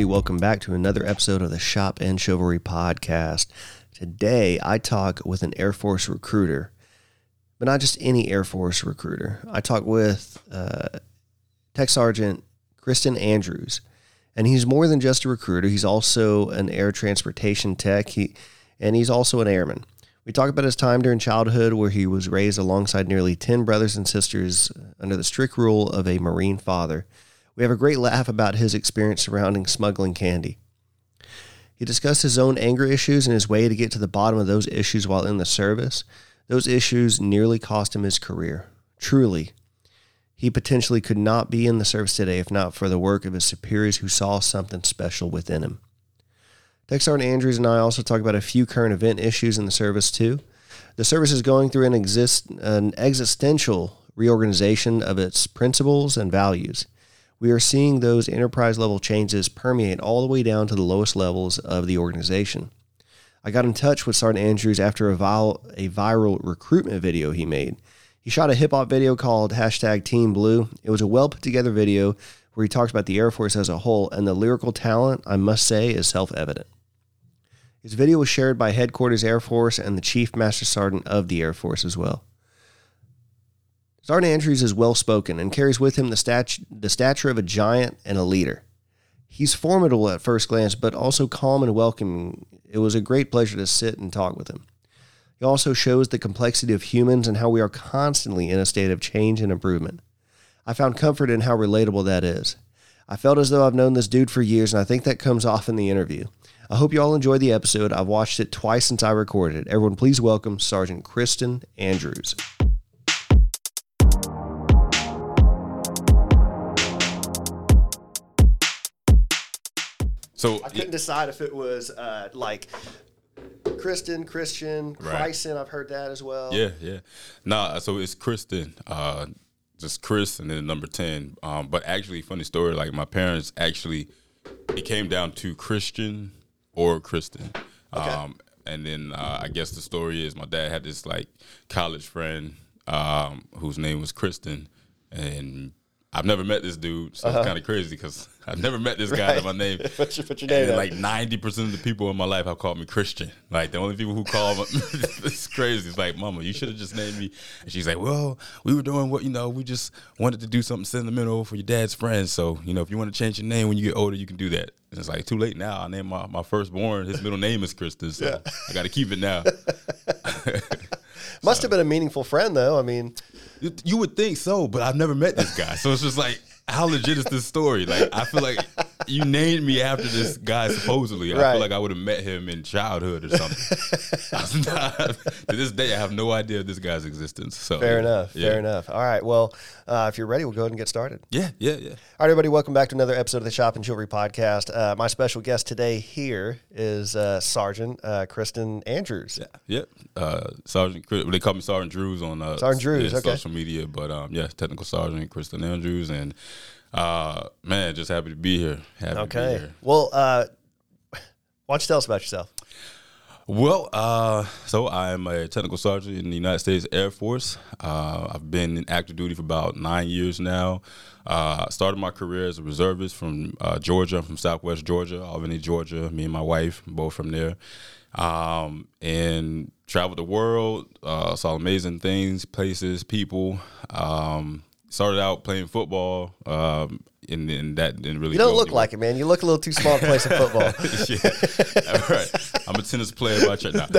everybody. Welcome back to another episode of the Shop and Chivalry podcast. Today, I talk with an Air Force recruiter, but not just any Air Force recruiter. I talk with uh, Tech Sergeant Christen Andrews, and he's more than just a recruiter. He's also an air transportation tech, he, and he's also an airman. We talk about his time during childhood where he was raised alongside nearly 10 brothers and sisters under the strict rule of a Marine father. We have a great laugh about his experience surrounding smuggling candy. He discussed his own anger issues and his way to get to the bottom of those issues while in the service. Those issues nearly cost him his career. Truly, he potentially could not be in the service today if not for the work of his superiors who saw something special within him. Tech Sergeant Andrews and I also talk about a few current event issues in the service too. The service is going through an, exist, an existential reorganization of its principles and values. We are seeing those enterprise level changes permeate all the way down to the lowest levels of the organization. I got in touch with Sergeant Andrews after a, viral, a viral recruitment video he made. He shot a hip hop video called hashtag Team Blue. It was a well put together video where he talks about the Air Force as a whole, and the lyrical talent, I must say, is self evident. His video was shared by Headquarters Air Force and the Chief Master Sergeant of the Air Force as well. Sergeant Andrews is well spoken and carries with him the, the stature of a giant and a leader. He's formidable at first glance, but also calm and welcoming. It was a great pleasure to sit and talk with him. He also shows the complexity of humans and how we are constantly in a state of change and improvement. I found comfort in how relatable that is. I felt as though I've known this dude for years, and I think that comes off in the interview. I hope you all enjoyed the episode. I've watched it twice since I recorded it. Everyone, please welcome Sergeant Christen Andrews. So I couldn't decide if it was uh, like Christen, Christian. Chryson. I've heard that as well. yeah, yeah. Nah, so it's Christen, uh, just Chris, and then number ten. Um, but actually, funny story. Like my parents actually, it came down to Christian or Christen. Um, and then uh, I guess the story is my dad had this like college friend um, whose name was Kristen, and I've never met this dude, so it's kind of crazy because I've never met this guy. Right. My name. What's your- what's your name like ninety percent of the people in my life have called me Christian. Like the only people who call me, it's crazy. It's like, Mama, you should have just named me. And she's like, Well, we were doing what you know. We just wanted to do something sentimental for your dad's friends. So you know, if you want to change your name when you get older, you can do that. And it's like too late now. I named my my firstborn. His middle name is Kristen, so I got to keep it now. Must have been a meaningful friend, though. I mean, You, you would think so, but I've never met this guy. So it's just like, how legit is this story? Like, I feel like you named me after this guy supposedly. I feel like I would have met him in childhood or something. Not- to this day, I have no idea of this guy's existence. So fair enough. Yeah. Fair enough. All right. Well, uh, if you're ready, we'll go ahead and get started. Yeah, yeah, yeah. All right, everybody, welcome back to another episode of the Shop and Jewelry Podcast. Uh, my special guest today here is uh, Sergeant uh, Christen Andrews. Yeah. Yep. Uh, Sergeant, they call me Sergeant Drews on uh, Sergeant Drews, yeah, okay. social media, but um, yeah, technical sergeant Christen Andrews, and uh, man, just happy to be here. Happy to be Okay. here. Well, uh, why don't you tell us about yourself? Well, uh, so I'm a technical sergeant in the United States Air Force. Uh, I've been in active duty for about nine years now. Uh, I started my career as a reservist from uh, Georgia. I'm from Southwest Georgia, Albany, Georgia. Me and my wife, both from there. Um, and traveled the world, uh, saw amazing things, places, people. Um, started out playing football, um, and, then that didn't really. You don't look anywhere. like it, man. You look a little too small to play some football. yeah. All right. I'm a tennis player by trade. Nah.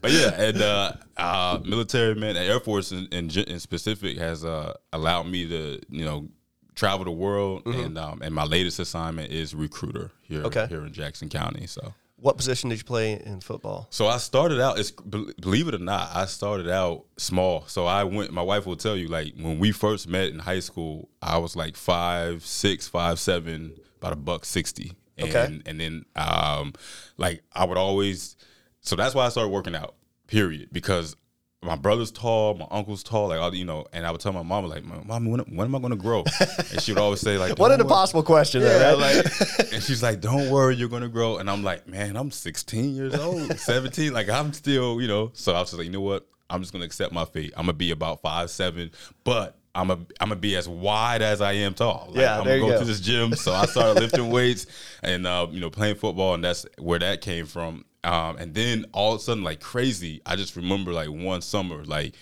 but yeah, and uh, uh, military man, Air Force in, in, in specific has uh, allowed me to, you know, travel the world, and um, and my latest assignment is recruiter here Okay. here in Jackson County. So. What position did you play in football? So I started out. It's believe it or not, I started out small. So I went. My wife will tell you, like when we first met in high school, I was like five six, five seven, about a buck sixty. And, Okay. And then, um, like I would always. So that's why I started working out. Period. Because my brother's tall, my uncle's tall, like all you know. And I would tell my mom, like, "Mom, when, when am I going to grow?" And she would always say, like, What an impossible question, Yeah, right? like, and she's like, "Don't worry, you're gonna grow." And I'm like, "Man, I'm 16 years old, 17. Like, I'm still, you know." So I was just like, "You know what? I'm just gonna accept my fate. I'm gonna be about five seven, but I'm a I'm gonna be as wide as I am tall. Like, Yeah, I'm gonna go, go. to this gym. So I started lifting weights and uh, you know playing football, and that's where that came from. Um, and then all of a sudden, like crazy, I just remember like one summer, like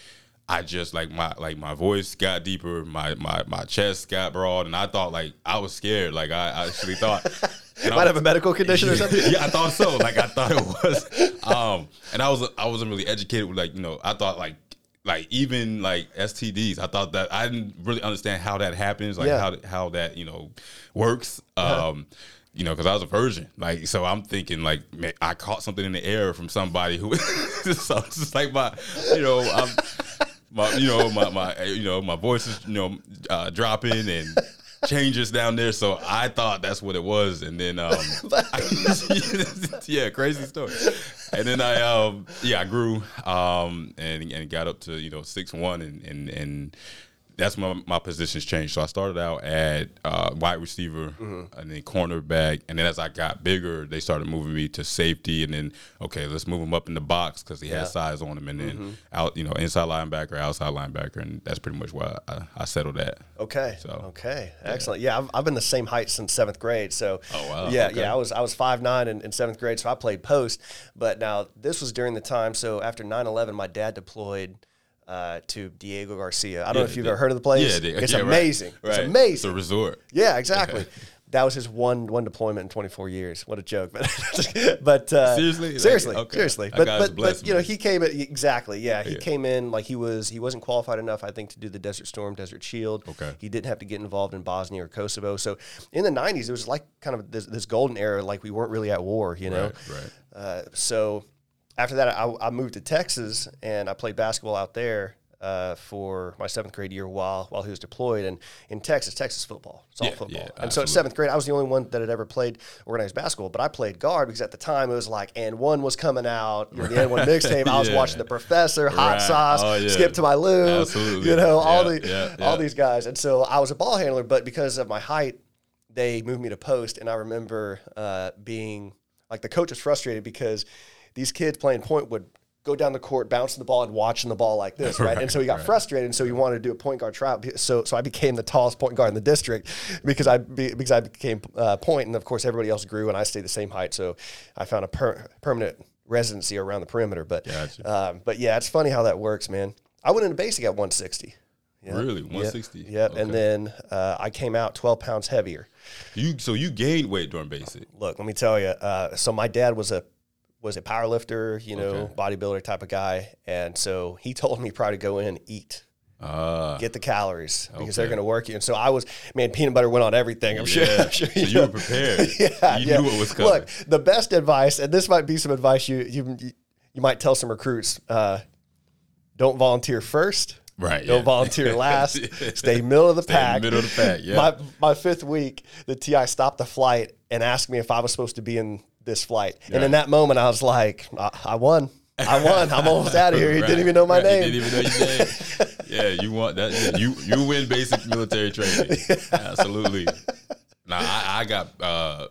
I just like my like my voice got deeper, my my my chest got broad, and I thought like I was scared. Like I, I actually thought. and I Might was- have a medical condition or something. yeah, I thought so. Like I thought it was. Um, and I was I wasn't really educated with like you know I thought like like even like STDs. I thought that I didn't really understand how that happens, like Yeah. how how that you know works. Um, you know, because I was a virgin, like so. I'm thinking like man, I caught something in the air from somebody who. so it's just like my, you know, I'm, my you know my my you know my voice is you know uh, dropping and changes down there. So I thought that's what it was, and then um, yeah, crazy story. And then I um yeah I grew um and and got up to you know six one and and and. That's my my positions changed. So I started out at uh, wide receiver and then cornerback, and then as I got bigger, they started moving me to safety, and then okay, let's move him up in the box because he Yeah. has size on him, and then out you know inside linebacker, outside linebacker, and that's pretty much where I, I settled at. Okay. So, okay. Excellent. Yeah, I've, I've been the same height since seventh grade. So. Oh, wow. Yeah, Okay. yeah. I was I was five nine in, in seventh grade, so I played post. But now this was during the time. So after 9-11, my dad deployed. Uh, to Diego Garcia. I don't know if you've the- ever heard of the place. Yeah, the- it's yeah, right. amazing. It's Right. amazing. It's a resort. Yeah, exactly. that was his one one deployment in 24 years. What a joke! But but uh, Seriously? Like, seriously, okay. seriously. But but, but you know he came exactly. Yeah, he Yeah. came in like he was he wasn't qualified enough, I think, to do the Desert Storm, Desert Shield. Okay. He didn't have to get involved in Bosnia or Kosovo. So in the 90s, it was like kind of this, this golden era, like we weren't really at war. You know. Right, right. Uh, so after that, I, I moved to Texas and I played basketball out there uh, for my seventh grade year while while he was deployed. And in Texas, Texas football, it's all Yeah, football. yeah, and so at seventh grade, I was the only one that had ever played organized basketball. But I played guard because at the time it was like and one was coming out, know, the and one mixtape. I was Yeah. watching the Professor, Hot Right. Sauce, Oh. Skip to my Lou, Absolutely. you know, all the all these guys. And so I was a ball handler, but because of my height, they moved me to post. And I remember uh, being like the coach was frustrated because these kids playing point would go down the court, bouncing the ball, and watching the ball like this, right? and so he got frustrated, and so he wanted to do a point guard tryout. So, so I became the tallest point guard in the district because I be, because I became uh, point, and of course everybody else grew, and I stayed the same height. So I found a per- permanent residency around the perimeter. But Gotcha. um, but yeah, it's funny how that works, man. I went into basic at 160. Yep. Really, 160. Yep. And Okay. then uh, I came out 12 pounds heavier. You so you gained weight during basic. Look, let me tell you. Uh, so my dad was a was a power lifter, you know, Okay. bodybuilder type of guy, and so he told me probably to go in and eat, Ah, get the calories because they're going to work you. And so I was, man, peanut butter went on everything. I'm sure. I'm sure So you were prepared. yeah, You yeah. knew what was coming. Look, the best advice, and this might be some advice you you you might tell some recruits: uh, don't volunteer first. Right, Don't yeah. volunteer last. Stay middle of the Stay pack. middle of the pack, yeah. My my fifth week, the TI stopped the flight and asked me if I was supposed to be in this flight. And in that moment, I was like, I, I won. I won. I'm almost out of here. He Right, didn't even know my right, name. He didn't even know your name. yeah, you want that? yeah, You you win basic military training. Absolutely. Now I, I got uh,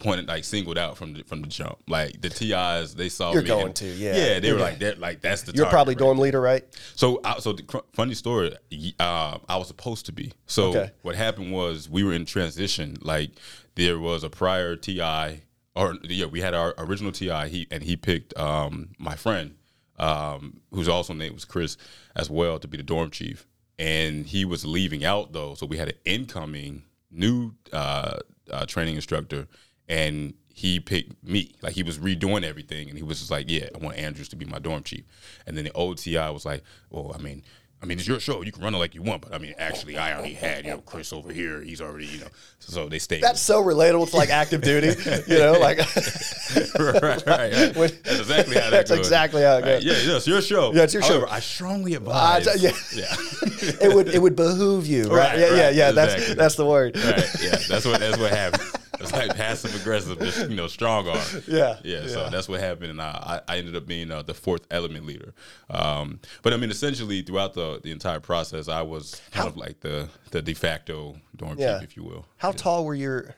pointed like singled out from the, from the jump. Like the TIs, they saw You're me. going and- to, yeah. Yeah, they You're were like that. Like that's the. You're target probably right dorm leader, right? So, I, so the cr- funny story. Uh, I was supposed to be. So Okay. what happened was we were in transition. Like there was a prior TI, or yeah, we had our original TI. He and he picked um, my friend, um, whose also name was Chris, as well to be the dorm chief. And he was leaving out though, so we had an incoming new uh, uh, training instructor, and he picked me. Like he was redoing everything, and he was just like, "Yeah, I want Andrews to be my dorm chief." And then the old TI was like, "Well, I mean." I mean, it's your show. You can run it like you want, but I mean, actually, I already had you know Chris over here. He's already you know, so they stayed. That's so relatable to like active duty, you know, like right, right, right. When- That's exactly how that That's goes. exactly how it Right, goes. Yeah, yeah, it's your show. Yeah, it's your show. I strongly advise. yeah. yeah. it would it would behoove you, right? Right, yeah, yeah, right, yeah. That's exactly. that's the word. right. Yeah, that's what that's what happened. It's like passive aggressive, just you know, strong arm. Yeah, yeah. So that's what happened, and I, I ended up being uh, the fourth element leader. Um, but I mean, essentially throughout the the entire process, I was kind of like the the de facto dorm Yeah. chief, if you will. How tall were your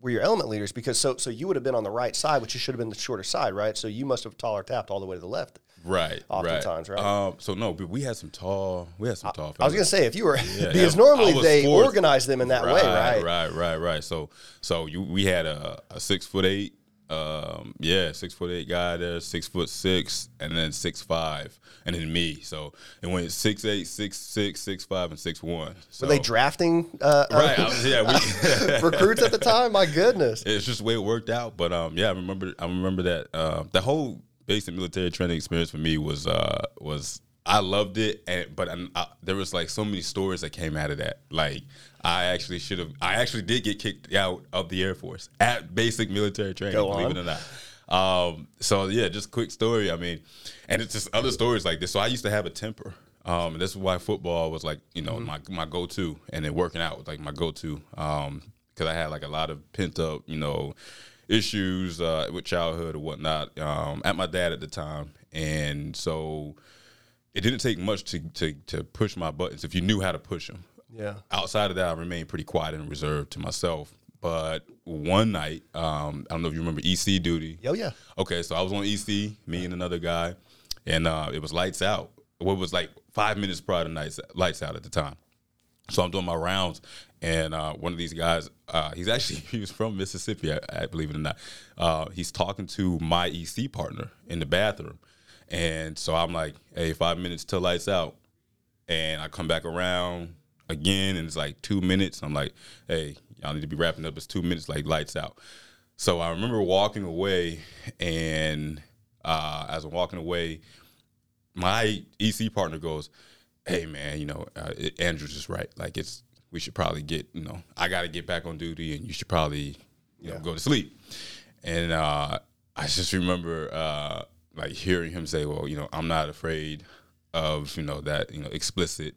were your element leaders? Because so so you would have been on the right side, which you should have been the shorter side, right? So you must have taller tapped all the way to the left. Right, Oftentimes, right? Um, so no, but we had some tall. We had some tall. I was gonna say if you were Yeah, because yeah, normally they fourth. organize them in that way, right? Right, right, right. So, so you we had a, a six foot eight, um, yeah, six foot eight guy there, six foot six, and then six five, and then me. So it went six eight, six six, six five, and six one. So, Were they drafting uh, right? I was, yeah, we. recruits at the time? My goodness. it's just the way it worked out. But um, yeah, I remember. I remember that uh, the whole basic military training experience for me was uh, was I loved it, and but I, I, there was like so many stories that came out of that. Like I actually should have. I actually did get kicked out of the Air Force at basic military training. Go believe on. it or not. Um, so yeah, just quick story. I mean, and it's just other stories like this. So I used to have a temper. Um, and this is why football was like, you know, Mm-hmm. my my go to, and then working out was like my go to. Um, because I had like a lot of pent up, you know, issues uh, with childhood or whatnot um, at my dad at the time, and so it didn't take much to, to to push my buttons if you knew how to push them. Yeah. Outside of that, I remained pretty quiet and reserved to myself. But one night, um, I don't know if you remember EC duty. Oh yeah. Okay, so I was on EC, me and another guy, and uh, it was lights out. What was like five minutes prior to nights, lights out at the time. So I'm doing my rounds, and uh, one of these guys, uh, he's actually he was from Mississippi, I, I believe it or not. Uh, he's talking to my EC partner in the bathroom, and so I'm like, "Hey, five minutes till lights out," and I come back around again, and it's like two minutes. I'm like, "Hey, y'all need to be wrapping up. It's two minutes, like lights out." So I remember walking away, and uh, as I'm walking away, my EC partner goes, "Hey man, you know uh, Andrew's just right. Like it's we should probably get you know I got to get back on duty, and you should probably you know go to sleep." And uh, I just remember uh, like hearing him say, "Well, you know, I'm not afraid of you know that you know explicit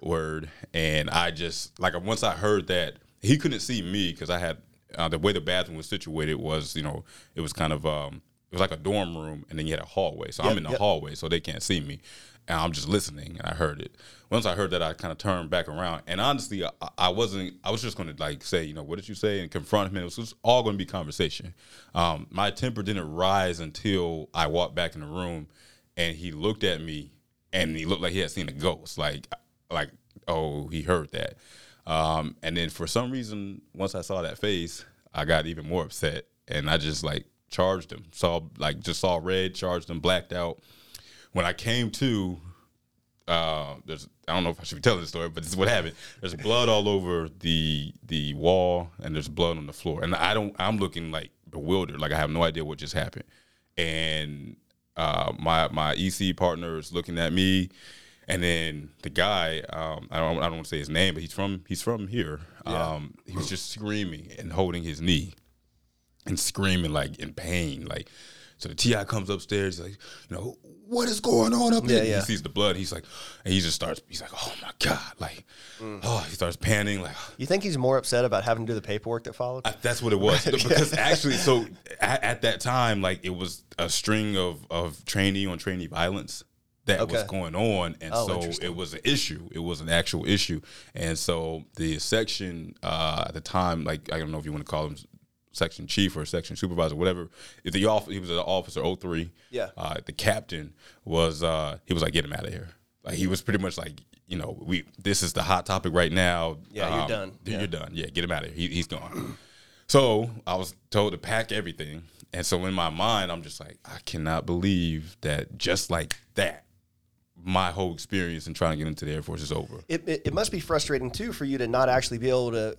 word," and I just like once I heard that he couldn't see me because I had uh, the way the bathroom was situated was you know it was kind of um, it was like a dorm room and then you had a hallway. So I'm in the yep. hallway, so they can't see me. And I'm just listening, and I heard it. Once I heard that, I kind of turned back around. And honestly, I, I wasn't. I was just going to like say, you know, what did you say, and confront him. It was all going to be conversation. Um, my temper didn't rise until I walked back in the room, and he looked at me, and he looked like he had seen a ghost. Like, like, oh, he heard that. Um, and then for some reason, once I saw that face, I got even more upset, and I just like charged him. Saw like just saw red, charged him, blacked out. When I came to, uh, there's I don't know if I should be telling the story, but this is what happened. There's blood all over the the wall, and there's blood on the floor, and I don't. I'm looking like bewildered, like I have no idea what just happened. And uh, my my EC partner is looking at me, and then the guy, um, I don't I don't want to say his name, but he's from he's from here. Um, he was just screaming and holding his knee and screaming like in pain. Like so the TI comes upstairs, like, you know, what is going on up Yeah, here? yeah. He sees the blood, he's like and he just starts he's like, Oh my God, like oh he starts panicking, like You think he's more upset about having to do the paperwork that followed? I, that's what it was because actually, so at, at that time, like it was a string of of trainee on trainee violence that was going on, and Oh, so it was an issue. It was an actual issue, and so the section uh, at the time, like I don't know if you want to call him section chief or section supervisor, whatever. If the off, he was an officer 03. Yeah. Uh, the captain was uh, he was like, get him out of here. Like he was pretty much like, you know, we this is the hot topic right now. Yeah, you're done. You're Yeah. done. Yeah, get him out of here. He, he's gone. So I was told to pack everything. And so in my mind, I'm just like, I cannot believe that just like that, my whole experience in trying to get into the Air Force is over. it, it, it must be frustrating too for you to not actually be able to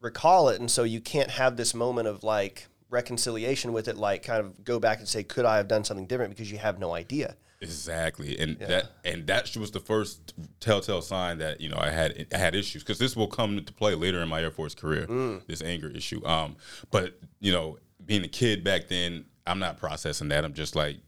recall it and so you can't have this moment of like reconciliation with it like kind of go back and say could i have done something different because you have no idea Exactly, and that and that was the first telltale sign that you know I had I had issues because this will come into play later in my Air Force career. This anger issue, um, but you know, being a kid back then, I'm not processing that. I'm just like,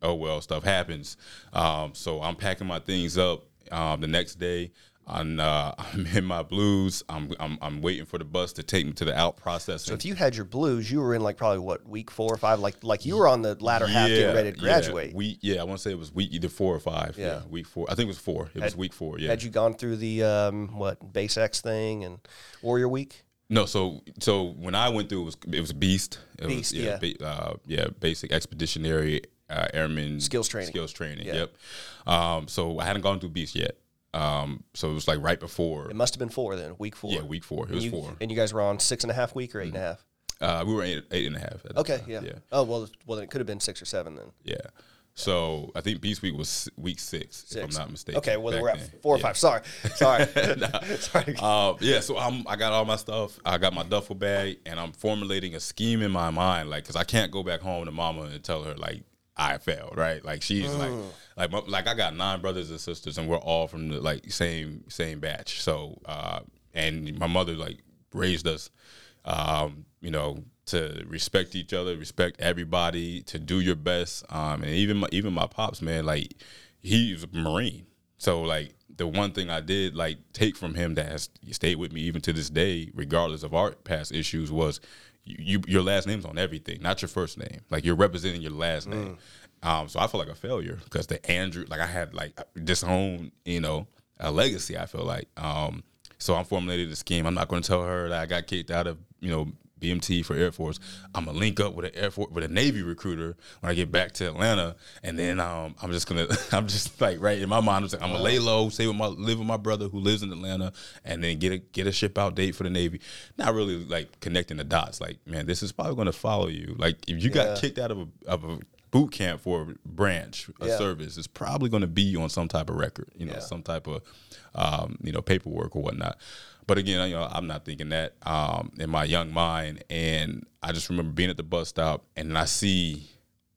oh well, stuff happens. Um, so I'm packing my things up. Um, the next day, I'm, uh, I'm in my blues. I'm, I'm I'm waiting for the bus to take me to the out processing. so if you had your blues you were in like probably what week four or five like like you were on the latter half getting ready to graduate Yeah, week, yeah, I want to say it was week either four or five. Yeah, Yeah. week four. I think it was four. It was week four. Yeah, had you gone through the um, what base x thing and warrior week No, so so when I went through, it was it was Beast. It Beast, was, yeah. ba- uh, yeah, basic expeditionary uh, airman Skills training. Skills training. Yeah. Yep. Um, so I hadn't gone through Beast yet. Um, so it was like right before. It must have been four then, week four. Yeah, week four. It was you, four. And you guys were on six and a half week or eight and a half? Uh, we were eight, eight and a half. Okay, yeah. yeah, Oh well, well then it could have been six or seven then. yeah. So I think Beast Week was week six, if I'm not mistaken. Okay, well we're at then. four or Yeah. five. Sorry, sorry, sorry. Uh, yeah, so I'm I got all my stuff. I got my duffel bag, and I'm formulating a scheme in my mind, like, cause I can't go back home to mama and tell her like I failed, right? Like she's like, like, my, like I got nine brothers and sisters, and we're all from the like same same batch. So, uh, and my mother like raised us, um, you know, to respect each other, respect everybody, to do your best. Um, and even my, even my pops, man, like he's a marine. So like the one thing I did like take from him that has stayed with me even to this day, regardless of our past issues, was you, you your last name's on everything, not your first name. Like you're representing your last name. Um, so I feel like a failure because the Andrew, like I had like disowned, you know, a legacy. I feel like. Um, so I'm formulating a scheme. I'm not going to tell her that I got kicked out of, you know, BMT for Air Force. I'm gonna link up with an Air Force with a Navy recruiter when I get back to Atlanta, and then um, I'm just gonna I'm just like right in my mind I'm, like, I'm gonna lay low, stay with my live with my brother who lives in Atlanta, and then get a get a ship out date for the Navy. Not really like connecting the dots. Like man, this is probably gonna follow you. Like if you Yeah. got kicked out of a of a boot camp for a branch, a Yeah. service, is probably going to be on some type of record, you know, Yeah. some type of, um, you know, paperwork or whatnot. But again, you know, I'm not thinking that um, in my young mind. And I just remember being at the bus stop and I see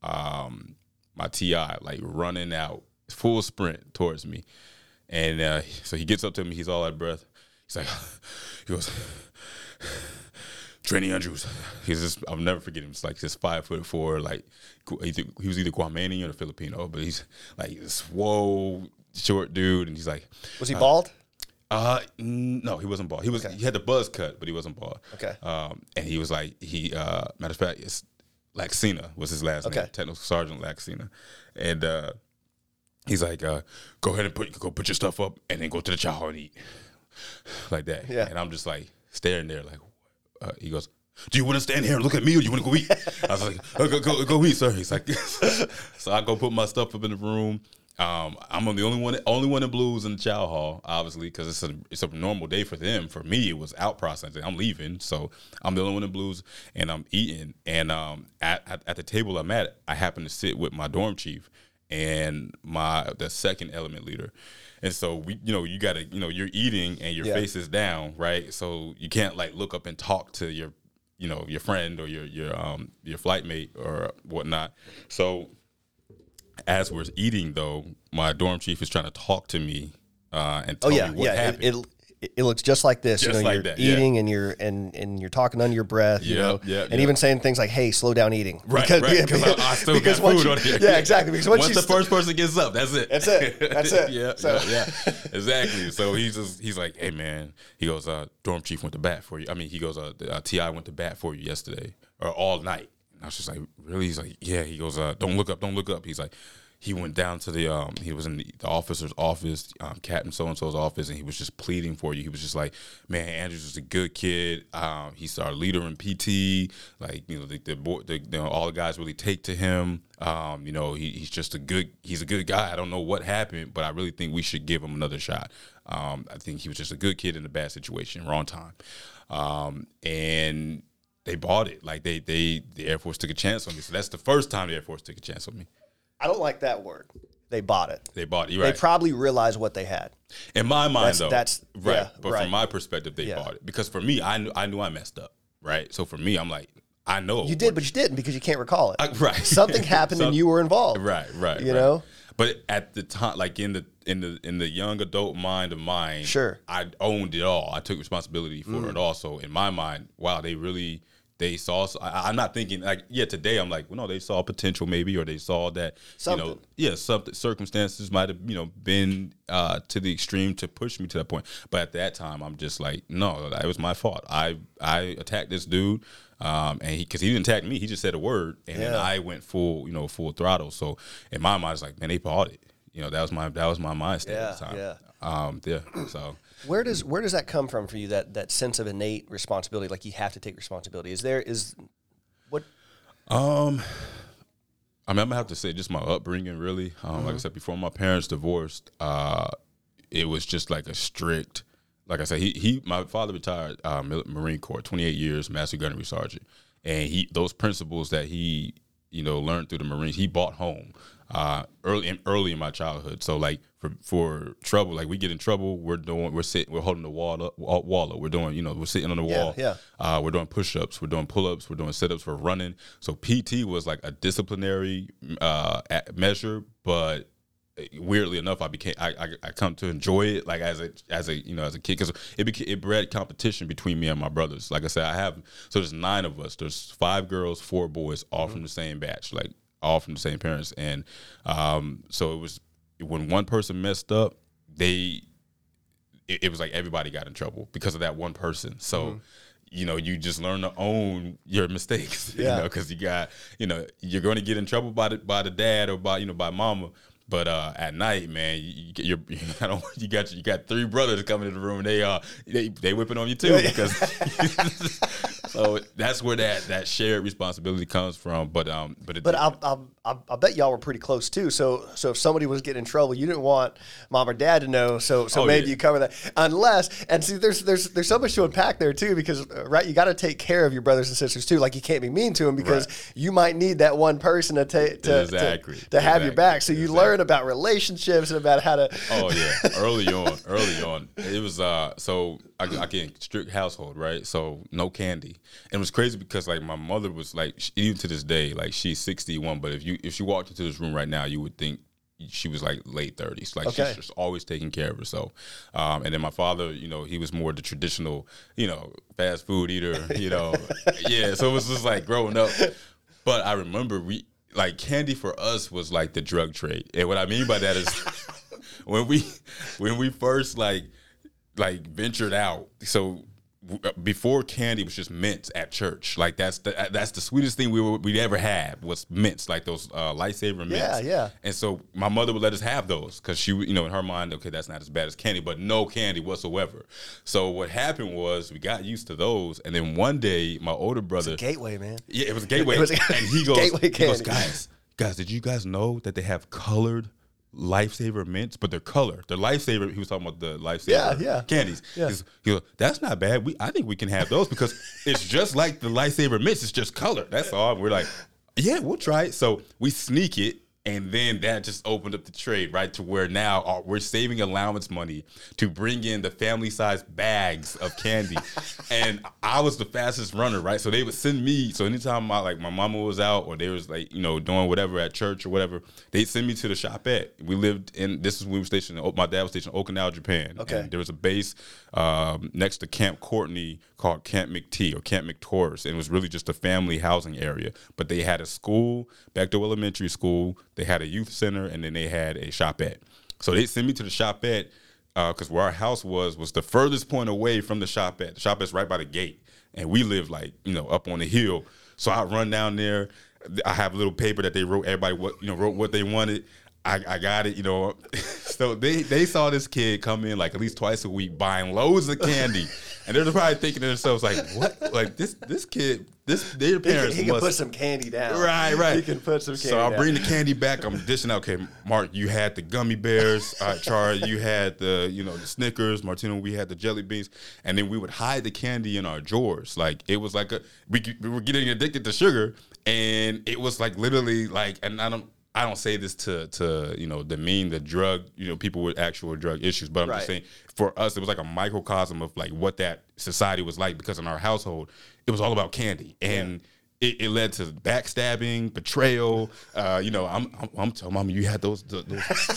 um, my TI like running out full sprint towards me. And uh, so he gets up to me, he's all out of breath. He's like, he goes, Trenny Andrews. He's just I'll never forget him. It's like this five foot four, like either, he was either Guamanian or Filipino, but he's like this whoa short dude, and he's like, Was he bald? uh, n- no, he wasn't bald. He was he had the buzz cut, but he wasn't bald. Okay. Um, and he was like he uh, matter of fact, it's Laxina was his last name, Technical Sergeant Laxina, and uh, he's like, uh, go ahead and put go put your stuff up, and then go to the chow hall and eat, like that. Yeah. And I'm just like staring there, like uh, he goes. Do you want to stand here and look at me, or do you want to go eat? I was like, oh, go, go, go eat, sir. He's like, so I go put my stuff up in the room. Um, I'm the only one, only one in blues in the chow hall, obviously, because it's a it's a normal day for them. For me, it was out processing. I'm leaving, so I'm the only one in blues, and I'm eating. And um, at, at at the table I'm at, I happen to sit with my dorm chief and my the second element leader. And so we, you know, you gotta, you know, you're eating and your Yeah. face is down, right? So you can't like look up and talk to your, you know, your friend or your your um your flight mate or whatnot. So as we're eating though, my dorm chief is trying to talk to me uh, and Oh yeah, me what yeah. happened. It, it it looks just like this. you know, like you're that, yeah. eating and you're and and you're talking under your breath. You know, yeah, and yeah. even saying things like, "Hey, slow down eating." Right, right. Because I, I still got food you- on here. Yeah, exactly. Because once, once the st- first person gets up, that's it. That's it. That's it. yeah, So- yeah, yeah, exactly. So he's just he's like, hey man, he goes, uh, dorm chief went to bat for you. I mean, he goes, uh, uh, Ti went to bat for you yesterday or all night. And I was just like, really? He's like, yeah. He goes, uh, don't look up, don't look up. He's like. He went down to the um he was in the, officer's office, um, Captain so and so's office, and he was just pleading for you. He was just like, Man, Andrews is a good kid. Um, he's our leader in PT. Like, you know, the the, the you know, all the guys really take to him. Um, you know, he, he's just a good he's a good guy. I don't know what happened, but I really think we should give him another shot. Um, I think he was just a good kid in a bad situation, wrong time. Um, and they bought it. Like they they the Air Force took a chance on me. So that's the first time the Air Force took a chance on me. I don't like that word. They bought it. They bought it. You're They probably realized what they had. In my mind, That's- though, that's- right. yeah, but right. from my perspective, they Yeah. bought it because for me, I knew I knew I messed up. Right. So for me, I'm like, I know You did, but you didn't because you can't recall it. I- right. Something happened and you were involved. Right, right. You right. know? But at the time, like in the in the in the young adult mind of mine, Sure. Mm. I owned it all. I took responsibility for it all. So in my mind, wow, they really they saw. I, I'm not thinking like yeah. Today I'm like, well, no, they saw potential maybe, or they saw that you know, Something. yeah, something circumstances might have you know been uh, to the extreme to push me to that point. But at that time, I'm just like, no, it was my fault. I I attacked this dude. Um, and he, cause he didn't attack me, he just said a word, and then Yeah. I went full, you know, full throttle. So in my mind, it's like, man, they bought it. You know, that was my that was my mindset Yeah, at the time. yeah. Um, yeah. So Where does where does that come from for you? That that sense of innate responsibility, like you have to take responsibility. Is there is what? Um, I mean, I'm gonna have to say just my upbringing. Really, um, Mm-hmm. like I said before, my parents divorced. Uh, it was just like a strict. Like I said, he he my father retired uh, Marine Corps, 28 years, Master Gunnery Sergeant, and he those principles that he you know learned through the Marines, he bought home uh, early in, early in my childhood. So like for for trouble, like we get in trouble, we're doing we're sitting we're holding the wall up, wall, up. We're doing you know we're sitting on the wall. yeah. Uh, we're doing push ups, we're doing pull ups, we're doing sit ups, we're running. So PT was like a disciplinary uh, measure, but weirdly enough, I became I, I I come to enjoy it like as a as a you know as a kid because it became it bred competition between me and my brothers. Like I said, I have so there's nine of us. There's five girls, four boys, all from the same batch, like all from the same parents, and um, so it was when one person messed up, they it, it was like everybody got in trouble because of that one person. So. You know, you just learn to own your mistakes. Yeah. You know, because you got, you know, you're going to get in trouble by the by the dad or by you know by mama. But uh, at night, man, you, you you got you got you got three brothers coming in the room. And they uh they they whipping on you too because so that's where that that shared responsibility comes from. But um, but it, But I, I, I, I bet y'all were pretty close too. So so if somebody was getting in trouble, you didn't want mom or dad to know. So so Oh, maybe yeah. you cover that. Unless and see, there's there's there's so much to unpack there too because uh, right, you got to take care of your brothers and sisters too. Like you can't be mean to them because you might need that one person to take to, Exactly. to, to have your back. So you Exactly. learn about relationships and about how to. Oh yeah, early on, early on, it was uh. So I, I get strict household, right? So no candy, and it was crazy because like my mother was like, she- even to this day, like she's sixty one, but if you if she walked into this room right now, you would think she was like late thirties. Like Okay. she's just always taking care of herself. Um, and then my father, you know, he was more the traditional, you know, fast food eater. You know, yeah. So it was just like growing up. But I remember we like candy for us was like the drug trade, and what I mean by that is when we when we first like like ventured out. So before candy was just mints at church. Like that's the uh, that's the sweetest thing we were, we ever had was mints, like those uh, lifesaver mints. Yeah, yeah. And so my mother would let us have those because she, you know, in her mind, okay, that's not as bad as candy, but no candy whatsoever. So what happened was we got used to those, and then one day my older brother, Gateway, man. yeah, it was a gateway. It was- and he goes, Gateway he goes, guys, guys, did you guys know that they have colored lifesaver mints, but they're colored. The lifesaver. He was talking about the lifesaver Yeah, yeah. candies. Yeah. He goes, that's not bad. We, I think we can have those because it's just like the lifesaver mints. It's just color. That's all. We're like, yeah, we'll try it. So we sneak it. And then that just opened up the trade, right? To where now uh, we're saving allowance money to bring in the family size bags of candy. and I was the fastest runner, right? So they would send me. So anytime my like my mama was out or they was like, you know, doing whatever at church or whatever, they'd send me to the shop at. We lived in this is we were stationed my dad was stationed in Okinawa, Japan. Okay. There was a base um, next to Camp Courtney called Camp McT or Camp McTureous, and it was really just a family housing area. But they had a school, Bechtel Elementary School. They had a youth center, and then they had a shopette. So they sent me to the shopette because uh, where our house was was the furthest point away from the shopette. The shopette's right by the gate, and we lived like you know up on the hill. So I run down there. I have a little paper that they wrote. Everybody what you know wrote what they wanted. I, I got it, you know. so they they saw this kid come in like at least twice a week buying loads of candy, and they're probably thinking to themselves like, "What? Like this this kid, this their He can, parents he can must put some candy down. Right, right. He can put some candy. So I down. bring the candy back. I'm dishing out. Okay, Mark, you had the gummy bears. Uh, Char, you had the you know the Snickers. Martino, we had the jelly beans, and then we would hide the candy in our drawers. Like it was like a we we were getting addicted to sugar, and it was like literally like, and I don't. I don't say this to to you know demean the drug you know people with actual drug issues, but I'm Right. just saying for us it was like a microcosm of like what that society was like because in our household it was all about candy and it, it led to backstabbing, betrayal. Uh, you know, I'm I'm, I'm telling mama you had those those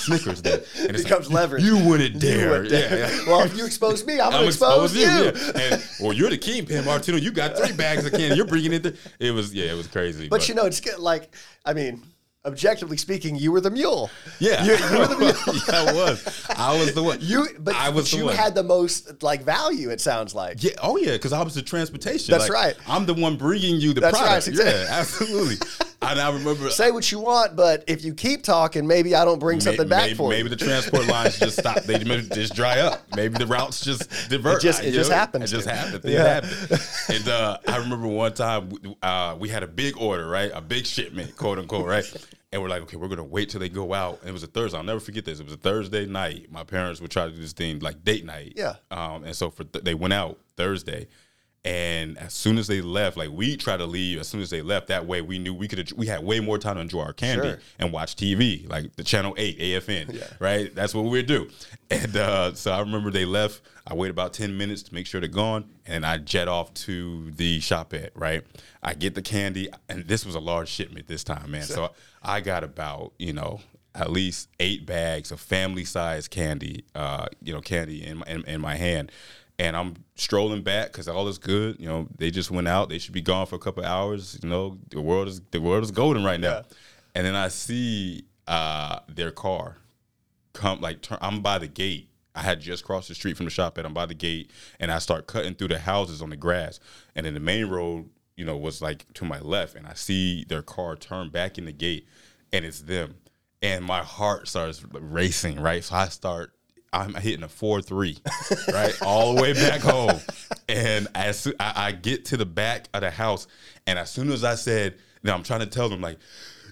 Snickers there, and it's Becomes leverage. You wouldn't You dare. wouldn't dare. Yeah, yeah. Well, if you expose me, I'm, gonna I'm expose, you. yeah. And well, you're the kingpin, Martino. You got three bags of candy. You're bringing it. There. It was yeah, it was crazy. But you know, it's good, like I mean, objectively speaking, you were the mule. yeah, you, you were the mule. yeah, I was. I was the one. You, but, I was but you one. had the most like value. It sounds like. Yeah. Oh yeah, because I was the transportation. That's Like, right. I'm the one bringing you the That's right, product. exactly. Yeah, absolutely. And I remember Say what you want, but if you keep talking, maybe I don't bring something back maybe, for maybe you. Maybe the transport lines just stop. They just dry up. Maybe the routes just divert. It just- it just know? happens It just. Things Yeah. happen. And uh, I remember one time uh, we had a big order, right? A big shipment, quote unquote, right? And we're like, okay, we're gonna wait till they go out. And it was a Thursday. I'll never forget this. It was a Thursday night. My parents would try to do this thing like date night. Yeah. Um, and so for th- they went out Thursday. And as soon as they left, like we tried to leave as soon as they left. That way, we knew we could we had way more time to enjoy our candy Sure. and watch TV, like the channel eight AFN, yeah. right? That's what we do. And uh, so I remember they left. I wait about ten minutes to make sure they're gone, and I jet off to the shop at right. I get the candy, and this was a large shipment this time, man. So I got about you know at least eight bags of family size candy, uh, you know, candy in my in, in my hand. And I'm strolling back because all is good. You know, they just went out. They should be gone for a couple hours. You know, the world is the world is golden right now. And then I see uh, their car come like turn, I'm by the gate. I had just crossed the street from the shop and I'm by the gate and I start cutting through the houses on the grass. And then the main road, you know, was like to my left and I see their car turn back in the gate and it's them. And my heart starts racing, right? So I start I'm hitting a four three, right, all the way back home, and as I, I get to the back of the house, and as soon as I said, now I'm trying to tell them like,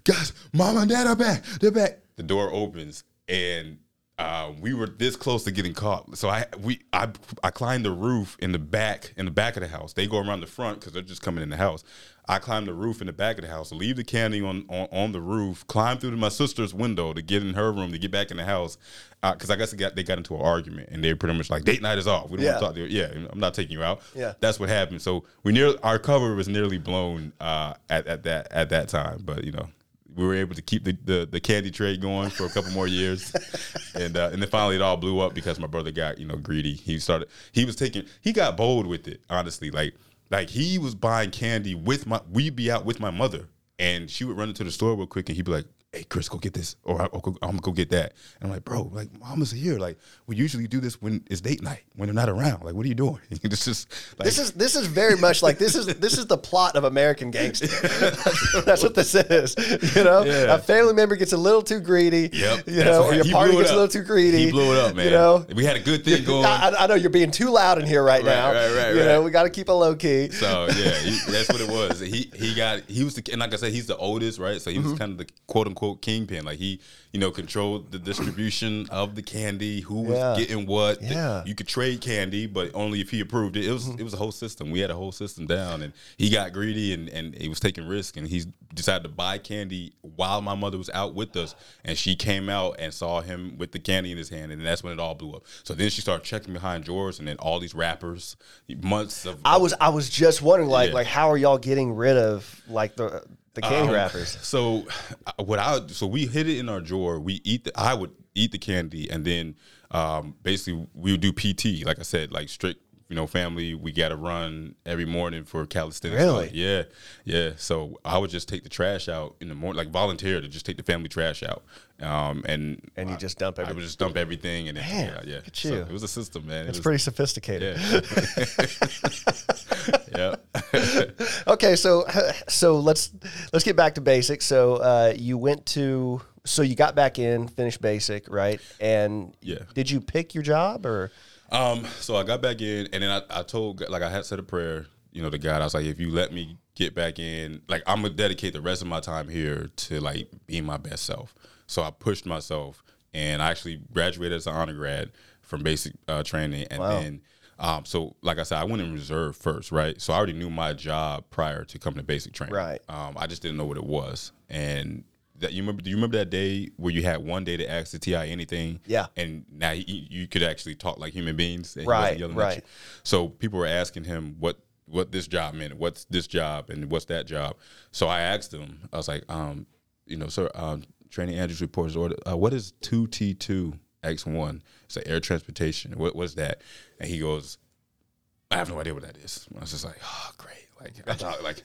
guys, mom and dad are back, they're back. The door opens, and uh, we were this close to getting caught. So I we I I climbed the roof in the back in the back of the house. They go around the front because they're just coming in the house. I climbed the roof in the back of the house, leave the candy on, on, on the roof, climb through to my sister's window to get in her room to get back in the house. Because I guess they got they got into an argument and they're pretty much like date night is off. We don't Yeah. want to talk to you. Yeah, I'm not taking you out. Yeah. that's what happened. So we near our cover was nearly blown uh, at at that at that time. But you know we were able to keep the, the, the candy trade going for a couple more years, and uh, and then finally it all blew up because my brother got you know greedy. He started he was taking he got bold with it honestly like like he was buying candy with my we'd be out with my mother and she would run into the store real quick and he'd be like. Hey Chris, go get this, or I- I'm gonna go get that. And I'm like, bro, like mama's here. Like we usually do this when it's date night, when they're not around. Like, what are you doing? it's just like, This is this is very much like this is this is the plot of American Gangster. That's what this is. You know, Yeah. a family member gets a little too greedy. Yep. You That's know, what- or your party gets a little too greedy. He blew it up, man. You know, we had a good thing going. I, I- know you're being too loud in here right, now. right, right, You know, we got to keep it low key. So yeah, he, that's what it was. He he got he was the and like I said, he's the oldest, right? So he Mm-hmm. was kind of the quote unquote kingpin. Like he you know controlled the distribution of the candy, who was Yeah. getting what. Yeah. you could trade candy, but only if he approved it. It was it was a whole system. We had a whole system down, and he got greedy and and he was taking risk, and he decided to buy candy while my mother was out with us, and she came out and saw him with the candy in his hand, and that's when it all blew up. So then she started checking behind drawers, and then all these rappers, months of I was I was just wondering, like, Yeah. like how are y'all getting rid of like the the candy Um, wrappers? So uh, what I so we hid it in our drawer. We eat the I would eat the candy and then um, basically we would do PT. Like I said, like strict you know family. We got to run every morning for calisthenics. Really? Yeah, yeah. So I would just take the trash out in the morning, like volunteer to just take the family trash out. Um, and And you just dump I everything. would just dump everything and Man, yeah, yeah. look at So it was a system, man. It It's was- pretty sophisticated. Yeah. yeah. Okay, so so let's let's get back to basics. So uh, you went to so you got back in, finished basic, right? And Yeah. did you pick your job or Um, so I got back in, and then I, I told like I had said a prayer, you know, to God. I was like, if you let me get back in, like I'm gonna dedicate the rest of my time here to like being my best self. So I pushed myself, and I actually graduated as an honor grad from basic uh, training, and then. Um, so, like I said, I went in reserve first, right? So I already knew my job prior to coming to basic training. Right. Um, I just didn't know what it was, and that you remember? Do you remember that day where you had one day to ask the TI anything? Yeah. And now you, you could actually talk like human beings. Right, wasn't yelling at right. So people were asking him what what this job meant, what's this job, and what's that job. So I asked him. I was like, um, you know, sir, um, training Andrews reports order. Uh, what is two T two X one? It's like air transportation. What what's that? And he goes, I have no idea what that is. I was just like, oh, great. Like I thought, like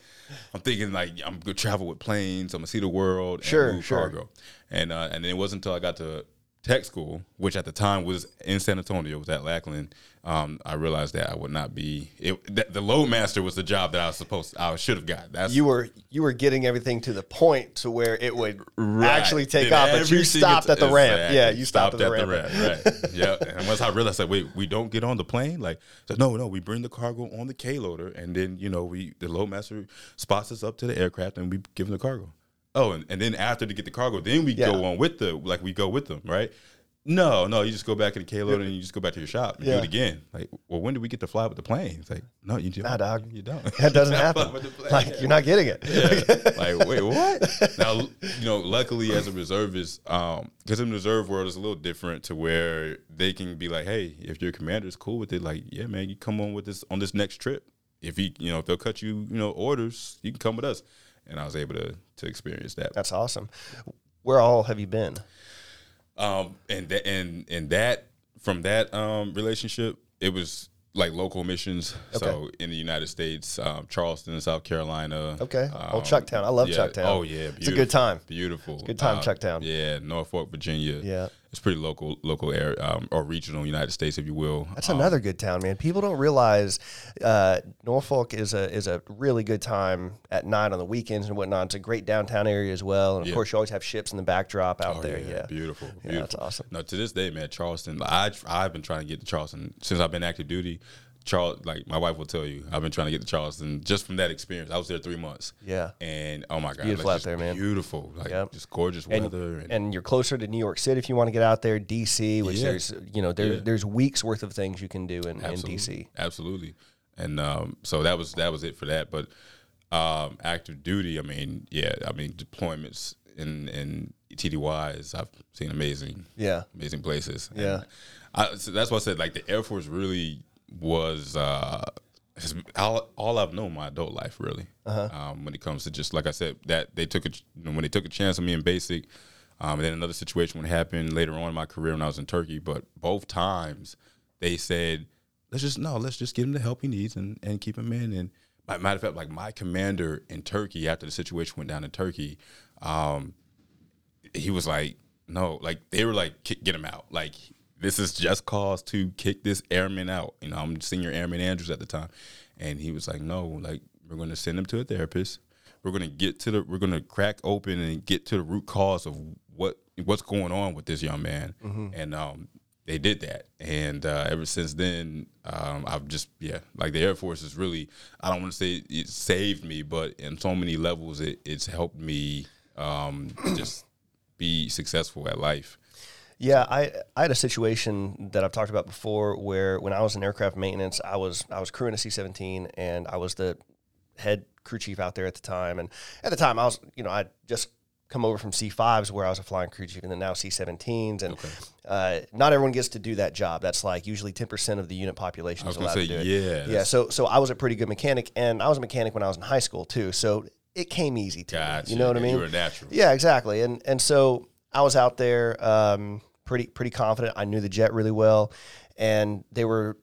I'm thinking, like I'm gonna travel with planes. I'm gonna see the world. Sure, and move sure. cargo. And uh, and then it wasn't until I got to tech school, which at the time was in San Antonio, was at Lackland, um, I realized that I would not be. It, that the loadmaster was the job that I was supposed, To, I should have got. That's You were you were getting everything to the point to where it would Right. actually take off, but you stopped at the ramp. Exactly. Yeah, you stopped, at the ramp. right? yeah. And once I realized, like, wait, we don't get on the plane. Like, so no, no, we bring the cargo on the K loader, and then you know, we the loadmaster spots us up to the aircraft, and we give them the cargo. Oh, and, and then after to get the cargo, then we go on with the like we go with them, right? No, no, you just go back to the loader and you just go back to your shop and Yeah. do it again. Like, well, when do we get to fly with the plane? It's like, no, you don't. Nah, dog. You don't. That doesn't happen. with the plane. Like you're not getting it. Yeah. like, wait, what? Now, you know, luckily as a reservist, um, because in the reserve world, it's a little different to where they can be like, hey, if your commander is cool with it, like, yeah, man, you come on with this on this next trip. If he, you know, if they'll cut you, you know, orders, you can come with us. And I was able to to experience that. That's awesome. Where all have you been? Um, and that and and that from that um relationship, it was like local missions. Okay. So in the United States, um, Charleston, South Carolina. Okay. Oh, um, Chucktown. I love yeah. Chucktown. Oh yeah, It's a good time. Beautiful. good time, Um, Chucktown. Yeah, Norfolk, Virginia. Yeah. It's pretty local, local area um, or regional United States, if you will. That's Um, another good town, man. People don't realize uh, Norfolk is a is a really good time at night on the weekends and whatnot. It's a great downtown area as well, and of Yeah. course, you always have ships in the backdrop out Oh, there. Yeah, beautiful, Yeah, that's awesome. No, to this day, man, Charleston. I I've been trying to get to Charleston since I've been active duty. Charles, like my wife will tell you, I've been trying to get to Charleston just from that experience. I was there three months. Yeah. and oh my god, beautiful like, out there, man. Beautiful, like Yep. just gorgeous and, weather. And, and you're closer to New York City if you want to get out there. DC, which Yeah. there's you know there, Yeah. there's weeks worth of things you can do in, in DC. absolutely. And um, so that was that was it for that. But um, active duty, I mean, yeah, I mean deployments in in TDYs, I've seen amazing, Yeah, amazing places. Yeah. I, so that's why I said like the Air Force really was uh, all, all I've known my adult life really. Uh-huh. Um, when it comes to just like I said, that they took a ch- when they took a chance on me in basic, um, and then another situation would happen later on in my career when I was in Turkey. But both times they said, let's just no, let's just get him the help he needs and, and keep him in. And my, matter of fact, like my commander in Turkey after the situation went down in Turkey, um, he was like, no, like they were like, get him out. Like this is just cause to kick this airman out. You know, I'm senior airman Andrews at the time, and he was like, no, like we're going to send him to a therapist. We're going to get to the, we're going to crack open and get to the root cause of what what's going on with this young man, and um, they did that. And uh, ever since then, um, I've just yeah, like the Air Force is really, I don't want to say it saved me, but in so many levels, it, it's helped me um, just be successful at life. Yeah, I I had a situation that I've talked about before where when I was in aircraft maintenance, I was I was crewing a C seventeen and I was the head crew chief out there at the time. And at the time, I was you know I just come over from C fives where I was a flying crew chief, and then now C seventeens. And uh, not everyone gets to do that job. That's like usually ten percent of the unit population is allowed say to do it. yeah, Yeah, so so I was a pretty good mechanic, and I was a mechanic when I was in high school too. So it came easy to Gotcha. me. You know what I mean? You were natural. Yeah, exactly. And and so I was out there, um, pretty pretty confident. I knew the jet really well, and they were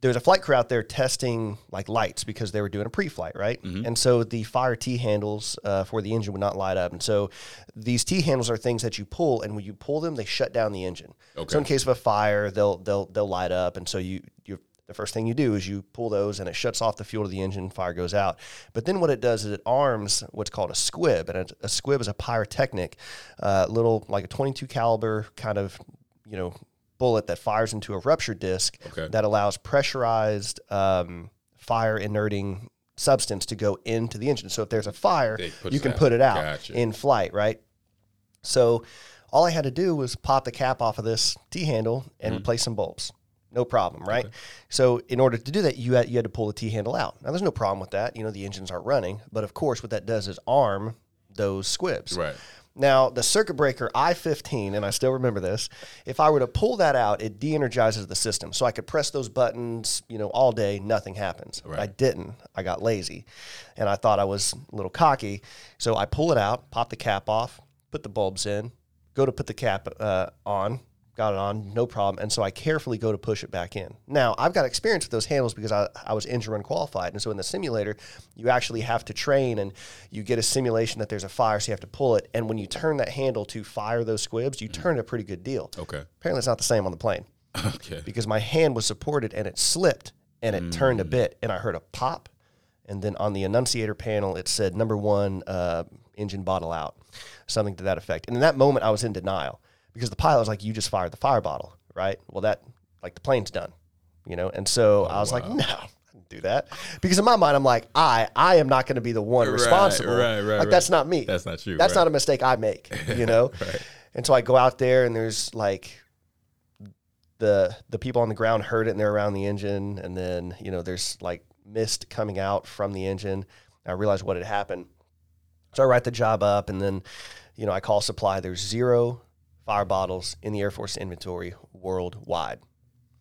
there was a flight crew out there testing like lights because they were doing a pre-flight, right? Mm-hmm. And so the fire T handles uh, for the engine would not light up, and so these T handles are things that you pull, and when you pull them, they shut down the engine. Okay. So in case of a fire, they'll they'll they'll light up, and so you you. The first thing you do is you pull those and it shuts off the fuel to the engine, fire goes out. But then what it does is it arms what's called a squib. And a, a squib is a pyrotechnic, uh, little like a 22 caliber kind of, you know, bullet that fires into a rupture disc Okay. that allows pressurized um, fire inerting substance to go into the engine. So if there's a fire, you can out. put it out Gotcha. in flight, right? So all I had to do was pop the cap off of this T handle and replace some bulbs. No problem, right? So in order to do that, you had, you had to pull the T handle out. Now there's no problem with that. You know the engines aren't running, but of course what that does is arm those squibs. Right. Now the circuit breaker I-15, and I still remember this. If I were to pull that out, it de-energizes the system. So I could press those buttons, you know, all day, nothing happens. Right. I didn't. I got lazy, and I thought I was a little cocky. So I pull it out, pop the cap off, put the bulbs in, go to put the cap uh, on, got it on, no problem. And so I carefully go to push it back in. Now, I've got experience with those handles because I, I was engine run qualified. And so in the simulator, you actually have to train and you get a simulation that there's a fire, so you have to pull it. And when you turn that handle to fire those squibs, you turn it a pretty good deal. Okay. Apparently, it's not the same on the plane Okay. because my hand was supported and it slipped and it turned a bit and I heard a pop. And then on the annunciator panel, it said number one, uh, engine bottle out, something to that effect. And in that moment, I was in denial because the pilot was like, you just fired the fire bottle, right? Well, that, like, the plane's done, you know? And so oh, I was like, no. I didn't Do that because in my mind I'm like I I am not going to be the one responsible. right, right, like right. that's not me. That's not you, That's not a mistake I make. You know. Right. And so I go out there and there's like the the people on the ground heard it and they're around the engine and then you know there's like mist coming out from the engine. I realized what had happened. So I write the job up and then you know I call supply. There's zero fire bottles in the Air Force inventory worldwide.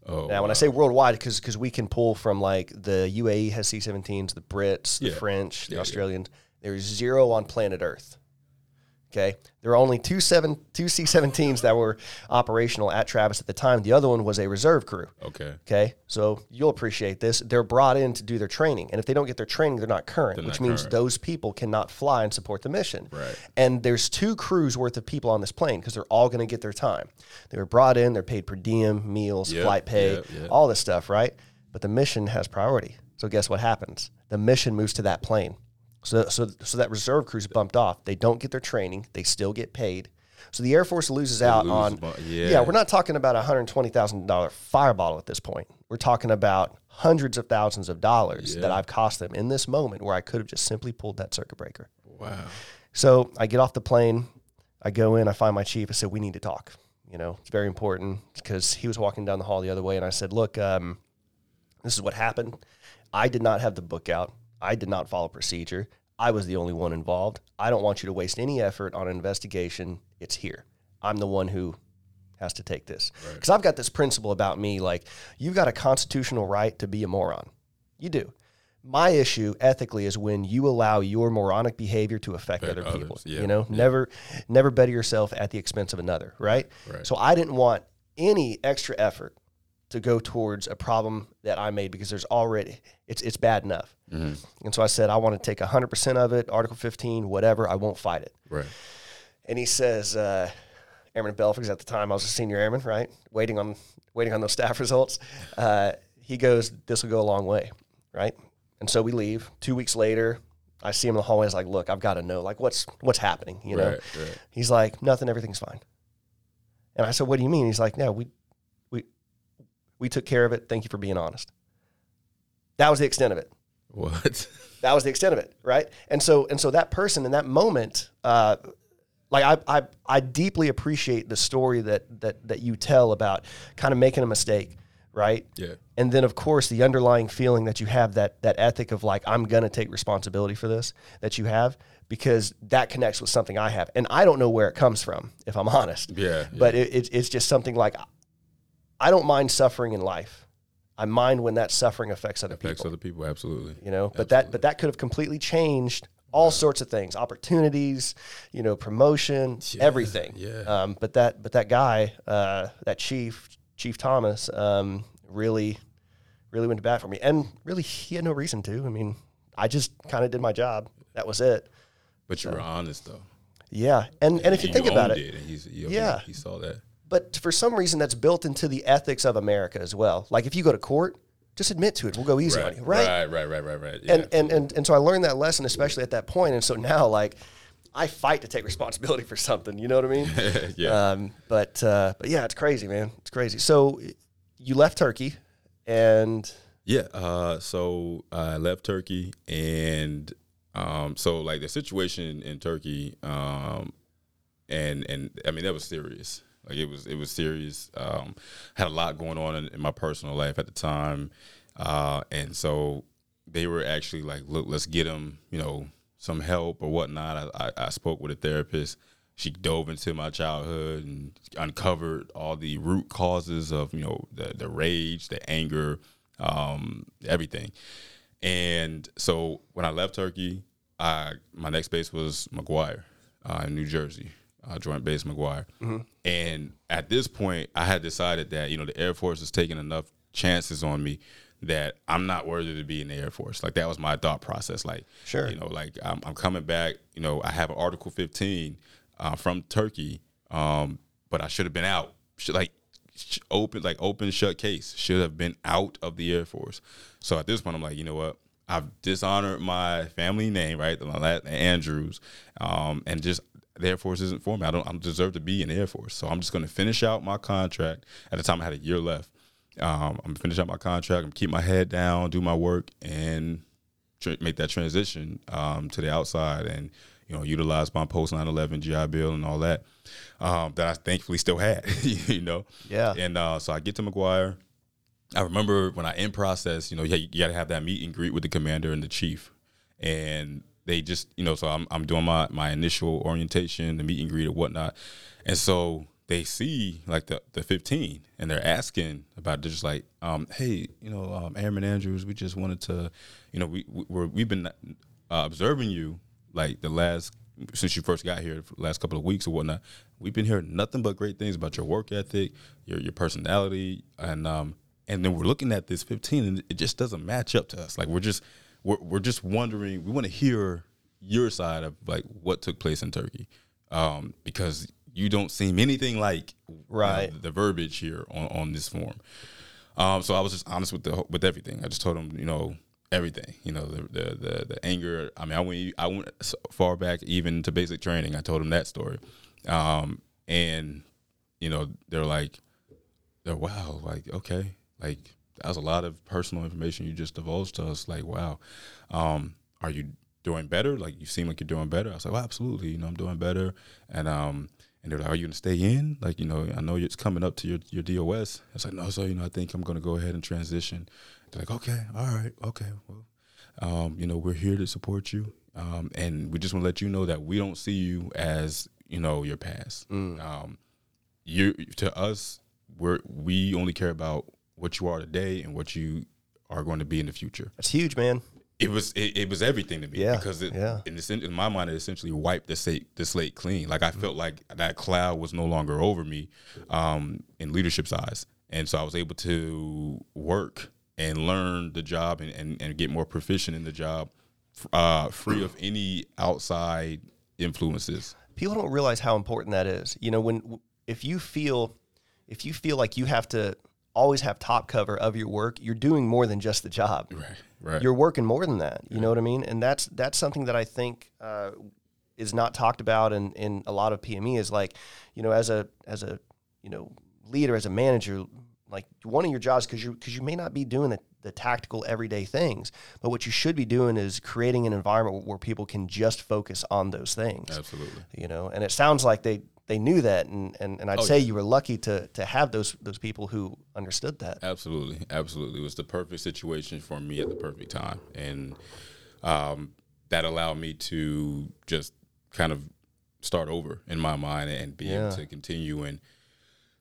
Oh. Now, when I say worldwide, because we can pull from like the UAE has C-17s, the Brits, the Yeah. French, the Yeah, yeah. Australians. There's zero on planet Earth. Okay, there are only two seven two C-17s that were operational at Travis at the time. The other one was a reserve crew. Okay. Okay, so you'll appreciate this. They're brought in to do their training, and if they don't get their training, they're not current, They're which not means current. those people cannot fly and support the mission. Right. And there's two crews worth of people on this plane because they're all going to get their time. They were brought in, they're paid per diem, meals, Yep, flight pay, yep, yep. all this stuff, right? But the mission has priority. So guess what happens? The mission moves to that plane. So, so, so that reserve crew's bumped off. They don't get their training. They still get paid. So the Air Force loses out lose on. yeah. yeah. we're not talking about a hundred twenty thousand dollar fire bottle at this point. We're talking about hundreds of thousands of dollars that I've cost them in this moment where I could have just simply pulled that circuit breaker. Wow. So I get off the plane, I go in, I find my chief. I said, "We need to talk." You know, it's very important because he was walking down the hall the other way, and I said, "Look, um, this is what happened. I did not have the book out. I did not follow procedure. I was the only one involved. I don't want you to waste any effort on an investigation. It's here. I'm the one who has to take this because I've got this principle about me. Like you've got a constitutional right to be a moron. You do." My issue ethically is when you allow your moronic behavior to affect Affect other people. yeah, You know, yeah. never never better yourself at the expense of another, right? Right. So I didn't want any extra effort to go towards a problem that I made because there's already it's it's bad enough. Mm-hmm. And so I said I want to take 100% of it, Article 15, whatever, I won't fight it. Right. And he says uh Airman Belford, at the time I was a senior airman, right? Waiting on waiting on those staff results. Uh, he goes, This will go a long way, right? And so we leave. Two weeks later, I see him in the hallway. He's like, Look, I've got to know, like, what's what's happening, you know? Right. Right. He's like, Nothing, everything's fine. And I said, What do you mean? He's like, No, we we took care of it. Thank you for being honest. That was the extent of it What? that was the extent of it right and so and so that person in that moment uh like I, I i deeply appreciate the story that that that you tell about kind of making a mistake right Yeah. and then of course the underlying feeling that you have that that ethic of like i'm gonna take responsibility for this that you have because that connects with something i have and i don't know where it comes from if i'm honest Yeah. but it, it's it's just something like i don't mind suffering in life i mind when that suffering affects other affects people Affects other people. Absolutely. you know but that but that could have completely changed all sorts of things opportunities you know promotion everything yeah. um, but that but that guy uh, that chief chief thomas um, really really went to bat for me and really he had no reason to i mean i just kind of did my job that was it But you were honest though. yeah and and if you And think about it and he's, he, Yeah. he saw that. But for some reason that's built into the ethics of america as well like if you go to court just admit to it we'll go easy on you right Right. Right. Right. Right. Right. Yeah. and, and and and so I learned that lesson, especially at that point. And so now, like, I fight to take responsibility for something. You know what I mean? yeah. Um, but uh, but yeah, it's crazy, man. It's crazy. So you left Turkey, and Yeah. Uh, so I left Turkey, and um, so like the situation in Turkey, um, and and I mean that was serious. Like it was it was serious. Um, had a lot going on in, in my personal life at the time, uh, and so they were actually like, look, let's get him, you know, some help or whatnot. I, I, I spoke with a therapist. She dove into my childhood and uncovered all the root causes of you know the the rage, the anger, um, everything. And so when I left Turkey, I my next base was McGuire uh, in New Jersey. Uh, Joint Base McGuire. And at this point, I had decided that you know the Air Force is taking enough chances on me that I'm not worthy to be in the Air Force. Like that was my thought process. Like, Sure. you know, like I'm, I'm coming back. You know, I have an Article 15 uh, from Turkey, um, but I should have been out. Should, like open, like open shut case. Should have been out of the Air Force. So at this point, I'm like, you know what? I've dishonored my family name, right? Andrews, um, and just the Air Force isn't for me. I don't. I don't deserve to be in the Air Force. So I'm just going to finish out my contract. At the time, I had a year left. Um, I'm gonna finish out my contract. I'm keep my head down, do my work, and tr- make that transition um, to the outside, and you know, utilize my post 9/11 GI Bill and all that um, that I thankfully still had. you know, Yeah. And uh, so I get to McGuire. I remember when I in process, you know, you, you got to have that meet and greet with the commander and the chief, and they just, you know, so I'm I'm doing my my initial orientation, the meet and greet and whatnot, and so they see like the the 15 and they're asking about they're just like um hey you know um airman andrews we just wanted to you know we, we we've been uh, observing you like the last since you first got here last couple of weeks or whatnot. We've been hearing nothing but great things about your work ethic your your personality and um and then we're looking at this 15 and it just doesn't match up to us. Like we're just we're, we're just wondering we want to hear your side of like what took place in turkey um because you don't seem anything like you know, Right. the verbiage here on, on this form. Um, so I was just honest with the with everything. I just told him, you know, everything. You know, the the the, the anger. I mean, I went I went so far back even to basic training. I told him that story, um, and you know, they're like, they're wow, like okay, like that was a lot of personal information you just divulged to us. Like, wow, um, are you doing better? Like, you seem like you're doing better. I was like, well, absolutely. You know, I'm doing better, and um, and they're like, "Are you gonna stay in? Like, you know, I know it's coming up to your your DOS." I was like, "No, so you know, I think I'm gonna go ahead and transition." They're like, "Okay, all right, okay, well, um, you know, we're here to support you, um, and we just want to let you know that we don't see you as you know your past. Um, you to us, we're we only care about what you are today and what you are going to be in the future." That's huge, man. It was it, it was everything to me Yeah, because it, yeah. in, the, in my mind it essentially wiped the slate the slate clean. Like I felt like that cloud was no longer over me um, in leadership's eyes, and so I was able to work and learn the job and, and, and get more proficient in the job, uh, free of any outside influences. people don't realize how important that is. You know, when if you feel if you feel like you have to always have top cover of your work, you're doing more than just the job. Right, right. You're working more than that. You know what I mean? And that's that's something that I think uh, is not talked about in, in a lot of PME is like, you know, as a as a you know leader, as a manager, like one of your jobs because you because you may not be doing the, the tactical everyday things, but what you should be doing is creating an environment where people can just focus on those things Absolutely. you know and it sounds like they they knew that and and, and i'd Oh, say yeah. you were lucky to to have those those people who understood that Absolutely, absolutely. It was the perfect situation for me at the perfect time, and um, that allowed me to just kind of start over in my mind and be Yeah. able to continue. And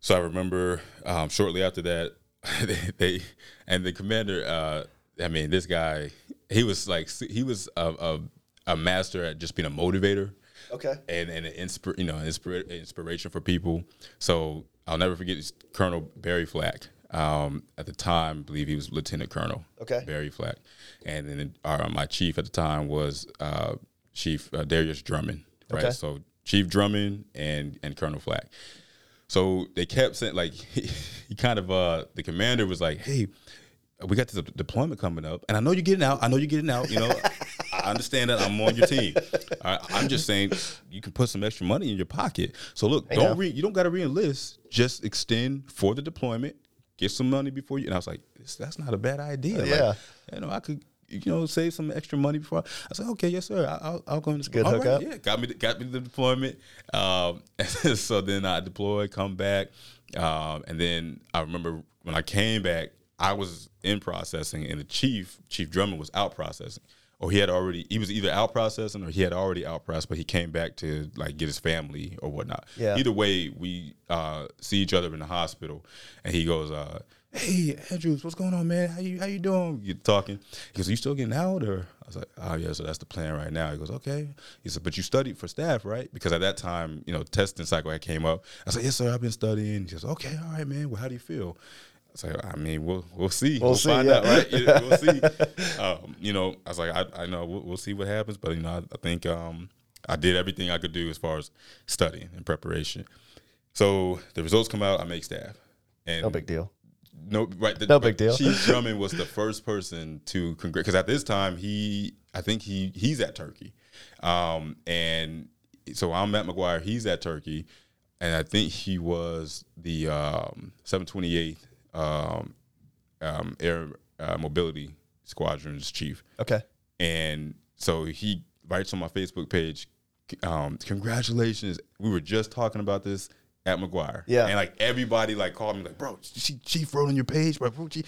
so I remember um, shortly after that, they, they and the commander. Uh, I mean, this guy, he was like, he was a, a, a master at just being a motivator okay and and an inspir- you know inspira- inspiration for people. So I'll never forget Colonel Barry Flack. Um, at the time, I believe he was Lieutenant Colonel. Okay. Barry Flack, and then our, my chief at the time was uh, Chief uh, Darius Drummond. Right. Okay. So Chief Drummond and and Colonel Flack. So they kept saying like he, he kind of uh the commander was like, hey. We got this deployment coming up, and I know you're getting out. I know you're getting out. You know, I understand that. I'm on your team. I, I'm just saying you can put some extra money in your pocket. So look, Hey, don't re, you don't got to re-enlist. Just extend for the deployment. Get some money before you. And I was like, that's not a bad idea. Like, Yeah. you know, I could you know save some extra money before. I, I like, okay, yes sir. I, I'll, I'll go. A good hookup. Yeah, got me the, got me the deployment. Um, so then I deployed, come back, um, and then I remember when I came back, I was in processing, and the chief, Chief Drummond, was out processing. Or he had already, he was either out processing or he had already out processed, but he came back to like get his family or whatnot. Yeah. Either way, we uh, see each other in the hospital, and he goes, uh, "Hey, Andrews, what's going on, man? How you how you doing?" You talking? He goes, "You still getting out?" Or I was like, "Oh yeah, so that's the plan right now." He goes, "Okay." He said, "But you studied for staff, right?" Because at that time, you know, testing cycle had came up. I said, "Yes, sir. I've been studying." He goes, "Okay, all right, man. Well, how do you feel?" Like, I mean, we'll we'll see. We'll, We'll see, find yeah. out, right? Yeah, we'll see. Um, you know, I was like, I, I know we'll, we'll see what happens, but you know, I, I think um, I did everything I could do as far as studying and preparation. So the results come out, I make staff, and No big deal. no, right. The, No big deal. Chief Drummond was the first person to congratulate because at this time he, I think he he's at Turkey, um, and so I'm at McGuire. He's at Turkey, and I think he was the um, 728th um, um, Air uh, Mobility Squadron's chief, Okay. and so he writes on my Facebook page, um, "Congratulations! We were just talking about this." At McGuire, Yeah. and like everybody like called me like, bro, she Chief wrote on your page, bro, Chief.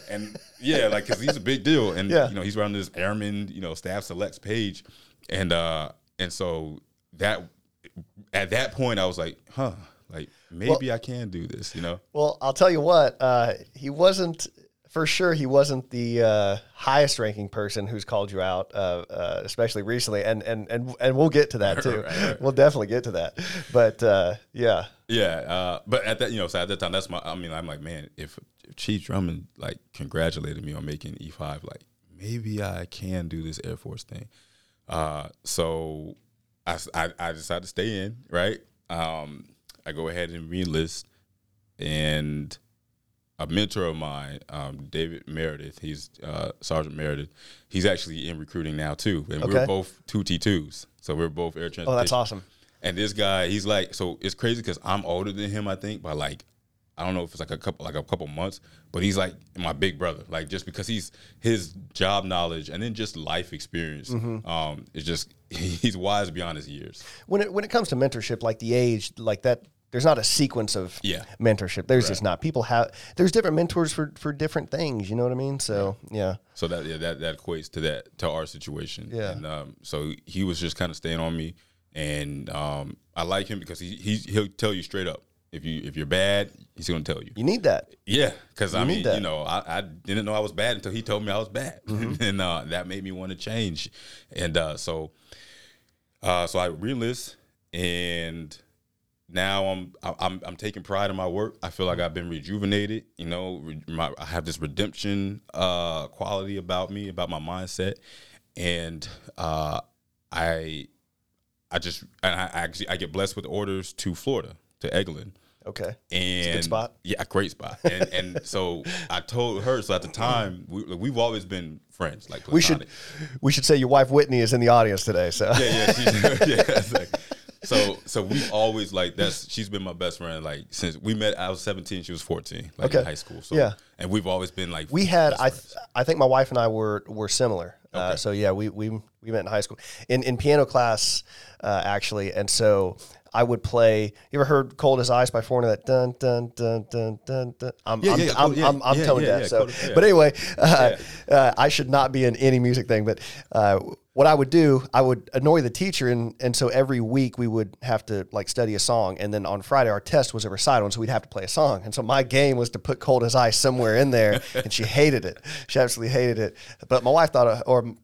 and yeah, like because he's a big deal, and Yeah. you know he's running this airman, you know, staff selects page, and uh, and so that at that point I was like, huh, like maybe I can do this, you know. Well, I'll tell you what. Uh, he wasn't for sure. He wasn't the uh, highest ranking person who's called you out, uh, uh, especially recently. And and and and we'll get to that too. Right, right. We'll definitely get to that. But uh, yeah, Yeah, uh, but at that, you know, so at that time, that's my. I mean, I'm like, man, if, if Chief Drummond like congratulated me on making E5, like maybe I can do this Air Force thing. Uh, so I decided to stay in. Right, um, I go ahead and reenlist, and a mentor of mine, um, David Meredith, he's uh, Sergeant Meredith. He's actually in recruiting now too, and Okay. we're both two T twos, so we're both air transportation. oh, that's awesome. And this guy, he's like, so it's crazy because I'm older than him, I think, by like, I don't know if it's like a couple, like a couple months, but he's like my big brother, like just because he's his job knowledge and then just life experience, Mm-hmm. um, is just he's wise beyond his years. When it when it comes to mentorship, like the age, like that. There's not a sequence of Yeah. mentorship. There's just not. People have. There's different mentors for for different things. You know what I mean? So yeah. So that yeah, that that equates to that to our situation. Yeah. And um, so he was just kind of staying on me, and um, I like him because he he's, he'll tell you straight up if you if you're bad, he's gonna tell you. You need that. Yeah, because I mean, that. you know, I, I didn't know I was bad until he told me I was bad, Mm-hmm. and uh, that made me want to change. And uh, so, uh, so I reenlist, and now I'm I'm I'm taking pride in my work. I feel like I've been rejuvenated. You know, re- my, I have this redemption uh, quality about me, about my mindset, and uh, I I just and I actually I get blessed with orders to Florida to Eglin Okay. and spot. Yeah, a great spot. And and so I told her. So at the time, we, we've always been friends. Like We should we should say your wife Whitney is in the audience today. So Yeah, yeah, she's, yeah. like- so so we've always like that's she's been my best friend like since we met. I was seventeen, she was fourteen, like Okay. in high school. So Yeah. and we've always been like we had I friends. I think my wife and I were were similar. Uh, Okay. so yeah, we we we met in high school in in piano class uh, actually, and so I would play. You ever heard "Cold as Ice" by Foreigner? That dun dun dun dun dun dun. I'm Yeah, I'm, yeah, I'm, yeah, I'm, I'm yeah, tone deaf. so, but anyway, uh, uh, I should not be in any music thing. But uh, what I would do, I would annoy the teacher, and and so every week we would have to like study a song, and then on Friday our test was a recital, and so we'd have to play a song, and so my game was to put "Cold as Ice" somewhere in there, and she hated it. She absolutely hated it. But my wife thought, uh, or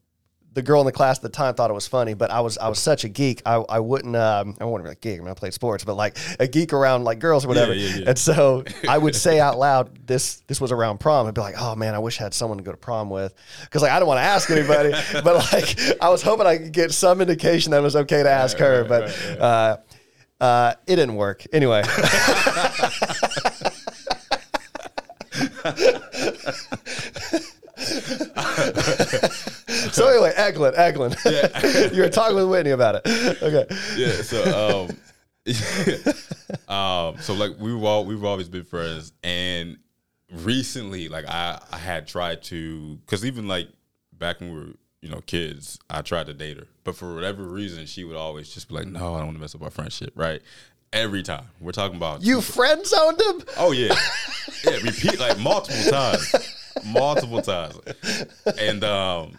the girl in the class at the time thought it was funny, but I was I was such a geek. I, I wouldn't um, I wouldn't be a geek. I mean, I played sports, but like a geek around like girls or whatever. yeah, yeah. And so I would say out loud, this this was around prom. I'd be like, oh man, I wish I had someone to go to prom with, because like I don't want to ask anybody, but like I was hoping I could get some indication that it was okay to ask her, right, but. right, Uh, uh, it didn't work. Anyway, so anyway, Eglin, Eglin, you were talking with Whitney about it. Okay, yeah. So um, um, so like we've all we've always been friends, and recently, like I I had tried to because even like back when we were you know kids, I tried to date her, but for whatever reason, she would always just be like, "No, I don't want to mess up our friendship." Right. Every time we're talking about you friend zoned him. Oh yeah, yeah. Repeat like multiple times, multiple times, and um,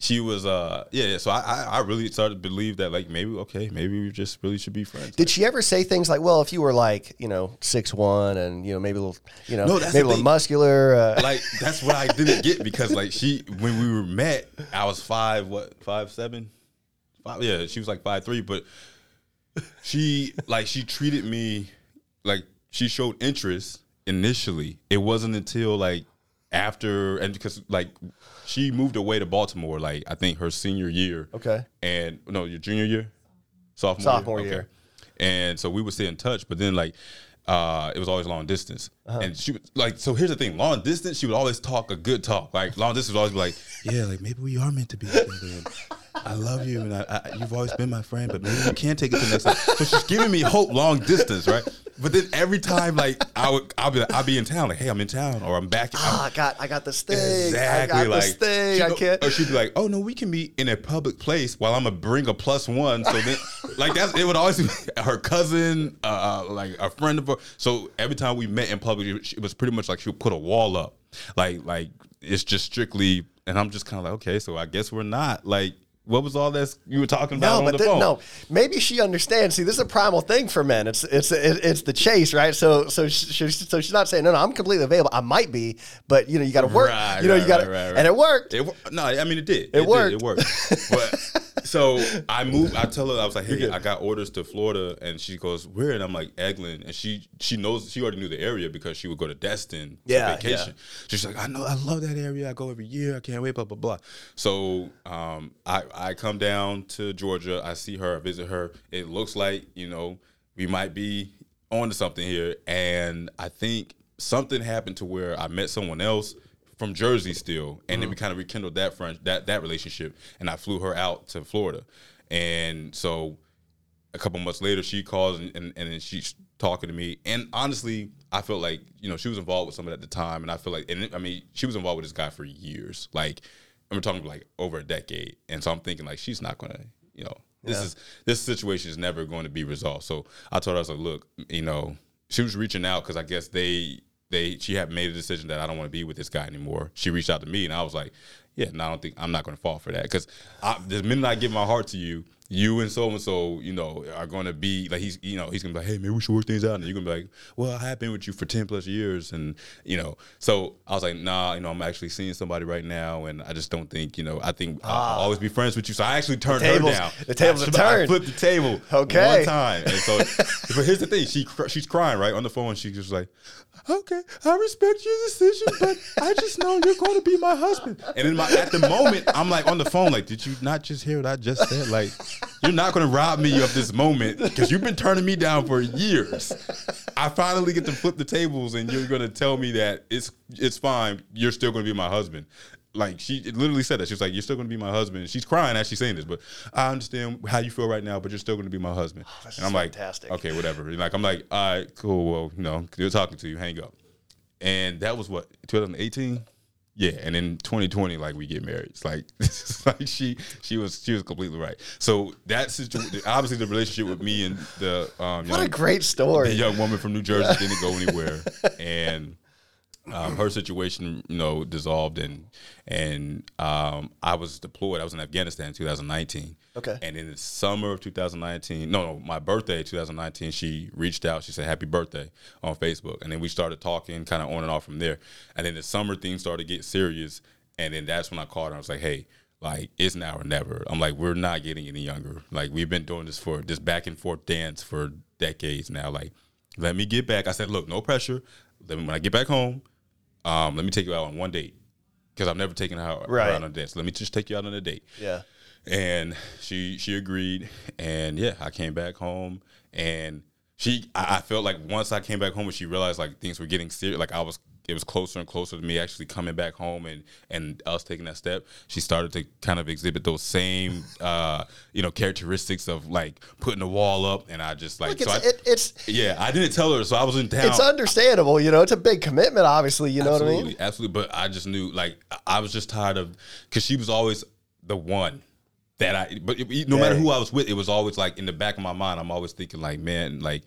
she was uh yeah so I, I really started to believe that like maybe okay maybe we just really should be friends. Did she ever say things like, "Well, if you were like, you know, six one and you know maybe a little, you know, No, that's maybe a little muscular"? Uh, like that's what I didn't get because like she when we were met, I was five what five seven, five yeah she was like five three, but she like she treated me like she showed interest initially. It wasn't until like after and because like she moved away to Baltimore like I think her senior year. Okay. And no, your junior year, sophomore Sophomore year. And so we would stay in touch, but then like uh, it was always long distance. Uh-huh. And she would like so here's the thing, long distance, she would always talk a good talk. Like long distance would always be like, Yeah, like maybe we are meant to be together. I love you and I, I, you've always been my friend, but maybe we can take it to the next level. So she's giving me hope long distance, right? But then every time like I would I'll be like, I'll be in town, like, hey, I'm in town or I'm back. ah, I got, I got this thing. Exactly. I got like this thing. I can't. Or she'd be like, "Oh no, we can meet in a public place while I'm gonna bring a one." So then, like that's it would always be her cousin, uh, like a friend of her. So every time we met in public, it it was pretty much like she would put a wall up, like like it's just strictly. And I'm just kind of like, okay, so I guess we're not like. What was all this you were talking about No, on but the no. Maybe she understands. See, this is a primal thing for men. It's it's it, it's the chase, right? So so she, so she's not saying no, no. I'm completely available. I might be, but you know, you got to work. Right, you know, right, you got to, right, and it worked. It, no, I mean it did. It did, worked. It worked. But so I moved. I tell her I was like, hey. I got orders to Florida, and she goes, where? And I'm like, Eglin, and she she knows she already knew the area because she would go to Destin Yeah, for vacation. She's like, I know, I love that area. I go every year. I can't wait. Blah blah blah. So um, I I come down to Georgia. I see her. I visit her. It looks like you know we might be on to something here, and I think something happened to where I met someone else from Jersey still, and then we mm-hmm. kind of rekindled that friend that that relationship, and I flew her out to Florida, and so a couple months later she calls and, and, and then she's talking to me, and honestly, I felt like you know she was involved with someone at the time, and I feel like, and I mean, she was involved with this guy for years, like, we're talking like over a decade, and so I'm thinking like she's not gonna, you know. This Yeah. is this situation is never going to be resolved. So I told her I was like, look, you know, she was reaching out because I guess they they she had made a decision that I don't want to be with this guy anymore. She reached out to me and I was like, yeah, no, I don't think I'm not going to fall for that because the minute I give my heart to you, you and so and so, you know, are going to be like he's you know he's going to be like, hey, maybe we should work things out, and you're going to be like, well, I have been with you for ten plus years, and you know, so I was like, nah, you know, I'm actually seeing somebody right now, and I just don't think, you know, I think I'll, I'll always be friends with you. So I actually turned her down. the tables I, have I turned. flipped the table Okay. one time, and so but here's the thing: she cr- she's crying right on the phone. She's just like, "Okay, I respect your decision, but I just know you're going to be my husband." And in my at the moment, I'm like on the phone, like, "Did you not just hear what I just said? Like, you're not going to rob me of this moment because you've been turning me down for years. I finally get to flip the tables, and you're going to tell me that it's it's fine. You're still going to be my husband." Like she literally said that she was like, "You're still going to be my husband." She's crying as she's saying this, but I understand how you feel right now. But you're still going to be my husband. Oh, this and I'm like, fantastic. okay, whatever. Like I'm like, all right, cool. Well, you know, you're talking to you. Hang up. And that was what 2018. Yeah, and in 2020, like we get married. It's like, it's like she she was she was completely right. So that situation, obviously, the relationship with me and the um, What a young- great the story. young woman from New Jersey didn't go anywhere, and um, her situation, you know, dissolved, and and um, I was deployed. I was in Afghanistan in 2019. Okay. And in the summer of 2019, no, no, my birthday, 2019, she reached out. She said, "Happy birthday" on Facebook, and then we started talking, kind of on and off from there. And then the summer things started to get serious, and then that's when I called her. I was like, "Hey." Like it's now or never. I'm like, we're not getting any younger. Like we've been doing this for this back and forth dance for decades now. Like, let me get back. I said, look, no pressure. Then when I get back home, um, let me take you out on one date because I've never taken her out Right. out on a date. So let me just take you out on a date. Yeah. And she she agreed, and yeah, I came back home, and she I, I felt like once I came back home, and she realized like things were getting serious, like I was it was closer and closer to me actually coming back home and and us taking that step. She started to kind of exhibit those same uh you know characteristics of like putting the wall up, and I just like Look, so it's, I, it, it's yeah I didn't tell her, so I was in town. it's understandable. You know, it's a big commitment. Obviously, you know what I mean. Absolutely, but I just knew like I- was just tired of because she was always the one that I. But it- no matter who I was with, it was always like in the back of my mind. I'm always thinking like, man, like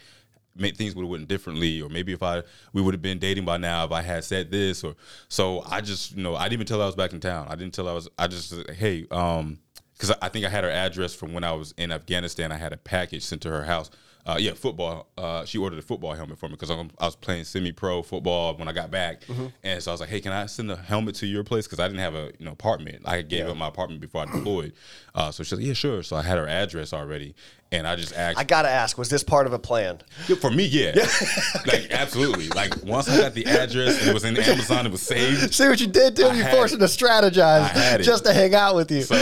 things would have went differently, or maybe if I we would have been dating by now if I had said this, or so I just you know I didn't even tell I was back in town. I didn't tell I was. I just hey, um, because I think I had her address from when I was in Afghanistan. I had a package sent to her house. Uh, yeah, football. Uh, she ordered a football helmet for me because I was playing semi-pro football when I got back, Mm-hmm. and so I was like, "Hey, can I send a helmet to your place?" Because I didn't have a you know apartment. I gave Yeah. up my apartment before I deployed. Uh, so she's like, "Yeah, sure." So I had her address already, and I just asked. I gotta ask, was this part of a plan? Yeah, for me, yeah, like absolutely. Like once I got the address and it was in Amazon, it was saved. See what you did to him? You forced him to strategize I had it. just to hang out with you. So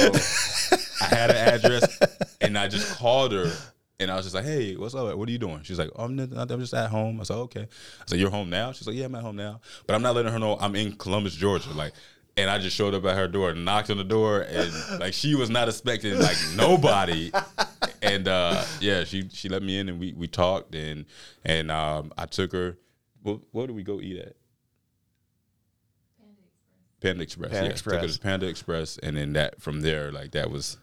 I had an address, and I just called her, and I was just like, "Hey, what's up? What are you doing?" She's like, oh, "I'm, n- I'm just at home." I said, "Okay." I said, "You're home now?" She's like, "Yeah, I'm at home now," but I'm not letting her know I'm in Columbus, Georgia. Like. And I just showed up at her door, knocked on the door, and like she was not expecting like nobody. And uh, yeah, she she let me in, and we we talked, and and um, I took her. What, what did we go eat at? Panda Express. Panda yeah. Express. Took her to Panda Express, and then that from there, like that was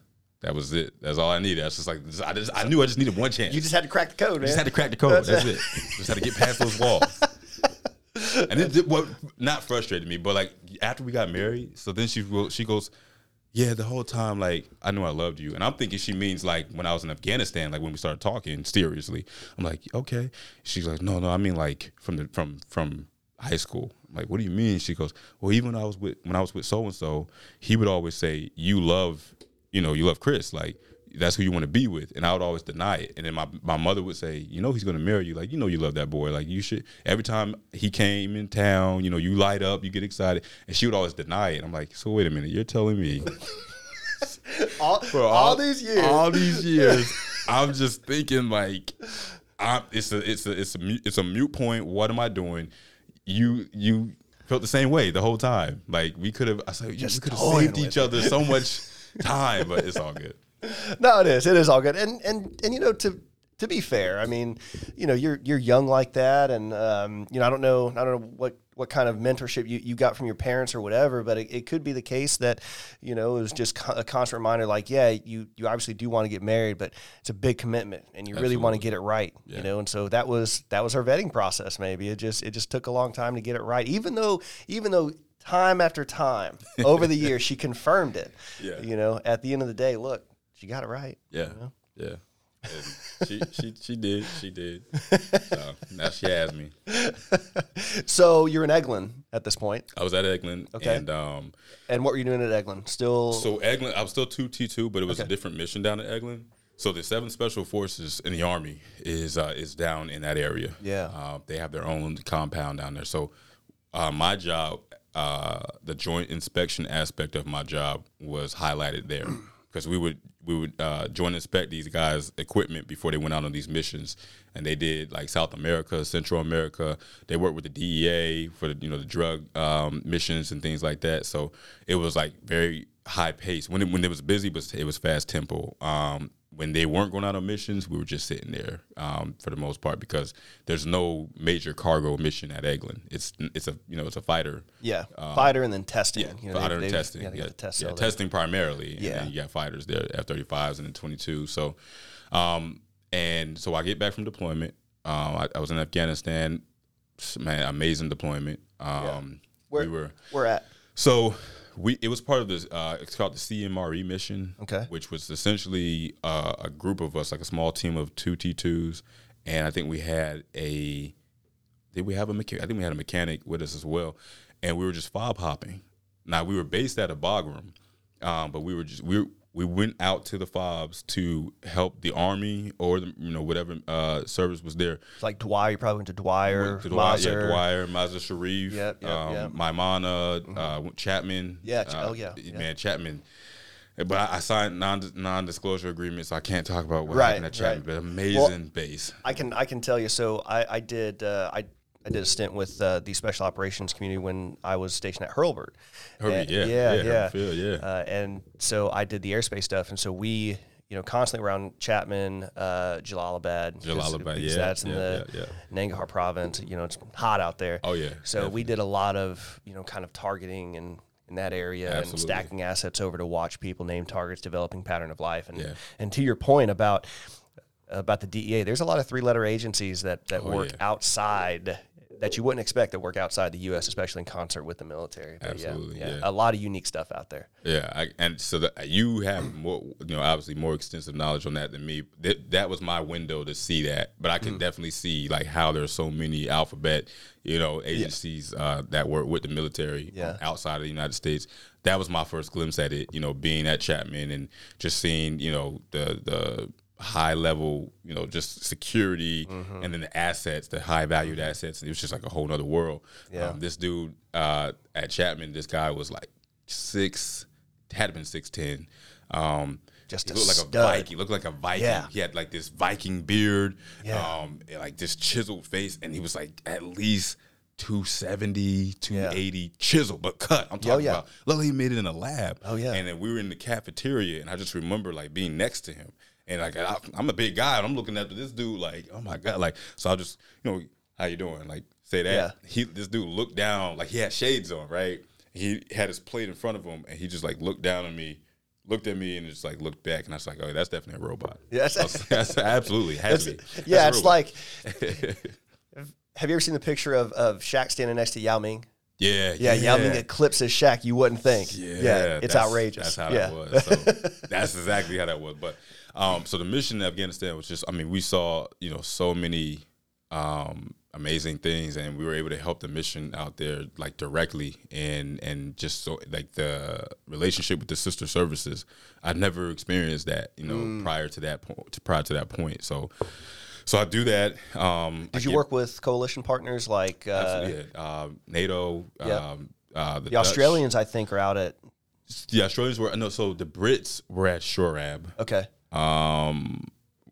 that was it. That's all I needed. I was just like, I just I knew I just needed one chance. you just had to crack the code, man. just had to crack the code. That's, it. Just had to get past those walls. and it did what not frustrated me, but like after we got married, so then she she goes, Yeah, the whole time, like, I knew I loved you. And I'm thinking she means like when I was in Afghanistan, like when we started talking seriously. I'm like, okay. She's like, No, no, I mean like from the from from high school. I'm like, what do you mean? She goes, Well, even when I was with when I was with so and so, he would always say, You love, you know, you love Chris. Like that's who you want to be with. And I would always deny it. And then my, my mother would say, you know, he's going to marry you. Like, you know, you love that boy. Like you should, every time he came in town, you know, you light up, you get excited. And she would always deny it. I'm like, so wait a minute, you're telling me all, for all, these years. all these years, I'm just thinking like, I'm, it's a, it's a, it's a, mute, it's a mute point. What am I doing? You, you felt the same way the whole time. Like we could have, I said, we Just could have saved each other so much time, but it's all good. no, it is. It is all good. And and and you know to to be fair, I mean, you know, you're you're young like that, and um, you know, I don't know, I don't know what what kind of mentorship you, you got from your parents or whatever, but it, it could be the case that you know it was just a constant reminder, like, yeah, you you obviously do want to get married, but it's a big commitment, and you really want to get it right, you know, and so that was that was our vetting process. Maybe it just it just took a long time to get it right, even though even though. Time after time over the years, she confirmed it. Yeah. You know, at the end of the day, look, she got it right. Yeah, yeah. And she she she did she did. So now she has me. So you're in Eglin at this point, I was at Eglin, Okay. and um, and what were you doing at Eglin? Still, so Eglin, I was still two T two, but it was a different mission down at Eglin. So the seven Special Forces in the Army is uh, is down in that area. Yeah. uh, they have their own compound down there. So uh, my job, uh, the joint inspection aspect of my job was highlighted there because we would we would uh, joint inspect these guys' equipment before they went out on these missions, and they did like South America, Central America. They worked with the DEA for the you know the drug um, missions and things like that. So it was like very high pace. When it, when it was busy, but it was fast tempo. Um, when they weren't going out on missions, we were just sitting there um, for the most part because there's no major cargo mission at Eglin. It's it's a you know it's a fighter. yeah, fighter and then testing. Yeah, you know, fighter they- and testing. Yeah, yeah, the test yeah, testing primarily. Yeah. and you got fighters there, F thirty fives and then twenty two. So, um, and so I get back from deployment. Um, I, I was in Afghanistan. Man, amazing deployment. Um, Where, we were we're at. so we it was part of this. Uh, it's called the CMRE mission. Okay. Which was essentially uh, a group of us, like a small team of two T twos, and I think we had a. Did we have a mechanic? I think we had a mechanic with us as well, and we were just fob hopping. Now we were based at a Bagram, um, but we were just we we went out to the fobs to help the army or the, you know whatever uh, service was there It's like Dwyer. You probably went to Dwyer, Went to Dwyer, Mazar. yeah, Dwyer, Mazar Sharif, Yep, yep, um, yep. Maimana, uh, Chapman. Yeah, uh, oh, yeah, yeah. man, Chapman. But I, I signed non non disclosure agreements, so I can't talk about what Right, happened at Chapman. right. But amazing base. I can I can tell you. So I I did uh, I. I did a stint with uh, the special operations community when I was stationed at Hurlburt. Yeah, yeah, yeah, yeah. Field, yeah. Uh, and so I did the airspace stuff, and so we, you know, constantly around Chapman, uh, Jalalabad, Jalalabad, yeah, that's in yeah, the yeah, Nangarhar province. You know, it's hot out there. Oh, yeah, So we did a lot of you know kind of targeting and in that area and stacking assets over to watch people name targets, developing pattern of life, and and to your point about about the DEA. There's a lot of three letter agencies that that Oh, work yeah. outside that you wouldn't expect that work outside the U.S., especially in concert with the military. But Absolutely, yeah, yeah. a lot of unique stuff out there. Yeah, I, and so that you have more, you know, obviously more extensive knowledge on that than me. That, that was my window to see that, but I can Mm. definitely see like how there's so many alphabet, you know, agencies uh, that work with the military Yeah. outside of the United States. That was my first glimpse at it, you know, being at Chapman and just seeing, you know, the the high level, you know, just security Mm-hmm. and then the assets, the high valued assets. It was just like a whole nother world. Yeah. Um, this dude uh, at Chapman, this guy was like six, had been six ten. Um, Just he a looked like stud. a Viking. He looked like a Viking. Yeah. He had like this Viking beard. Yeah. Um, and, like this chiseled face, and he was like at least 270, 280 chiseled, but cut. I'm talking Oh, yeah. about. Luckily, he made it in a lab. Oh, yeah. And then we were in the cafeteria, and I just remember like being next to him, and like I, I'm a big guy, and I'm looking after this dude, like oh my god, like so I just you know how you doing, like say that. Yeah. He this dude looked down, like he had shades on, right? He had his plate in front of him, and he just like looked down at me. Looked at me and just like looked back, and I was like, "Oh, that's definitely a robot." Yes. Was- that's absolutely has to be. yeah, it's like. have you ever seen the picture of, of Shaq standing next to Yao Ming? yeah, Yeah, Yao Ming eclipses Shaq. You wouldn't think. Yeah, it's that's- outrageous. That's how yeah. that was. So that's exactly how that was. But um, so the mission in Afghanistan was just, I mean, we saw, you know, so many um, amazing things, and we were able to help the mission out there like directly, and and just so like the relationship with the sister services. I'd never experienced that, you know, Mm. prior to that point. To, prior to that point, so. So I do that. Um, I Did you get- work with coalition partners like uh, yeah. Um, NATO, Yeah. um, uh, the, the Australians? I think are out at. The Australians were no, so the Brits were at Shorab. Okay. Um,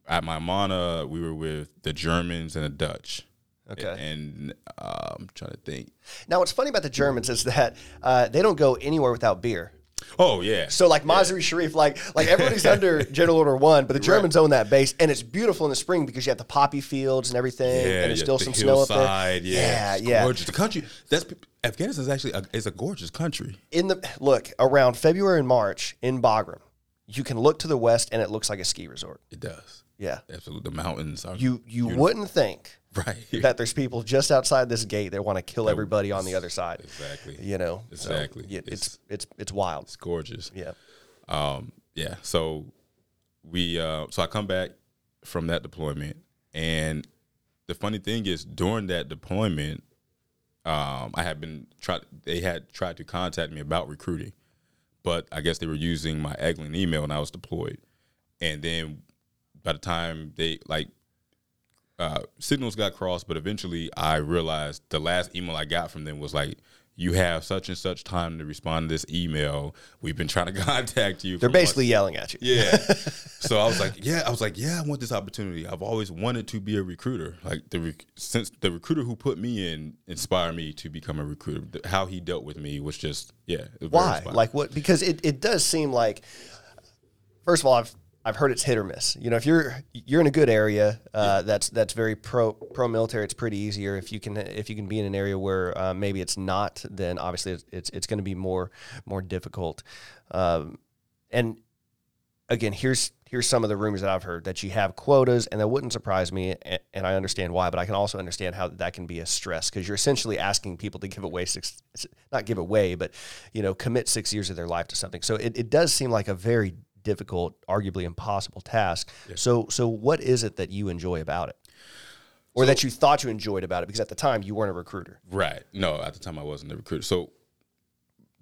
at my Maimana, we were with the Germans and the Dutch. Okay. And uh, I'm trying to think. Now, what's funny about the Germans is that uh, they don't go anywhere without beer. Oh yeah. So, like Mazari Sharif, like like everybody's under General Order One, but the Germans own that base, and it's beautiful in the spring because you have the poppy fields and everything, yeah, and there's yeah, still the some snow up there. Yeah, yeah, it's yeah. Gorgeous. The country. That's Afghanistan is actually a, is a gorgeous country. In the look around February and March in Bagram, you can look to the west, and it looks like a ski resort. It does. Yeah, Absolutely. The mountains are you you wouldn't think right. that there's people just outside this gate that want to kill everybody on the other side. exactly. You know, So, Exactly. yeah, it's It's- it's it's wild. It's gorgeous. Yeah. um, yeah so we uh, so i come back from that deployment and the funny thing is during that deployment um, i had been tried they had tried to contact me about recruiting but i guess they were using my eglin email when i was deployed. And then by the time they like uh, signals got crossed, but eventually I realized the last email I got from them was like, "You have such and such time to respond to this email. We've been trying to contact you." They're for months." basically yelling at you. yeah. so I was like, "Yeah," I was like, "Yeah, I want this opportunity. I've always wanted to be a recruiter. Like the rec- since the recruiter who put me in inspired me to become a recruiter. The- How he dealt with me was just yeah. was Why? Like what? Because it, it does seem like, first of all, I've I've heard it's hit or miss. You know, if you're you're in a good area, uh, that's that's very pro pro military. It's pretty easier. If you can if you can be in an area where uh, maybe it's not, then obviously it's it's, it's going to be more more difficult. Um, and again, here's here's some of the rumors that I've heard that you have quotas, and that wouldn't surprise me, and, and I understand why, but I can also understand how that can be a stress because you're essentially asking people to give away six, not give away, but you know, commit six years of their life to something. So it, it does seem like a very difficult, arguably impossible task. So so what is it that you enjoy about it? Or that you thought you enjoyed about it because at the time you weren't a recruiter. Right. No, at the time I wasn't a recruiter. So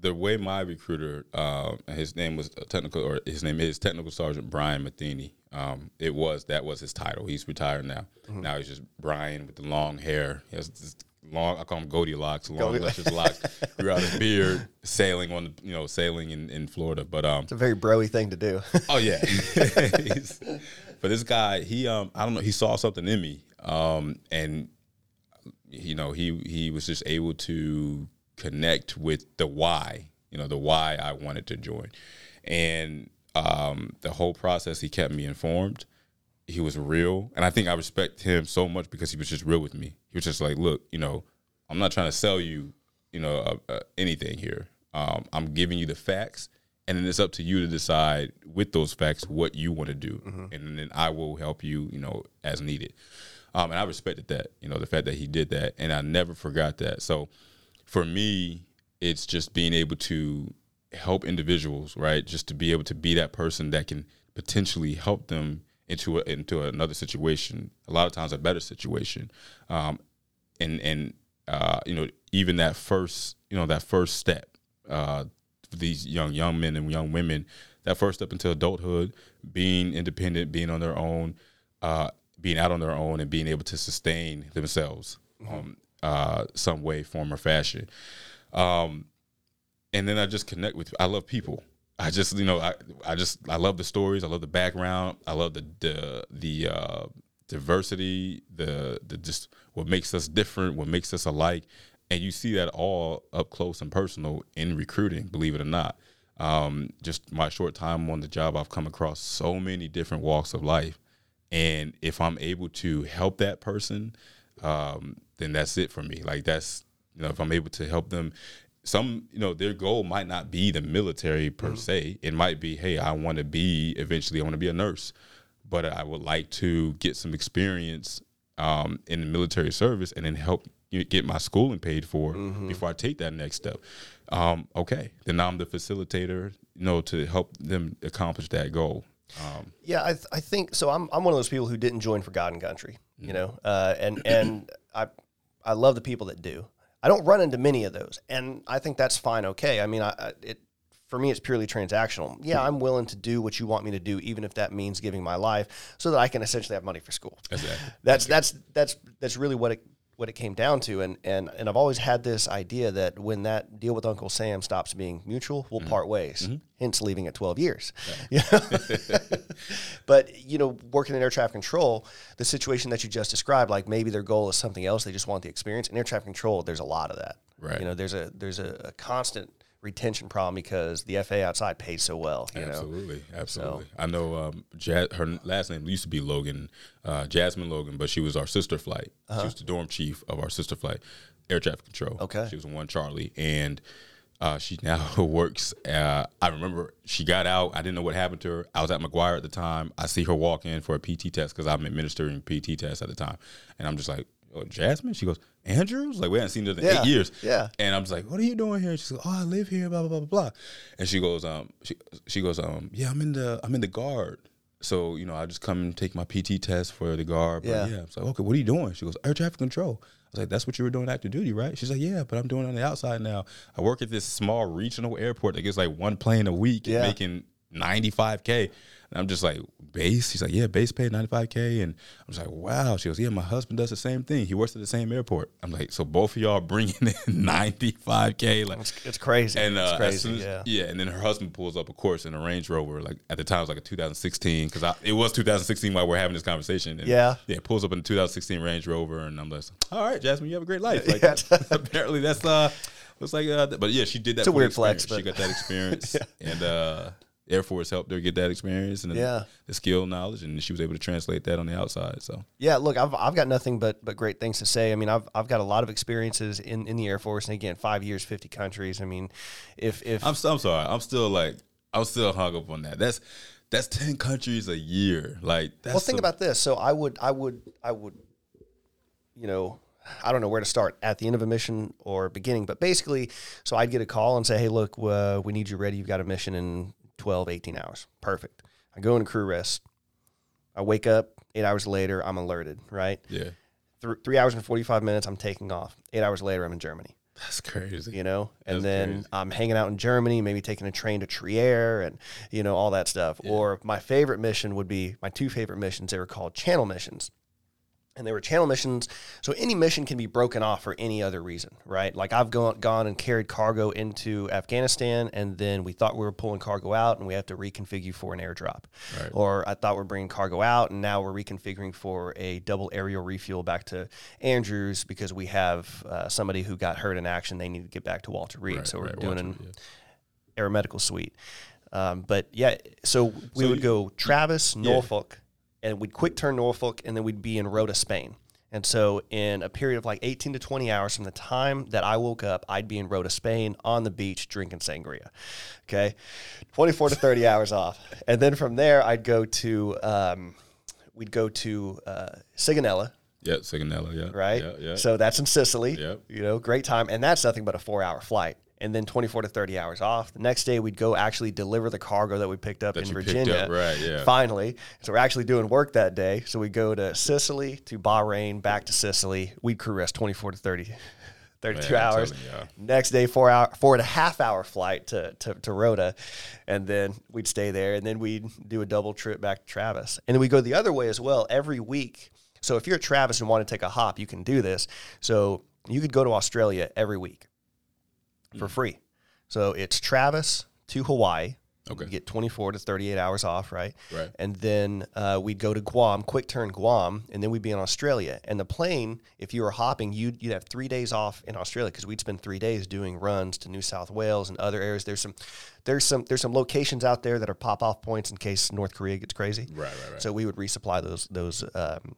the way my recruiter, um, his name was technical, or his name is Technical Sergeant Brian Matheny. Um, it was that was his title. He's retired now. Now he's just Brian with the long hair. He has this long. I call him Goldilocks, long luscious locks. Grew out his beard, sailing on the you know sailing in, in Florida. But um, It's a very broy thing to do. Oh yeah. But this guy, he um, I don't know, he saw something in me, um, and you know, he he was just able to connect with the why, you know, the why I wanted to join, and um, the whole process, he kept me informed. He was real, and I think I respect him so much because he was just real with me. He was just like, "Look, you know, I'm not trying to sell you, you know, uh, uh, anything here. Um, I'm giving you the facts, and then it's up to you to decide with those facts what you want to do, and then I will help you, you know, as needed. Um, and I respected that, you know, the fact that he did that, and I never forgot that. So for me, it's just being able to help individuals, right? Just to be able to be that person that can potentially help them into a, into another situation. A lot of times, a better situation, um, and and uh, you know, even that first, you know, that first step. Uh, for these young young men and young women, that first step into adulthood, being independent, being on their own, uh, being out on their own, and being able to sustain themselves, um, uh, some way, form, or fashion. Um, and then I just connect with. I love people. I just you know I I just I love the stories. I love the background. I love the the the uh, diversity. The the just what makes us different. What makes us alike. And you see that all up close and personal in recruiting. Believe it or not. Um, just my short time on the job, I've come across so many different walks of life. And if I'm able to help that person, um, then that's it for me. Like that's you know, if I'm able to help them, some you know their goal might not be the military per se. It might be, hey, I want to be eventually, I want to be a nurse, but I would like to get some experience um, in the military service and then help get my schooling paid for before I take that next step. Um, okay, then I'm the facilitator, you know, to help them accomplish that goal. Um, Yeah, I, th- I think so. I'm I'm one of those people who didn't join for God and country, you know, uh, and and I I love the people that do. I don't run into many of those, and I think that's fine. Okay, I mean, I, I it for me it's purely transactional. Yeah, I'm willing to do what you want me to do, even if that means giving my life so that I can essentially have money for school. Exactly. That's that's that's that's really what it what it came down to, and and and I've always had this idea that when that deal with Uncle Sam stops being mutual, we'll mm-hmm. part ways. Mm-hmm. Hence, leaving at twelve years. You know? but you know, working in air traffic control, the situation that you just described, like maybe their goal is something else, they just want the experience. In air traffic control, there's a lot of that. Right. You know, there's a there's a, a constant retention problem because the FA outside pays so well. You know. Absolutely, absolutely. I know um, ja- her last name used to be Logan, uh, Jasmine Logan, but she was our sister flight. She was the dorm chief of our sister flight, air traffic control. Okay. she was one Charlie, and uh, she now works. Uh, I remember she got out. I didn't know what happened to her. I was at McGuire at the time. I see her walk in for a PT test because I'm administering PT tests at the time, and I'm just like. Oh, Jasmine? She goes, Andrews? Like, we hadn't seen her in Yeah, eight years. yeah. And I'm just like, what are you doing here? She's like, oh, I live here, blah, blah, blah, blah, blah. And she goes, um, she, she goes, um, yeah, I'm in the, I'm in the guard. So, you know, I just come and take my PT test for the guard. But Yeah. yeah. I was like, okay, what are you doing? She goes, air traffic control. I was like, that's what you were doing active duty, right? She's like, yeah, but I'm doing it on the outside now. I work at this small regional airport that gets like one plane a week Yeah. and making 95K. And I'm just like, base? She's like, yeah, base pay 95K. And I'm just like, wow. She goes, yeah, my husband does the same thing. He works at the same airport. I'm like, so both of y'all bringing in 95K. Like, It's, it's crazy. and uh, it's as crazy. soon as- yeah. And then her husband pulls up, of course, in a Range Rover. Like at the time, it was like a 2016 because it was 2016 while we're having this conversation. And, Yeah. yeah. Pulls up in a 2016 Range Rover, and I'm like, all right, Jasmine, you have a great life. Like Yeah. apparently that's uh, looks like uh, but yeah, she did that. It's a weird flex, experience. She got that experience, and uh, Air Force helped her get that experience and Yeah. the skill knowledge, and she was able to translate that on the outside. So Yeah, look, I've, I've got nothing but, but great things to say. I mean, I've, I've got a lot of experiences in, in the Air Force, and again, five years, fifty countries. I mean, if if I'm, I'm sorry, I'm still like I'm still hung up on that. That's that's ten countries a year. Like that's well, think a- about this. So I would I would I would, you know, I don't know where to start at the end of a mission or beginning, but basically, so I'd get a call and say, hey, look, uh, we need you ready. You've got a mission in 12, 18 hours. Perfect. I go into crew rest. I wake up eight hours later. I'm alerted. Right. yeah. Th- three hours and 45 minutes. I'm taking off. Eight hours later, I'm in Germany. That's crazy. you know, and That's then crazy. I'm hanging out in Germany, maybe taking a train to Trier and, you know, all that stuff. Or my favorite mission would be my two favorite missions. They were called channel missions. And they were channel missions. So any mission can be broken off for any other reason, right? Like I've gone, gone and carried cargo into Afghanistan, and then we thought we were pulling cargo out, and we have to reconfigure for an airdrop. Right. Or I thought we're bringing cargo out, and now we're reconfiguring for a double aerial refuel back to Andrews because we have uh, somebody who got hurt in action. They need to get back to Walter Reed. Right, so we're right, doing Walter an Reed, aeromedical suite. Um, but yeah, so we So would you- go Travis, Norfolk, and we'd quick turn Norfolk, and then we'd be in Rota, Spain. And so, in a period of like 18 to 20 hours from the time that I woke up, I'd be in Rota, Spain on the beach drinking sangria. Okay. 24 to 30 hours off. And then from there, I'd go to, um, we'd go to uh, Sigonella, Yeah, Sigonella. Yeah. right? Yeah. Yeah. So that's in Sicily. Yep. You know, great time. And that's nothing but a four hour flight. And then 24 to 30 hours off. The next day, we'd go actually deliver the cargo that we picked up That in Virginia. up, right, yeah. Finally. So we're actually doing work that day. So we go to Sicily, to Bahrain, back to Sicily. We'd crew rest 24 to 30. 32 Man, hours. Next day, four hour, four and a half hour flight to, to, to Rota. And then we'd stay there. And then we'd do a double trip back to Travis. And then we go the other way as well every week. So if you're at Travis and want to take a hop, you can do this. So you could go to Australia every week for free. So it's Travis to Hawaii. Okay. You get 24 to 38 hours off, right? Right. And then uh, we'd go to Guam, quick turn Guam, and then we'd be in Australia. And the plane, if you were hopping, you'd, you'd have three days off in Australia because we'd spend three days doing runs to New South Wales and other areas. There's some, there's some, there's some locations out there that are pop off points in case North Korea gets crazy. Right, right, right. So we would resupply those those um,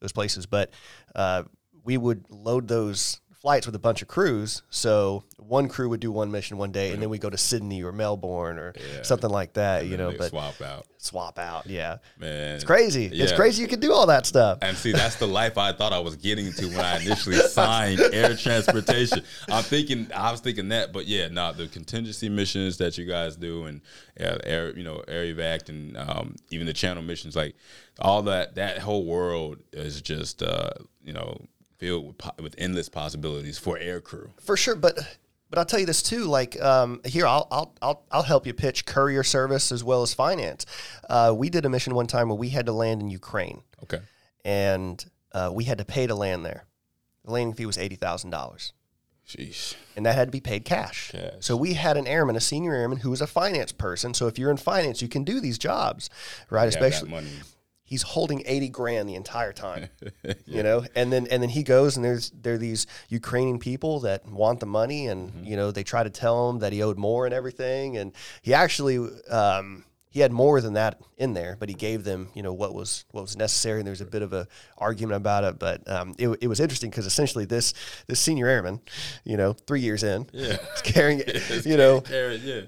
those places, but uh, we would load those flights with a bunch of crews. So one crew would do one mission one day, and then we go to Sydney or Melbourne or Yeah. something like that. You know, but swap out. swap out. Yeah, Man. it's crazy. It's crazy you can do all that stuff. And see, that's the life I thought I was getting to when I initially signed air transportation. I'm thinking, I was thinking that, but yeah, no, the contingency missions that you guys do, and yeah, air, you know, air evac, and um, even the channel missions, like all that, that whole world is just, uh, you know, filled with, po- with endless possibilities for air crew. For sure, but but I'll tell you this too. Like um, here, I'll, I'll I'll I'll help you pitch courier service as well as finance. Uh, we did a mission one time where we had to land in Ukraine, Okay. and uh, we had to pay to land there. The landing fee was eighty thousand dollars. Sheesh. and that had to be paid cash. Cash. So we had an airman, a senior airman, who was a finance person. So if you're in finance, you can do these jobs, right? Especially money. He's holding eighty grand the entire time, you know. And then and then he goes and there's there are these Ukrainian people that want the money, and Mm-hmm. you know they try to tell him that he owed more and everything, and he actually. Um, he had more than that in there, but he gave them, you know, what was what was necessary. And there was a bit of a argument about it, but um, it, it was interesting because essentially this this senior airman, you know, three years in, Yeah. is carrying, you know, Carrot, yeah.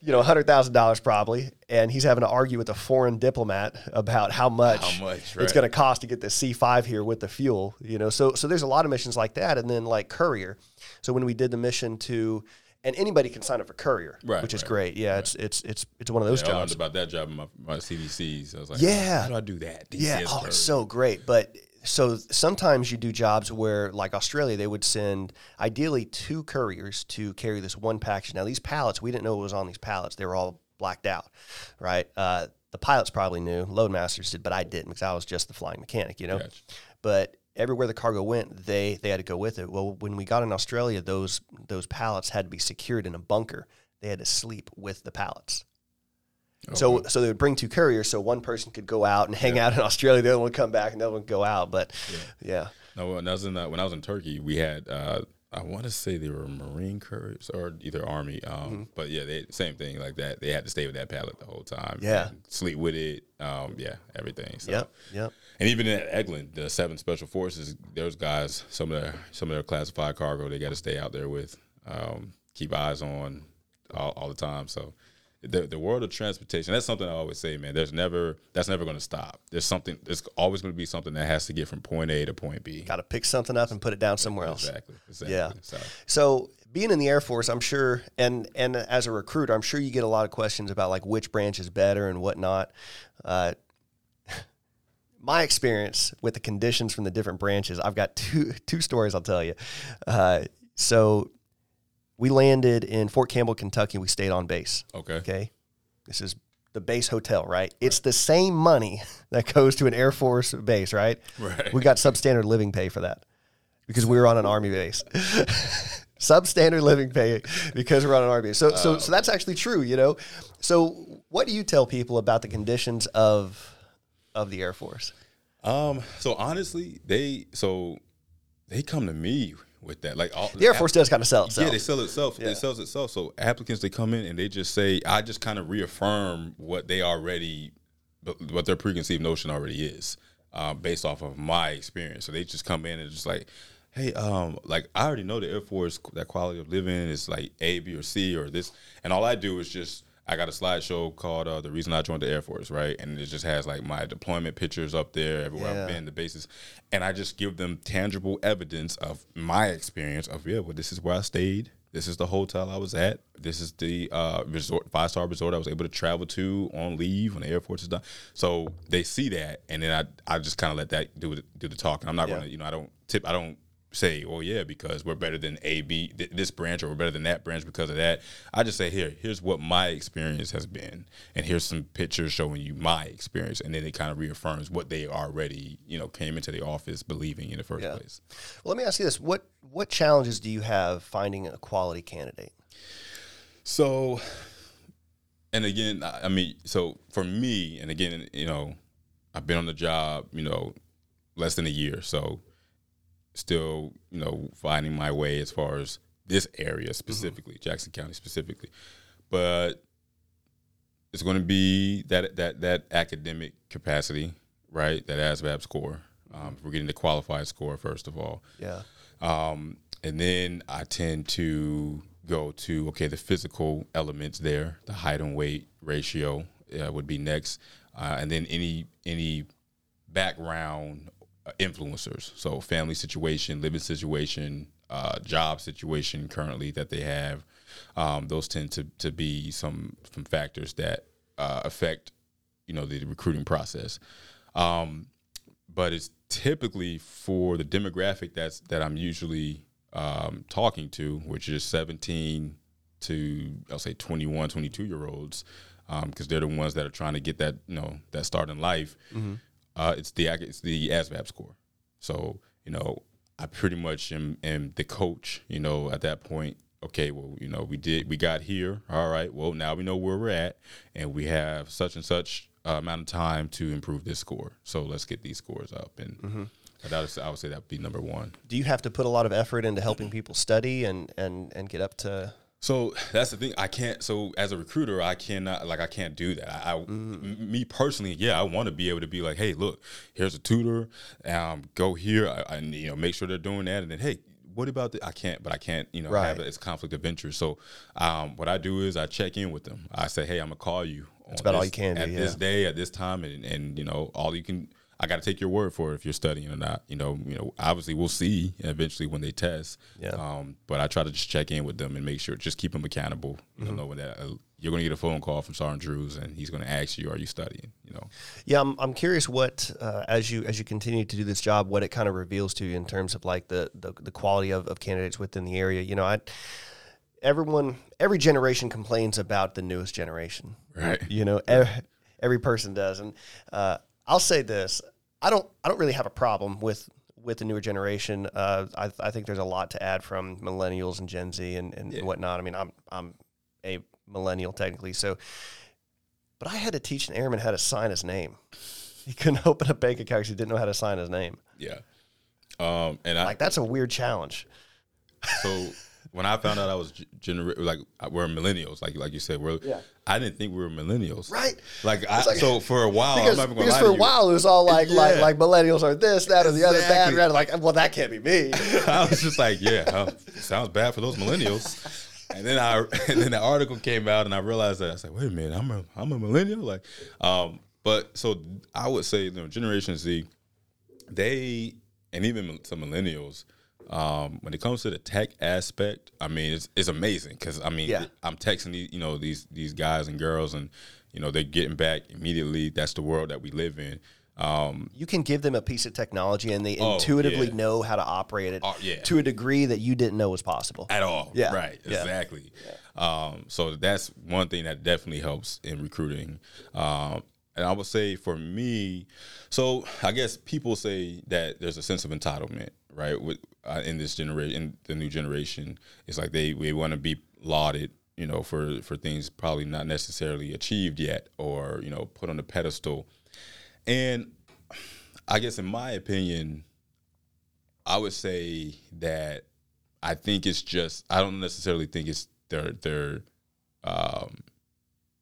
you know, hundred thousand dollars probably, and he's having to argue with a foreign diplomat about how much, How much, it's going to cost to get the C five here with the fuel. You know, so so there's a lot of missions like that, and then like courier. So when we did the mission to, and anybody can sign up for courier, Right, which is right, great. Yeah, it's it's it's it's one of those Yeah, I learned about that job in my, my CDCs. I was like, Yeah. how do I do that? Yeah, oh, courier. it's so great. But so sometimes you do jobs where, like Australia, they would send ideally two couriers to carry this one package. Now, these pallets, we didn't know what was on these pallets. They were all blacked out, right? Uh, the pilots probably knew, loadmasters did, but I didn't because I was just the flying mechanic, you know. Gotcha. But everywhere the cargo went, they they had to go with it. Well, when we got in Australia, those those pallets had to be secured in a bunker. They had to sleep with the pallets. So, so they would bring two couriers, so one person could go out and hang out in Australia, the other one would come back, and the other one would go out. But yeah, No, when I was in uh, when I was in Turkey, we had uh, I want to say they were Marine couriers or either Army, um, Mm-hmm. but yeah, they same thing like that. They had to stay with that pallet the whole time. Yeah. sleep with it. Um, yeah, everything. So. yep, yep. And even at Eglin, the Seven Special Forces, those guys, some of their some of their classified cargo, they got to stay out there with, um, keep eyes on all, all the time. So, the the world of transportation, that's something I always say, man. There's never that's never going to stop. There's something. There's always going to be something that has to get from point A to point B. Got to pick something up and put it down somewhere else. Exactly. Exactly. Yeah. So, So being in the Air Force, I'm sure, and and as a recruiter, I'm sure you get a lot of questions about like which branch is better and whatnot. Uh, my experience with the conditions from the different branches, I've got two two stories I'll tell you. Uh, so we landed in Fort Campbell, Kentucky. We stayed on base. okay. Okay, this is the base hotel, right? It's the same money that goes to an Air Force base, right? Right. We got substandard living pay for that because we were on an Army base. substandard living pay because we're on an Army base. So, so, so that's actually true, you know. So, what do you tell people about the conditions of of the Air Force? Um. So honestly, they so they come to me with that. Like all The Air Force does kind of sell itself. Yeah, they sell itself. Yeah. It sells itself. So applicants they come in and they just say, I just kind of reaffirm what they already, what their preconceived notion already is. uh, based off of my experience. So they just come in and just like, hey, um, like I already know the Air Force that quality of living is like A, B, or C or this, and all I do is just I got a slideshow called uh, "The Reason I Joined the Air Force," right? And it just has like my deployment pictures up there, everywhere Yeah. I've been, the bases, and I just give them tangible evidence of my experience of yeah, well, this is where I stayed. This is the hotel I was at. This is the uh, resort, five star resort I was able to travel to on leave when the Air Force is done. So they see that, and then I I just kind of let that do the, do the talking. I'm not Yeah. going to you know I don't tip I don't say oh yeah because we're better than A B th- this branch or we're better than that branch because of that. I just say here here's what my experience has been, and here's some pictures showing you my experience, and then it kind of reaffirms what they already you know came into the office believing in the first Yeah. place. Well, let me ask you this: what what challenges do you have finding a quality candidate? So, and again, I I mean, so for me, and again, you know, I've been on the job, you know, less than a year, so still, you know, finding my way as far as this area specifically, Jackson County specifically, but it's going to be that that that academic capacity, right? That ASVAB score. Um, we're getting the qualified score first of all, Yeah, um, and then I tend to go to okay the physical elements there, the height and weight ratio uh, would be next, uh, and then any any background influencers, so family situation, living situation, uh, job situation currently that they have. Um, those tend to to be some some factors that uh, affect you know the recruiting process. Um, but it's typically for the demographic that's that I'm usually um, talking to, which is 17 to I'll say 21, 22 year olds, because they're the ones that are trying to get that you know that start in life. Uh, it's the it's the ASVAB score. So you know I pretty much am, am the coach. You know at that point. Okay, well, you know, we did, we got here. All right. Well, now we know where we're at, and we have such and such uh, amount of time to improve this score. So let's get these scores up. And that is, I would say that would be number one. do you have to put a lot of effort into helping people study and and and get up to? So that's the thing. I can't. So as a recruiter, I cannot. Like I can't do that. I, I m- me personally, yeah, I want to be able to be like, hey, look, here's a tutor. Um, go here. I, I you know make sure they're doing that, and then hey. What about the? I can't, but I can't, you know, have Right. it as conflict of interest. So, um, what I do is I check in with them. I say, "Hey, I'm gonna call you. That's about all you can do, at this yeah. day, at this time, and, and you know, all you can. I got to take your word for it if you're studying or not. You know, you know. Obviously, we'll see eventually when they test. Yeah. Um, but I try to just check in with them and make sure, just keep them accountable. You Mm-hmm. know, knowing that uh, you're going to get a phone call from Sergeant Drews and he's going to ask you, "Are you studying?" You know. Yeah, I'm, I'm curious what uh, as you as you continue to do this job, what it kind of reveals to you in terms of like the the, the quality of, of candidates within the area. You know, I everyone every generation complains about the newest generation, Right. You know, every, every person does, and uh, I'll say this: I don't I don't really have a problem with with the newer generation. Uh, I, I think there's a lot to add from millennials and Gen Z and, and whatnot. I mean, I'm I'm a millennial technically, so but I had to teach an airman how to sign his name. He couldn't open a bank account because he didn't know how to sign his name. Yeah. Um, and I Like that's a weird challenge. so when I found out I was gener- like we're millennials, like like you said, we're Yeah. I didn't think we were millennials, Right. Like, I, like- so for a while, Because, I'm not even because for to a while it was all like like Yeah. like millennials are this, that, or the other, that, that. Like, well, that can't be me. I was just like, yeah, sounds bad for those millennials. And then I and then the article came out and I realized that I was like, wait a minute, I'm a I'm a millennial. Like, um, but so I would say, you know, Generation Z, they and even some millennials, um, when it comes to the tech aspect, I mean, it's, it's amazing because I mean, Yeah. I'm texting these, you know, these these guys and girls, and you know, they're getting back immediately. That's the world that we live in. Um, You can give them a piece of technology and they Oh, intuitively yeah. know how to operate it Oh, yeah. to a degree that you didn't know was possible. at all. Yeah. Right. Exactly. Um, so that's one thing that definitely helps in recruiting. Um, and I would say for me, so I guess people say that there's a sense of entitlement, right? With uh, in this generation, in the new generation, it's like they we want to be lauded, you know, for for things probably not necessarily achieved yet, or you know, put on a pedestal. And I guess in my opinion, I would say that I think it's just I don't necessarily think it's they're they're um,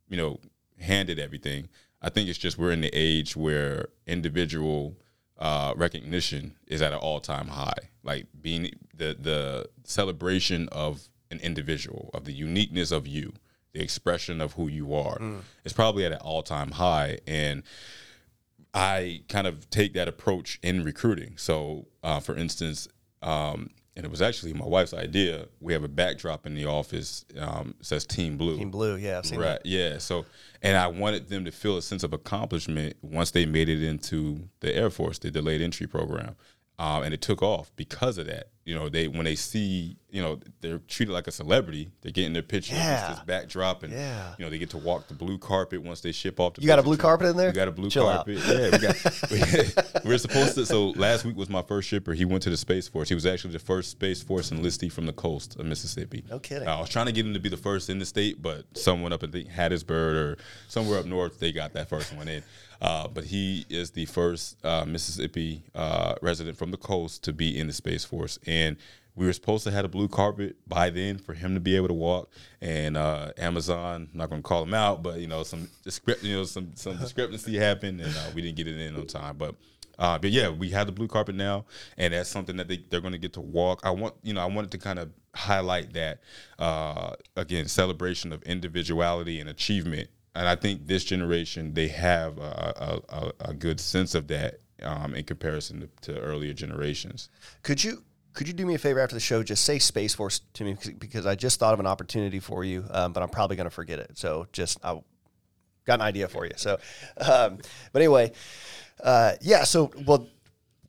you know handed everything. I think it's just we're in the age where individual uh, recognition is at an all time high. Like being the the celebration of an individual, of the uniqueness of you, the expression of who you are, Mm. is probably at an all time high. And I kind of take that approach in recruiting. So, uh, for instance, um, and it was actually my wife's idea. We have a backdrop in the office um, says Team Blue. Team Blue, yeah, I've seen Right. that. Yeah. So, and I wanted them to feel a sense of accomplishment once they made it into the Air Force, the delayed entry program, um, and it took off because of that. You know, they when they see, you know, they're treated like a celebrity. They're getting their picture Yeah. this backdrop, and Yeah. you know, they get to walk the blue carpet once they ship off. The You got a blue truck. carpet in there? We got a blue Chill out. carpet. Yeah, we got. we, we're supposed to. So last week was my first shipper. He went to the Space Force. He was actually the first Space Force enlistee from the coast of Mississippi. No kidding. I was trying to get him to be the first in the state, but someone up in the Hattiesburg or somewhere up north, they got that first one in. Uh, but he is the first uh, Mississippi uh, resident from the coast to be in the Space Force, and we were supposed to have a blue carpet by then for him to be able to walk. And uh, Amazon, I'm not going to call him out, but you know some discrep- you know some some discrepancy happened, and uh, we didn't get it in on time. But but yeah, we have the blue carpet now, and that's something that they, they're going to get to walk. I want you know I wanted to kind of highlight that again celebration of individuality and achievement, and I think this generation they have a, a, a, a good sense of that um, in comparison to, to earlier generations. Could you could you do me a favor after the show? Just say Space Force to me because- because I just thought of an opportunity for you, um, but I'm probably going to forget it. So just I got an idea for you. So, um, but anyway, uh, yeah. So well,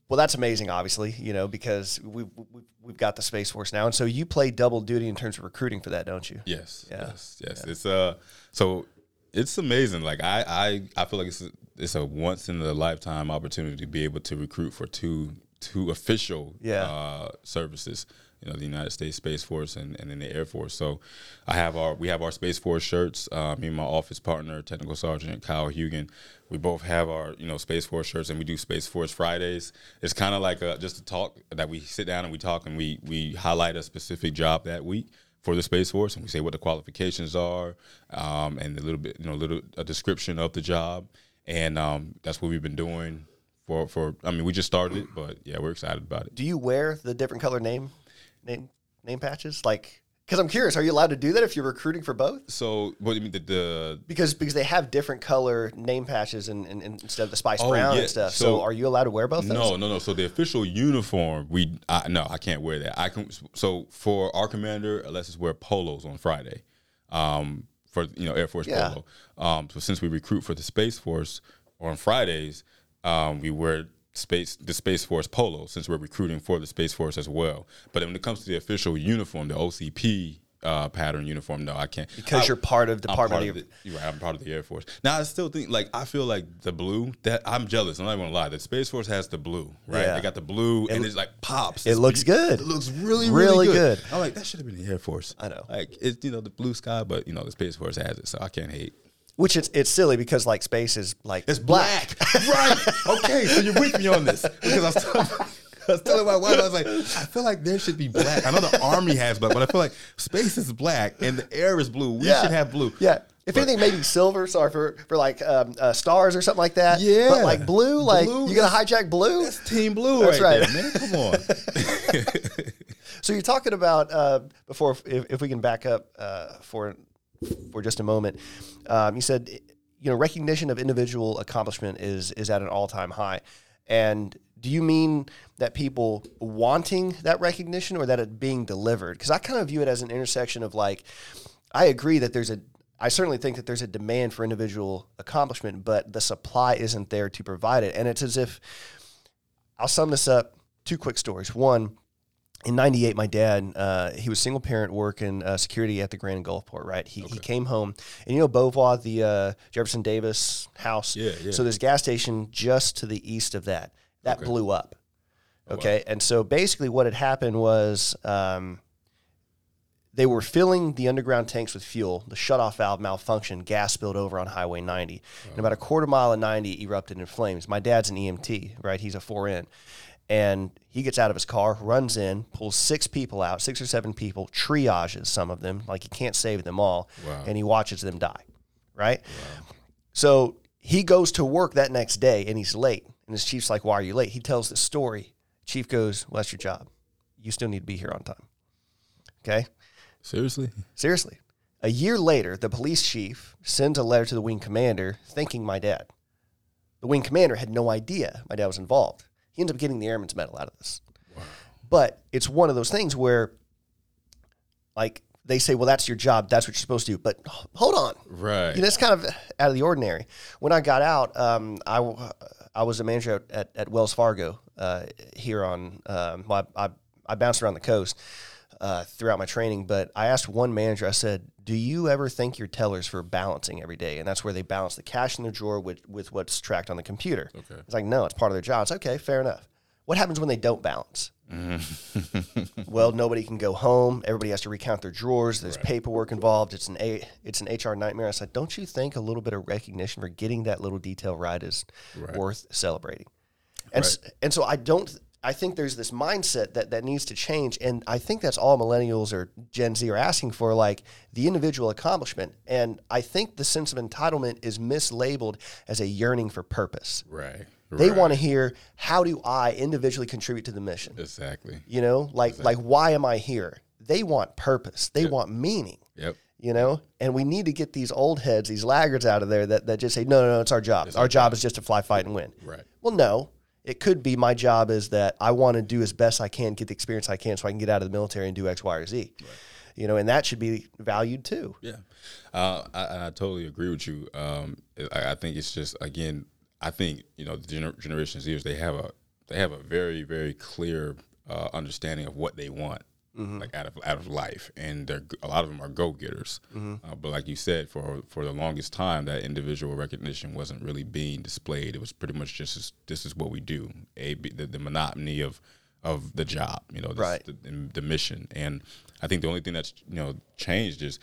well, that's amazing. Obviously, you know because we, we we've got the Space Force now, and so you play double duty in terms of recruiting for that, don't you? Yes, Yeah. yes, yes. It's uh, so it's amazing. Like I, I, I feel like it's a, it's a once in a lifetime opportunity to be able to recruit for two two official Yeah. uh, services. You know, the United States Space Force and, and then the Air Force. So, I have our we have our Space Force shirts. Uh, me and my office partner, Technical Sergeant Kyle Hugan, we both have our you know Space Force shirts, and we do Space Force Fridays. It's kind of like a, just a talk that we sit down and we talk and we we highlight a specific job that week for the Space Force, and we say what the qualifications are, um, and a little bit, you know, a little a description of the job, and um, that's what we've been doing for for. I mean, we just started it, but yeah, we're excited about it. Do you wear the different color name name name patches? Like, because I'm curious, are you allowed to do that if you're recruiting for both? So, what do you mean the, the Because because they have different color name patches and, and, and instead of the spice Oh, brown yeah. and stuff. So, So- are you allowed to wear both? Those? No, no, no. So the official uniform, we I, no, I can't wear that. I can. So for our commander, let's just wear polos on Friday, um, for you know Air Force Yeah. polo. Um, so since we recruit for the Space Force on Fridays, um, we wear space the Space Force polo since we're recruiting for the Space Force as well. But when it comes to the official uniform, the OCP. Uh, pattern uniform. No, I can't Because I- you're part of I'm Department part of the- right. I'm part of the Air Force. Now I still think like I feel like the blue that I'm jealous. I'm not gonna lie. The Space Force has the blue, right? Yeah. They got the blue, and it's like pops. it It's looks beau- good. It looks really, Really really, good. I'm like that should have been the Air Force. I know. Like it's you know the blue sky, but you know the Space Force has it, so I can't hate. Which it's it's silly because like space is like It's black, right? Okay, so you're with me on this because I was, telling, I was telling my wife, I was like, I feel like there should be black. I know the Army has black, but I feel like space is black and the air is blue. We should have blue. Yeah. If But- anything, maybe silver. Sorry for for like um, uh, stars or something like that. Yeah. But like blue, like Blue you gonna hijack blue? That's Team Blue That's right, right. there, man. Come on. So you're talking about uh, before, if, if we can back up uh, for for just a moment. Um, you said, you know, recognition of individual accomplishment is is at an all time high, and do you mean that people wanting that recognition or that it being delivered? Because I kind of view it as an intersection of like, I agree that there's a I certainly think that there's a demand for individual accomplishment, but the supply isn't there to provide it. And it's as if I'll sum this up. Two quick stories. One, in '98, my dad, uh, he was single parent working uh, security at the Grand Gulfport. Right, he, he came home, and you know Beauvoir, the uh, Jefferson Davis house. Yeah, yeah. So there's a gas station just to the east of that. That blew up. Okay, and so basically, what had happened was um, they were filling the underground tanks with fuel. The shutoff valve malfunctioned. Gas spilled over on Highway 90, and about a quarter mile of 90 erupted in flames. My dad's an EMT, right? He's a 4N, and he gets out of his car, runs in, pulls six people out, six or seven people, triages some of them, like he can't save them all, Wow. and he watches them die, right? So he goes to work that next day and he's late. And his chief's like, Why are you late? He tells the story. Chief goes, Well, that's your job. You still need to be here on time. Okay? Seriously? Seriously. A year later, the police chief sends a letter to the wing commander thanking my dad. The wing commander had no idea my dad was involved. He ends up getting the Airman's Medal out of this. But it's one of those things where, like, they say, well, that's your job. That's what you're supposed to do. But hold on. Right. You know, it's kind of out of the ordinary. When I got out, um, I, I was a manager at, at, Wells Fargo uh, here on, um, well, I, I, I bounced around the coast uh, throughout my training, but I asked one manager, I said, do you ever thank your tellers for balancing every day? And that's where they balance the cash in their drawer with, with what's tracked on the computer. Okay. It's like, no, it's part of their job. It's okay, fair enough. What happens when they don't balance? Mm-hmm. well, nobody can go home. Everybody has to recount their drawers. There's paperwork involved. It's an a it's an HR nightmare. I said, don't you think a little bit of recognition for getting that little detail right is worth celebrating? And s- and so I don't. I think there's this mindset that that needs to change, and I think that's all millennials or Gen Z are asking for, like the individual accomplishment. And I think the sense of entitlement is mislabeled as a yearning for purpose. Right. They right. want to hear, how do I individually contribute to the mission? Exactly. You know, like like why am I here? They want purpose. They want meaning. Yep. You know, and we need to get these old heads, these laggards out of there that, that just say, no, no, no, it's our job. our job is just to fly, fight, and win. Right. Well, no, it could be my job is that I want to do as best I can, get the experience I can, so I can get out of the military and do X, Y, or Z. You know, and that should be valued too. Yeah, uh, I, I totally agree with you. Um, I, I think it's just again, I think you know the gener- Generation Zers they have a they have a very very clear uh, understanding of what they want. Like out of out of life, and they're, a lot of them are go getters. Uh, but like you said, for for the longest time, that individual recognition wasn't really being displayed. It was pretty much just as, this is what we do. A B- the, the monotony of of the job, you know, this, Right. the, the mission. And I think the only thing that's you know changed is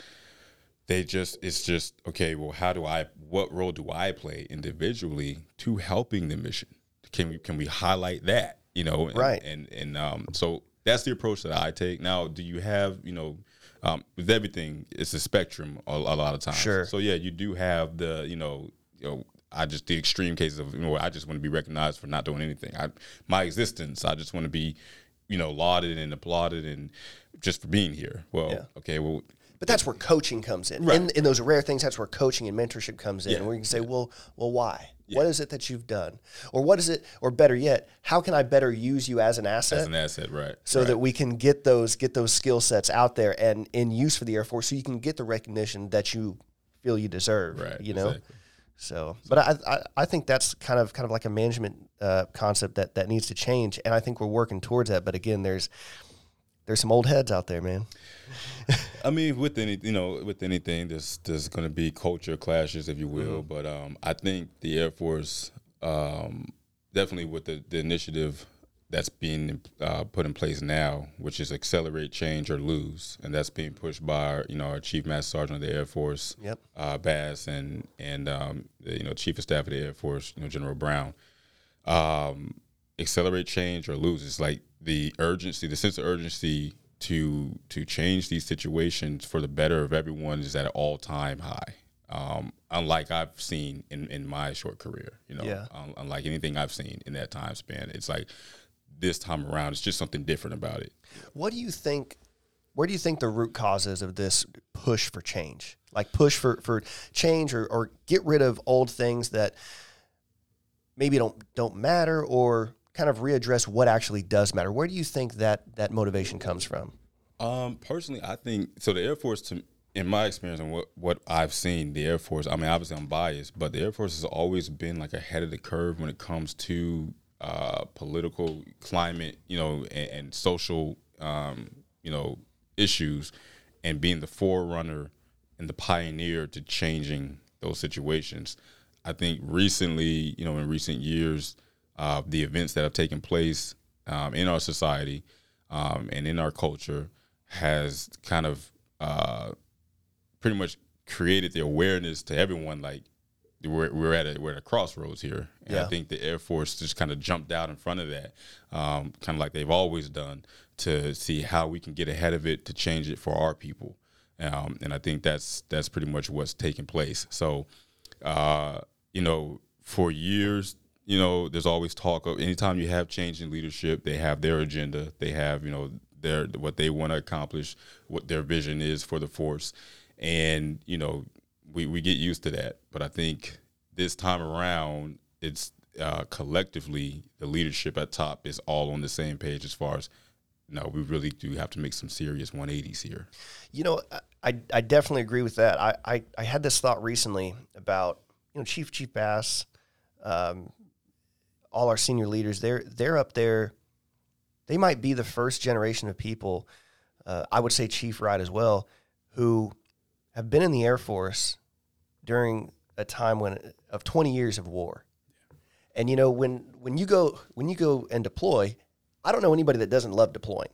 they just it's just okay well how do i what role do i play individually to helping the mission can we can we highlight that you know and, Right. and and um so that's the approach that i take now do you have you know um, with everything it's a spectrum a, a lot of times Sure. so yeah you do have the you know you know I just the extreme cases of you know I just want to be recognized for not doing anything. I my existence. I just want to be, you know, lauded and applauded and just for being here. Well, Yeah. okay, well, But that's where coaching comes in. Right. In, in those rare things, that's where coaching and mentorship comes in. Yeah. And we can say, well, well, why? What is it that you've done? Or what is it, or better yet, how can I better use you as an asset? as an asset, right? so right. that we can get those get those skill sets out there and in use for the Air Force, so you can get the recognition that you feel you deserve. Right, You know. exactly. So, but I, I I think that's kind of kind of like a management uh, concept that that needs to change, and I think we're working towards that. But again, there's there's some old heads out there, man. I mean, with any you know, with anything, there's there's going to be culture clashes, if you will. But um, I think the Air Force, um, definitely with the, the initiative that's being uh, put in place now, which is accelerate change or lose, and that's being pushed by our, you know our Chief Master Sergeant of the Air Force, Yep. uh, Bass, and and um, the, you know Chief of Staff of the Air Force, you know General Brown. Um, accelerate change or lose. It's like the urgency, the sense of urgency to to change these situations for the better of everyone is at an all time high. Um, unlike I've seen in, in my short career, you know, Yeah. un- unlike anything I've seen in that time span, it's like this time around, it's just something different about it. What do you think? Where do you think the root causes of this push for change? Like push for, for change or, or get rid of old things that maybe don't don't matter or kind of readdress what actually does matter. Where do you think that that motivation comes from? Um, personally, I think so. The Air Force, to in my experience and what what I've seen, the Air Force. I mean, obviously I'm biased, but the Air Force has always been like ahead of the curve when it comes to uh, political climate, you know, and, and social, um, you know, issues, and being the forerunner and the pioneer to changing those situations. I think recently, you know, in recent years, uh, the events that have taken place um, in our society um, and in our culture has kind of uh, pretty much created the awareness to everyone like we're, we're at a we're at a crossroads here. And Yeah. i think the air force just kind of jumped out in front of that um, kind of like they've always done to see how we can get ahead of it to change it for our people. Um, and i think that's that's pretty much what's taking place. So uh, you know for years you know, there's always talk of anytime you have change in leadership, they have their agenda, they have you know their what they want to accomplish, what their vision is for the force, and you know we we get used to that. But I think this time around, it's uh, collectively the leadership at top is all on the same page as far as no, we really do have to make some serious 180s here. You know, I, I definitely agree with that. I, I, I had this thought recently about, you know, Chief Chief Bass, um, all our senior leaders, they're, they're up there. They might be the first generation of people, uh, I would say Chief Wright as well, who have been in the Air Force during a time when of 20 years of war. And you know when when you go when you go and deploy, I don't know anybody that doesn't love deploying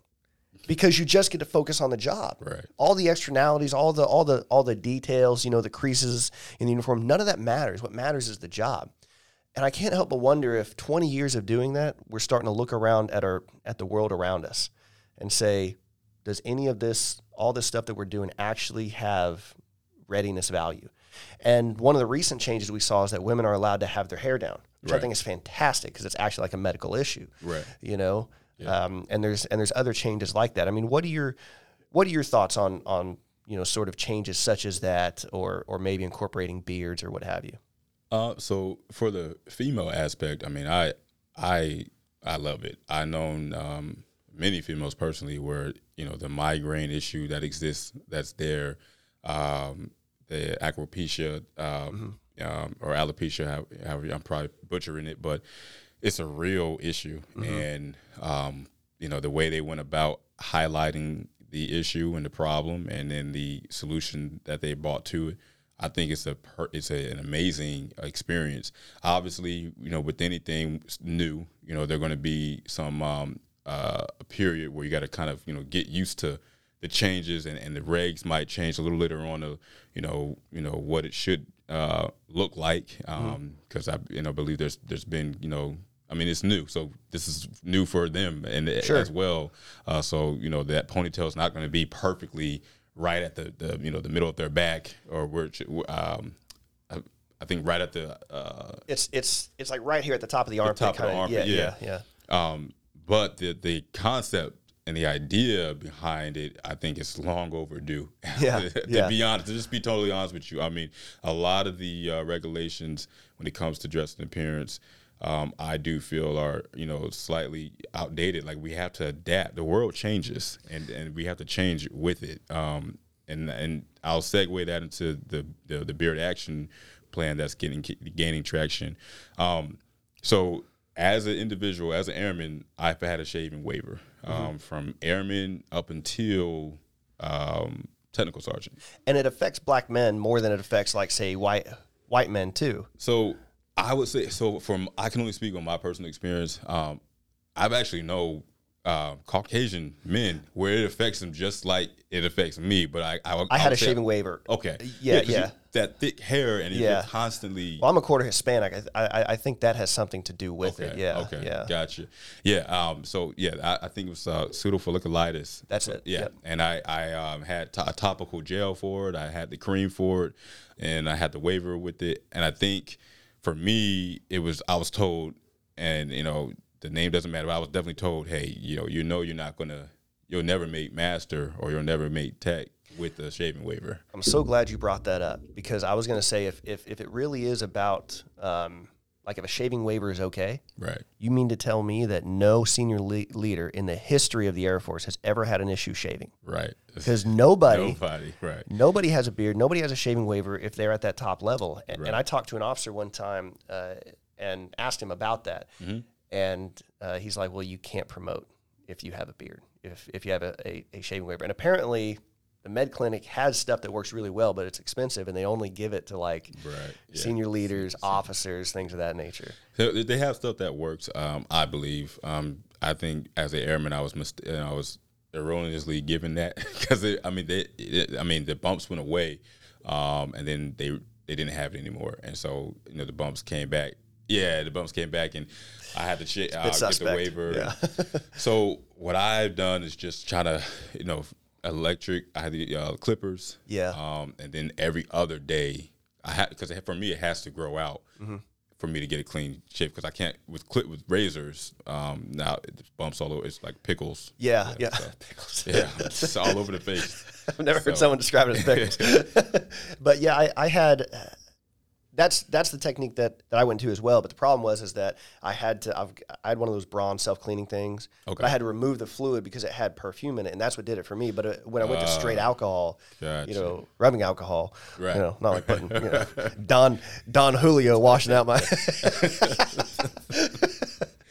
because you just get to focus on the job. Right. All the externalities, all the all the all the details, you know, the creases in the uniform, none of that matters. What matters is the job. And I can't help but wonder if 20 years of doing that, we're starting to look around at our at the world around us and say, does any of this, all this stuff that we're doing actually have readiness value? And one of the recent changes we saw is that women are allowed to have their hair down, which I think is fantastic because it's actually like a medical issue Right. you know? Um, and there's and there's other changes like that. I mean what are your what are your thoughts on on you know sort of changes such as that or or maybe incorporating beards or what have you Uh, so for the female aspect, I mean, I I I love it. I known um, many females personally where you know the migraine issue that exists that's there, um, the acropecia um, um, or alopecia. However, I'm probably butchering it, but it's a real issue, and um, you know the way they went about highlighting the issue and the problem, and then the solution that they brought to it. I think it's a it's a, an amazing experience. Obviously, you know, with anything new, you know, there're going to be some um, uh, a period where you got to kind of you know get used to the changes, and, and the regs might change a little later on. To, you know, you know what it should uh, look like, because I you know believe there's there's been you know. I mean, it's new, so this is new for them and Sure. as well. Uh, so you know that ponytail is not going to be perfectly right at the, the you know the middle of their back or where um, I, I think right at the uh, it's it's it's like right here at the top of the armpit top of the kinda- armpit, yeah yeah. yeah um, but the the concept and the idea behind it, I think it's long overdue. Yeah, to yeah. be honest, to just be totally honest with you, I mean, a lot of the uh, regulations when it comes to dress and appearance, um, I do feel are you know slightly outdated. Like we have to adapt. The world changes, and and we have to change with it. Um, and and I'll segue that into the the, the beard action plan that's getting gaining traction. Um, so as an individual, as an airman, I've had a shaving waiver um, from airman up until um, technical sergeant. and it affects black men more than it affects like say white white men too So I would say so. From I can only speak on my personal experience. Um, I've actually know uh, Caucasian men where it affects them just like it affects me. But I I, i had a shaving waiver Okay, Yeah, you- yeah. that thick hair and Yeah. constantly. well i'm a quarter hispanic i i, I think that has something to do with it yeah Okay. yeah Gotcha. Yeah. Um. So yeah, I, I think it was uh, pseudofolliculitis. That's So, it, Yeah. yep. And I I um, had to- a topical gel for it. I had the cream for it, and I had the waiver with it. And I think for me, it was I was told, and you know the name doesn't matter. But I was definitely told, hey, you know, you know, you're not gonna, you'll never make master or you'll never make tech with the shaving waiver. I'm so glad you brought that up because I was to say if, if if it really is about um, like if a shaving waiver is okay, Right. you mean to tell me that no senior le- leader in the history of the Air Force has ever had an issue shaving? Right. Because nobody Nobody. Right. nobody has a beard, nobody has a shaving waiver if they're at that top level. And, Right. and I talked to an officer one time uh, and asked him about that, Mm-hmm. and uh, he's like, "Well, you can't promote if you have a beard, if if you have a, a, a shaving waiver." And apparently, the med clinic has stuff that works really well, but it's expensive, and they only give it to like Right. Yeah. senior leaders, officers, things of that nature. So they have stuff that works. Um, I believe. Um, I think as an airman, I was mist- I was erroneously given that because I mean they it, I mean the bumps went away, um, and then they they didn't have it anymore, and so you know the bumps came back. Yeah, the bumps came back, and I had to ch- uh, get the waiver. Yeah. so what I've done is just try to you know electric. I had the uh, clippers. Yeah. Um, and then every other day, I had because for me it has to grow out. for me to get a clean shave because I can't with clip with razors. Um, now it bumps all over. It's like pickles. Yeah, yeah. so- yeah, it's all over the face. I've never heard someone describe it as pickles. but yeah, I, I had. That's that's the technique that, that I went to as well. But the problem was is that I had to. I've, I had one of those bronze self cleaning things. Okay. But I had to remove the fluid because it had perfume in it, and that's what did it for me. But uh, when I went to straight alcohol, you know, rubbing alcohol, Right. you know, not like putting you know, Don Don Julio washing out my.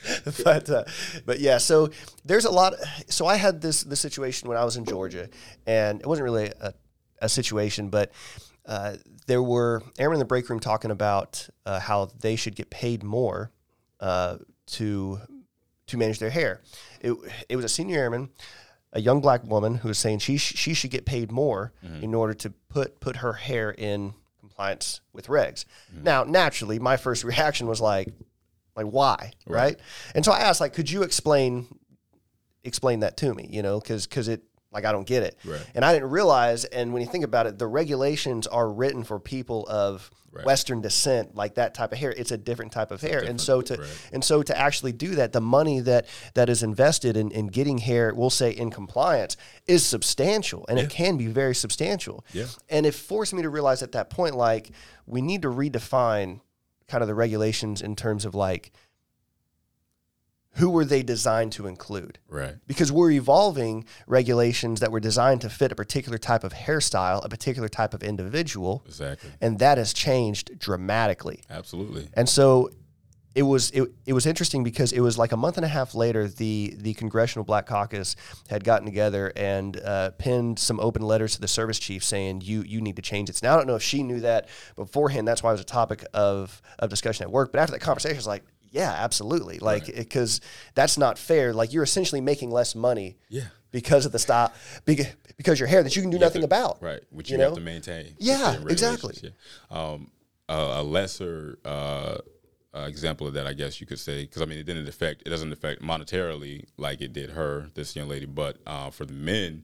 but uh, but yeah, so there's a lot. So I had this this situation when I was in Georgia, and it wasn't really a, a situation, but uh, there were airmen in the break room talking about uh, how they should get paid more uh, to to manage their hair. It, it was a senior airman, a young black woman who was saying she sh- she should get paid more in order to put put her hair in compliance with regs. Now, naturally, my first reaction was like, like why, right? And so I asked, like, could you explain explain that to me? You know, because because it like I don't get it, Right. and I didn't realize. And when you think about it, the regulations are written for people of Right. Western descent, like that type of hair. It's a different type of hair, and so to right. and so to actually do that, the money that that is invested in, in getting hair, we'll say in compliance, is substantial, and it can be very substantial. Yeah. And it forced me to realize at that point, like we need to redefine kind of the regulations in terms of like who were they designed to include Right. because we're evolving regulations that were designed to fit a particular type of hairstyle, a particular type of individual, Exactly. and that has changed dramatically. Absolutely. And so it was it, it was interesting because it was like a month and a half later the the Congressional Black Caucus had gotten together and uh, penned some open letters to the service chief saying you you need to change it. Now I don't know if she knew that beforehand. That's why it was a topic of of discussion at work. But after that conversation, I was like, yeah, absolutely, like because that's not fair. Like you're essentially making less money. Yeah. Because of the style, because, because your hair that you can do nothing to- about. Right. Which you you, have know? to maintain. Yeah, exactly. Yeah. Um, a a lesser uh, uh, example of that, I guess you could say, because I mean, it didn't affect. It doesn't affect monetarily like it did her, this young lady, but uh, for the men,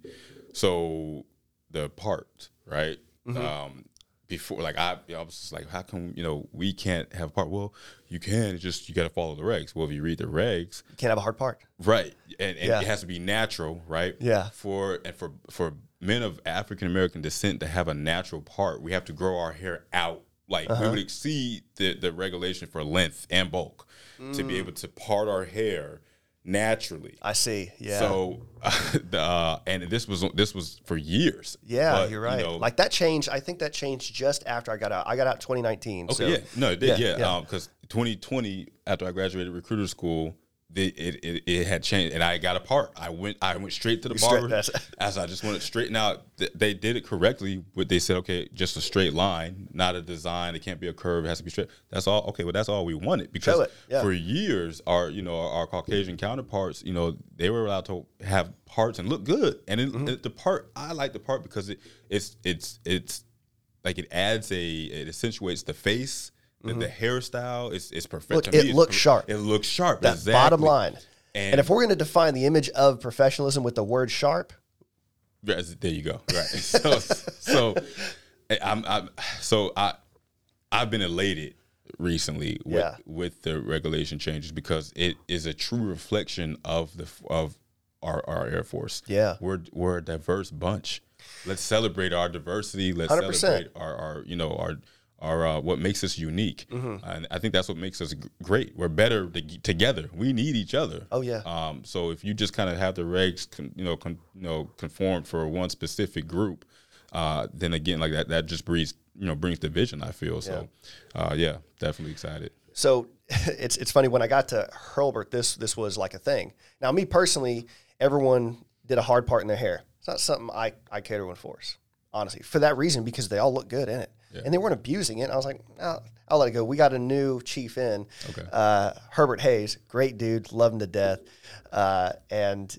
so the part, right? Mm-hmm. Um, before, like I, I was just like, how come you know we can't have a part? Well, you can. It's just you got to follow the regs. Well, if you read the regs, You can't have a hard part. Right, and, and Yeah. it has to be natural, right? Yeah. For and for for men of African American descent to have a natural part, we have to grow our hair out. Like Uh-huh. we would exceed the the regulation for length and bulk to Mm. be able to part our hair naturally. I see. Yeah. So, the, uh, and this was this was for years. Yeah, But, you're you right. know, like that changed. I think that changed just after I got out. I got out 2019. Okay, so yeah, no, it did, yeah, yeah, yeah. because 2020 after I graduated recruiter school, the, it, it it had changed, and I got a part. I went I went straight to the barber as I just wanted straight. Now th- they did it correctly, but they said okay, just a straight line, not a design. It can't be a curve. It has to be straight. That's all. Okay, well that's all we wanted because yeah. for years our you know our, our Caucasian counterparts, you know, they were allowed to have parts and look good, and it, Mm-hmm. it- the part I like the part because it it's it's it's like it adds a it accentuates the face. The, the hairstyle is it's perfect. Mm-hmm. Look, me, it looks sharp. It looks sharp. that exactly. bottom line. And, And, if we're going to define the image of professionalism with the word sharp, there you go. Right. So, so I'm, I'm so I I've been elated recently with Yeah. with the regulation changes because it is a true reflection of the of our, our Air Force. Yeah. We're we're a diverse bunch. Let's celebrate our diversity. Let's 100%. celebrate our, our you know our our uh, what makes us unique. Mm-hmm. And I think that's what makes us g- great. We're better to, together. We need each other. Oh, yeah. Um, so if you just kind of have the regs, con, you know, con, you know, conform for one specific group, uh, then again, like that, that just breeds, you know, brings division. I feel so. Uh, yeah, definitely excited. So it's it's funny when I got to Hurlburt, this this was like a thing. Now, me personally, everyone did a hard part in their hair. It's not something I I care to enforce, honestly, for that reason because they all look good in it, and they weren't abusing it. I was like, no, I'll let it go. We got a new chief in, Okay. uh, Herbert Hayes, great dude, love him to death, uh, and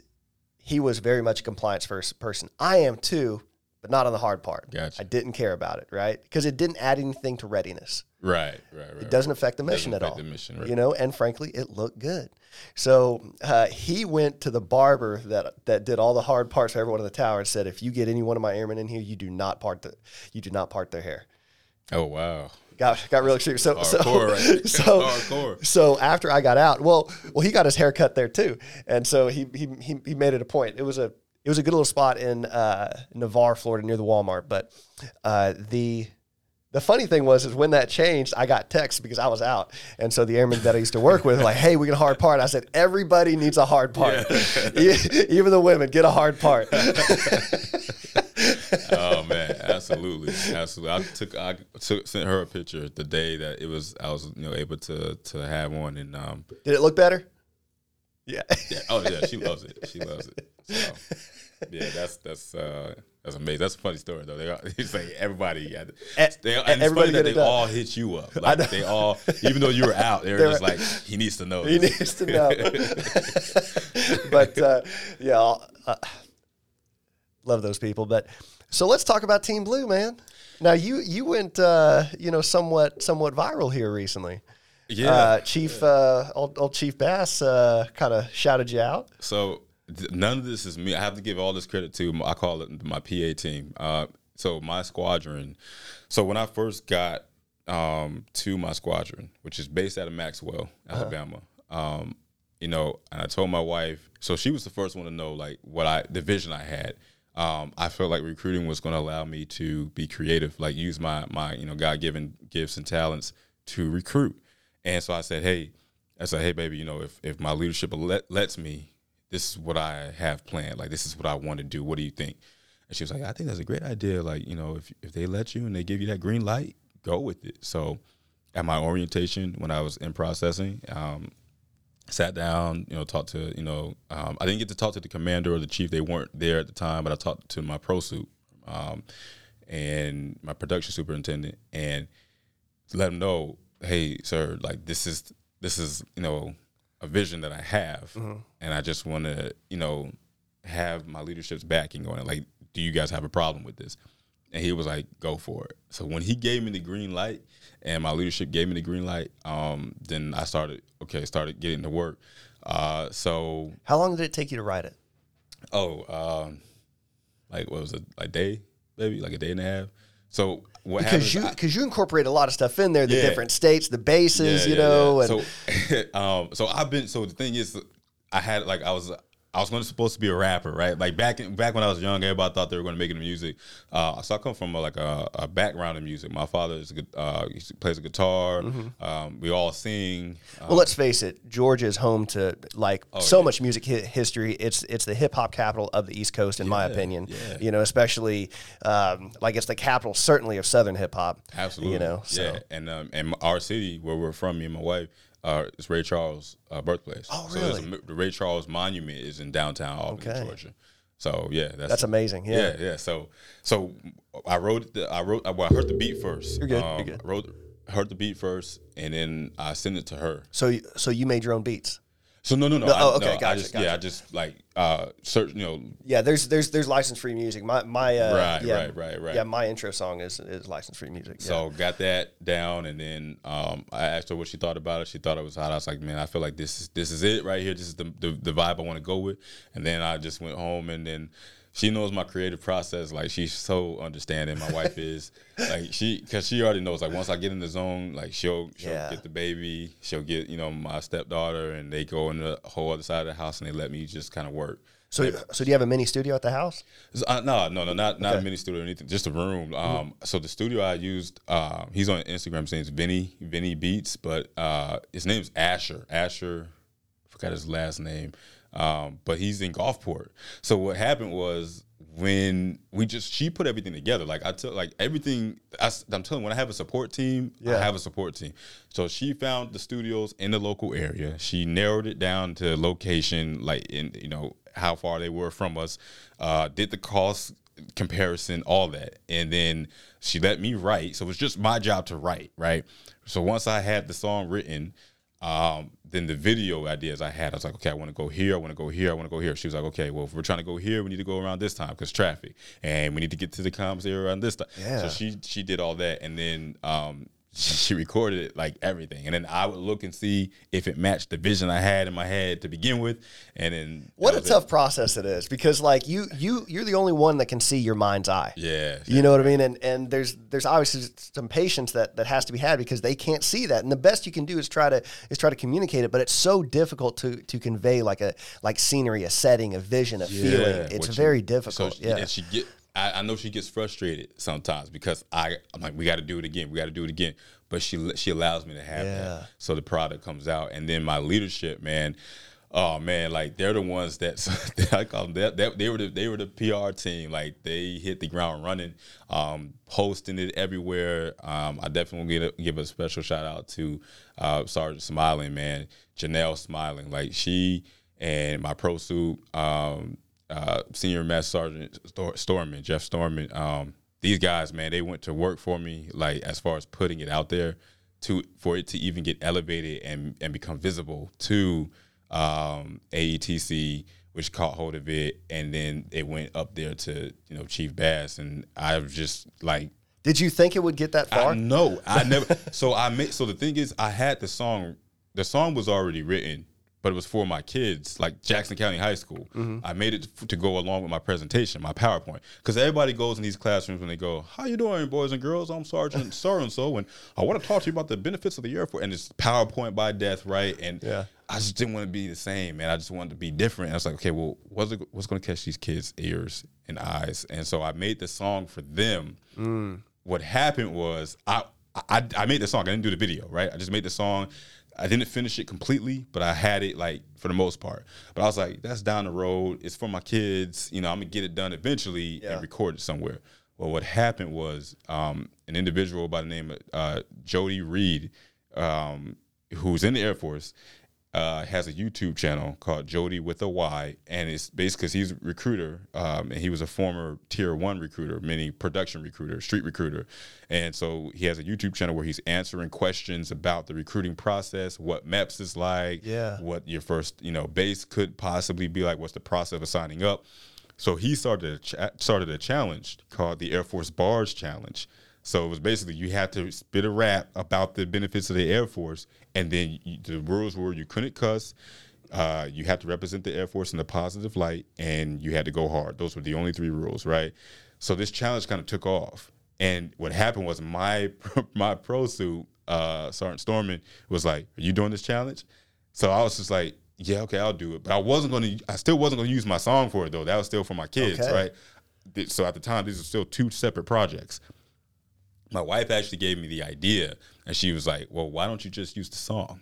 he was very much a compliance first person. I am too, but not on the hard part. Gotcha. I didn't care about it, right? Because it didn't add anything to readiness Right, right, right. it doesn't affect the mission at affect all. the mission, right. You know, and frankly, it looked good. So uh, he went to the barber that that did all the hard parts for everyone in the tower and said, "If you get any one of my airmen in here, you do not part the you do not part their hair." Oh wow. got got real extreme. So so right? so Hardcore. so after I got out, well well he got his hair cut there too, and so he he he, he made it a point. It was a it was a good little spot in uh, Navarre, Florida, near the Walmart. But uh, the the funny thing was is when that changed, I got text because I was out, and so the airmen that I used to work with were like, "Hey, we get a hard part." I said, "Everybody needs a hard part, E- even the women get a hard part." Oh man, absolutely, absolutely. I took I took sent her a picture the day that it was I was you know able to to have one and um Did it look better? Yeah. yeah, oh yeah she loves it she loves it so yeah that's that's uh that's amazing that's a funny story though they it's like everybody got they, and it's everybody funny that they done. all hit you up like they all even though you were out they were just like he needs to know He this. needs to know. but uh, yeah, I'll- uh, love those people. But so let's talk about Team Blue, man. Now you you went uh, you know somewhat somewhat viral here recently. yeah Uh, Chief uh, old, old Chief Bass uh, kind of shouted you out. So th- none of this is me. I have to give all this credit to my, I call it my PA team. Uh, so my squadron. So when I first got um, to my squadron, which is based out of Maxwell, Alabama, um, you know, and I told my wife. So she was the first one to know like what I the vision I had. Um, I felt like recruiting was going to allow me to be creative, like use my my you know God given gifts and talents to recruit. And so I said, hey, I said, hey, baby, you know, if, if my leadership let, lets me, this is what I have planned. Like, this is what I want to do. What do you think? And she was like, I think that's a great idea. Like, you know, if, if they let you and they give you that green light, go with it. So at my orientation, when I was in processing, um, sat down, you know, talked to, you know, um, I didn't get to talk to the commander or the chief. They weren't there at the time, but I talked to my pro suit um, and my production superintendent and let them know, hey, sir, like this is this is you know a vision that I have, and I just want to you know have my leadership's backing on it. Like, do you guys have a problem with this? And he was like, go for it. So when he gave me the green light, and my leadership gave me the green light, um, then I started okay, started getting to work. Uh, so How long did it take you to write it? oh, um, like what was it, like day, maybe like a day and a half. So what Because you because you incorporate a lot of stuff in there, the Yeah. different states, the bases, Yeah, you yeah, know, and so um so I've been so the thing is I had like I was I was going to supposed to be a rapper, right? Like back in, back when I was young, everybody thought they were going to make it in music. Uh, so I come from a, like a, a background in music. My father is a good, uh, he plays a guitar. Um, we all sing. Uh, Well, let's face it, Georgia is home to like Oh, so much music hi- history. It's it's the hip hop capital of the East Coast, in my opinion. yeah. You know, especially um, like it's the capital certainly of Southern hip hop. Absolutely. You know, so yeah. And um, and our city where we're from, me and my wife, uh, is Ray Charles' uh, birthplace. Oh, So a really? the Ray Charles Monument is in downtown Albany, Okay. Georgia. So yeah, that's that's amazing. Yeah. Yeah, yeah. So, so I wrote the I wrote well, I heard the beat first. You're good, you're Um, good. I wrote heard the beat first, and then I sent it to her. So so you made your own beats. So no, no, no. No, I, oh, okay, no, I just, gotcha. Yeah, I just like uh, search. You know, Yeah, there's there's there's license free music. My my uh, Right, yeah, right, right, right. Yeah, my intro song is is license free music. Yeah. So got that down, and then um, I asked her what she thought about it. She thought it was hot. I was like, man, I feel like this is this is it right here. This is the the, the vibe I want to go with. And then I just went home, and then she knows my creative process. Like she's so understanding. My wife is like she because she already knows. Like once I get in the zone, like she'll she'll Yeah. get the baby, she'll get you know my stepdaughter, and they go in the whole other side of the house, and they let me just kind of work. so so do you have a mini studio at the house? Uh, no, no, no, not not Okay. a mini studio or anything. Just a room. Um, so the studio I used, uh, he's on Instagram. His name's Vinny Vinny Beats, but uh, his name's Asher. Asher, I forgot his last name. Um, but he's in Gulfport. So what happened was when we just she put everything together. Like I took like everything. I, am telling you, when I have a support team, Yeah. I have a support team. So she found the studios in the local area. She narrowed it down to location, like in you know how far they were from us. Uh, did the cost comparison, all that, and then she let me write. So it was just my job to write, right? So once I had the song written, um, then the video ideas I had, I was like, okay, I want to go here, I want to go here, I want to go here. She was like, okay, well, if we're trying to go here, we need to go around this time because traffic, and we need to get to the comms area around this time. Yeah. So she she did all that, and then um, she recorded it like everything, and then I would look and see if it matched the vision I had in my head to begin with, and then What a tough it. process it is because like you you you're the only one that can see your mind's eye. Yeah, You know what I mean? And and there's there's obviously some patience that that has to be had because they can't see that. And the best you can do is try to is try to communicate it, but it's so difficult to to convey like a like scenery, a setting, a vision, a feeling. It's what very you- difficult. So yeah. and she get. I, I know she gets frustrated sometimes because I I'm like we got to do it again. We got to do it again. But she she allows me to have Yeah. that. So the product comes out, and then my leadership, man. Oh man, like they're the ones that I call them. They, were the they were the PR team. Like they hit the ground running, um, posting it everywhere. Um, I definitely give a, give a special shout out to uh, Sergeant Smiling, man, Janelle Smiling. Like she and my pro suit, um, uh, Senior Master Sergeant Stor- Storman, Jeff Storman. Um, these guys, man, they went to work for me. Like as far as putting it out there, to for it to even get elevated and and become visible to um, AETC, which caught hold of it, and then it went up there to you know Chief Bass, and I was just like Did you think it would get that far? I know. I never. so I made. So the thing is, I had the song. The song was already written, but it was for my kids, like Jackson County High School. Mm-hmm. I made it to, to go along with my presentation, my PowerPoint, because everybody goes in these classrooms when they go, "How you doing, boys and girls? I'm Sergeant so and so, and I want to talk to you about the benefits of the Air Force." And it's PowerPoint by death, right? And Yeah. I just didn't want to be the same, man. I just wanted to be different. And I was like, okay, well, what's it, what's going to catch these kids' ears and eyes? And so I made the song for them. Mm. What happened was I, I I made the song. I didn't do the video, right? I just made the song. I didn't finish it completely, but I had it like for the most part. But I was like, that's down the road. It's for my kids. You know, I'm gonna get it done eventually Yeah. and record it somewhere. Well, what happened was um, an individual by the name of uh, Jody Reed, um, who's in the Air Force, uh, has a YouTube channel called Jody with a Y, and it's basically because he's a recruiter, um, and he was a former Tier One recruiter, meaning production recruiter, street recruiter, and so he has a YouTube channel where he's answering questions about the recruiting process, what MEPS is like, Yeah. what your first you know base could possibly be like, what's the process of signing up. So he started a started a challenge called the Air Force Bars Challenge. So it was basically you had to spit a rap about the benefits of the Air Force, and then you, the rules were you couldn't cuss, uh, you had to represent the Air Force in a positive light, and you had to go hard. Those were the only three rules, right? So this challenge kind of took off, and what happened was my my pro suit, uh, Sergeant Storman, was like, "Are you doing this challenge?" So I was just like, "Yeah, okay, I'll do it." But I wasn't going to. I still wasn't going to use my song for it though. That was still for my kids, Okay. right? So at the time, these are still two separate projects my wife actually gave me the idea and she was like well why don't you just use the song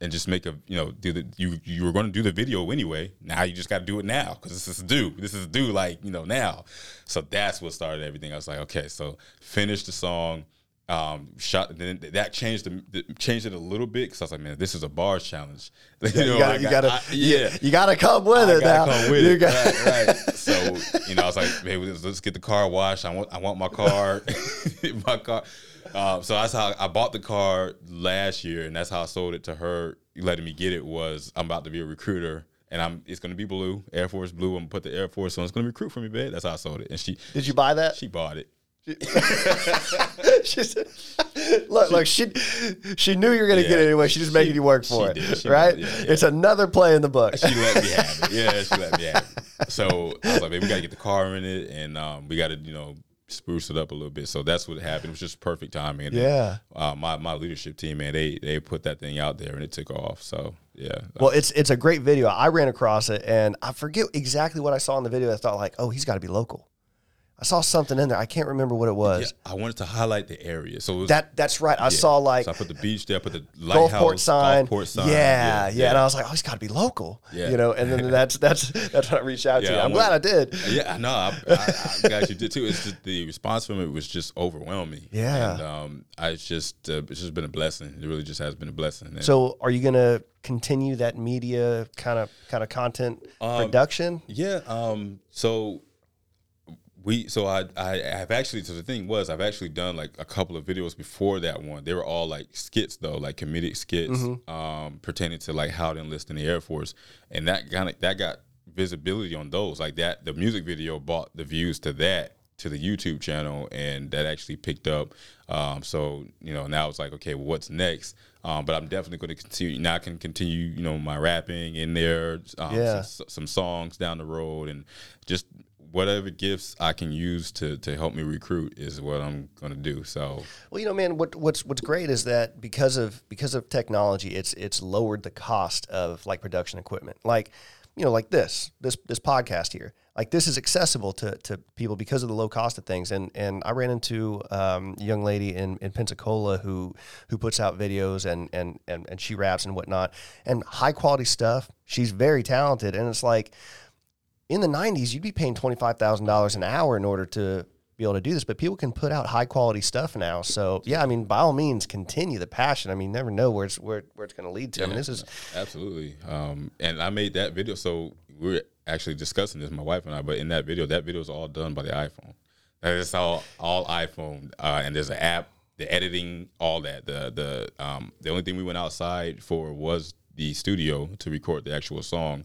and just make a you know do the you you were going to do the video anyway. Now you just got to do it now because this is due. This is due like you know now. So that's what started everything. I was like okay so finish the song um shot then that changed the, changed it a little bit because i was like man this is a bars challenge you, you know, gotta, I you got- gotta, I- yeah you gotta come with I it now. gotta come with You it. got- right, right. So you know, I was like, let's, let's get the car washed. I want, I want my car, my car. Um, so that's how I bought the car last year, and that's how I sold it to her. Letting me get it was I'm about to be a recruiter, and I'm it's gonna be blue, Air Force blue. I'm gonna put the Air Force on. It's gonna recruit for me, babe. That's how I sold it, and she Did you buy that? she bought it. she said, look, look, she she knew you were gonna get it anyway. She just she- making you work for she it, did. She right? did, yeah, yeah. It's another play in the book. she let me have it. Yeah, she let me have it. So I was like, we gotta get the car in it, and um, we gotta, you know, spruce it up a little bit. So that's what happened. It was just perfect timing. And then, Yeah. uh, my my leadership team, man, they they put that thing out there and it took off. So yeah. Well, it's it's a great video. I ran across it, and I forget exactly what I saw in the video. I thought like, oh, he's got to be local. I saw something in there. I can't remember what it was. Yeah, I wanted to highlight the area. So it was, That that's right. I yeah. saw like so I put the beach there, I put the lighthouse, Gulfport sign. Gulfport sign. Yeah, yeah, And I was like, oh, he's got to be local. Yeah. You know, and then that's that's that's when I reached out to Yeah, you. I I'm went- glad I did. Yeah, no, I, I, I glad you did too. It's just the response from it was just overwhelming. Yeah. and um, I it's just uh, it's just been a blessing. It really just has been a blessing. And- So, are you gonna continue that media kind of kind of content Um, production? Yeah. Um. So we. So I. I have actually. So the thing was, I've actually done like a couple of videos before that one. They were all like skits though, like comedic skits, um, pertaining to like how to enlist in the Air Force, and that kind of that got visibility on those. Like that, the music video brought the views to that. to the YouTube channel, and that actually picked up. Um, so you know now it's like okay, well, what's next? Um, but I'm definitely going to continue. Now I can continue, you know, my rapping in there, um, Yeah. some, some songs down the road, and just whatever gifts I can use to to help me recruit is what I'm going to do. So Well, you know, man, what, what's what's great is that because of because of technology, it's it's lowered the cost of like production equipment. Like, you know, like this this this podcast here. Like this is accessible to, to people because of the low cost of things. And and I ran into um, a young lady in, in Pensacola who who puts out videos and, and and and she raps and whatnot and high quality stuff. She's very talented, and it's like in the 90s, you'd be paying $25,000 an hour in order to be able to do this, but people can put out high quality stuff now. So, yeah, I mean, by all means, continue the passion. I mean, never know where it's where, where it's going to lead to. I mean, this is Absolutely. Um, and I made that video. So we are actually discussing this, my wife and I. But in that video, that video is all done by the iPhone. Is all all iPhone. Uh, and there's an app, the editing, all that. The the um, the only thing we went outside for was the studio to record the actual song.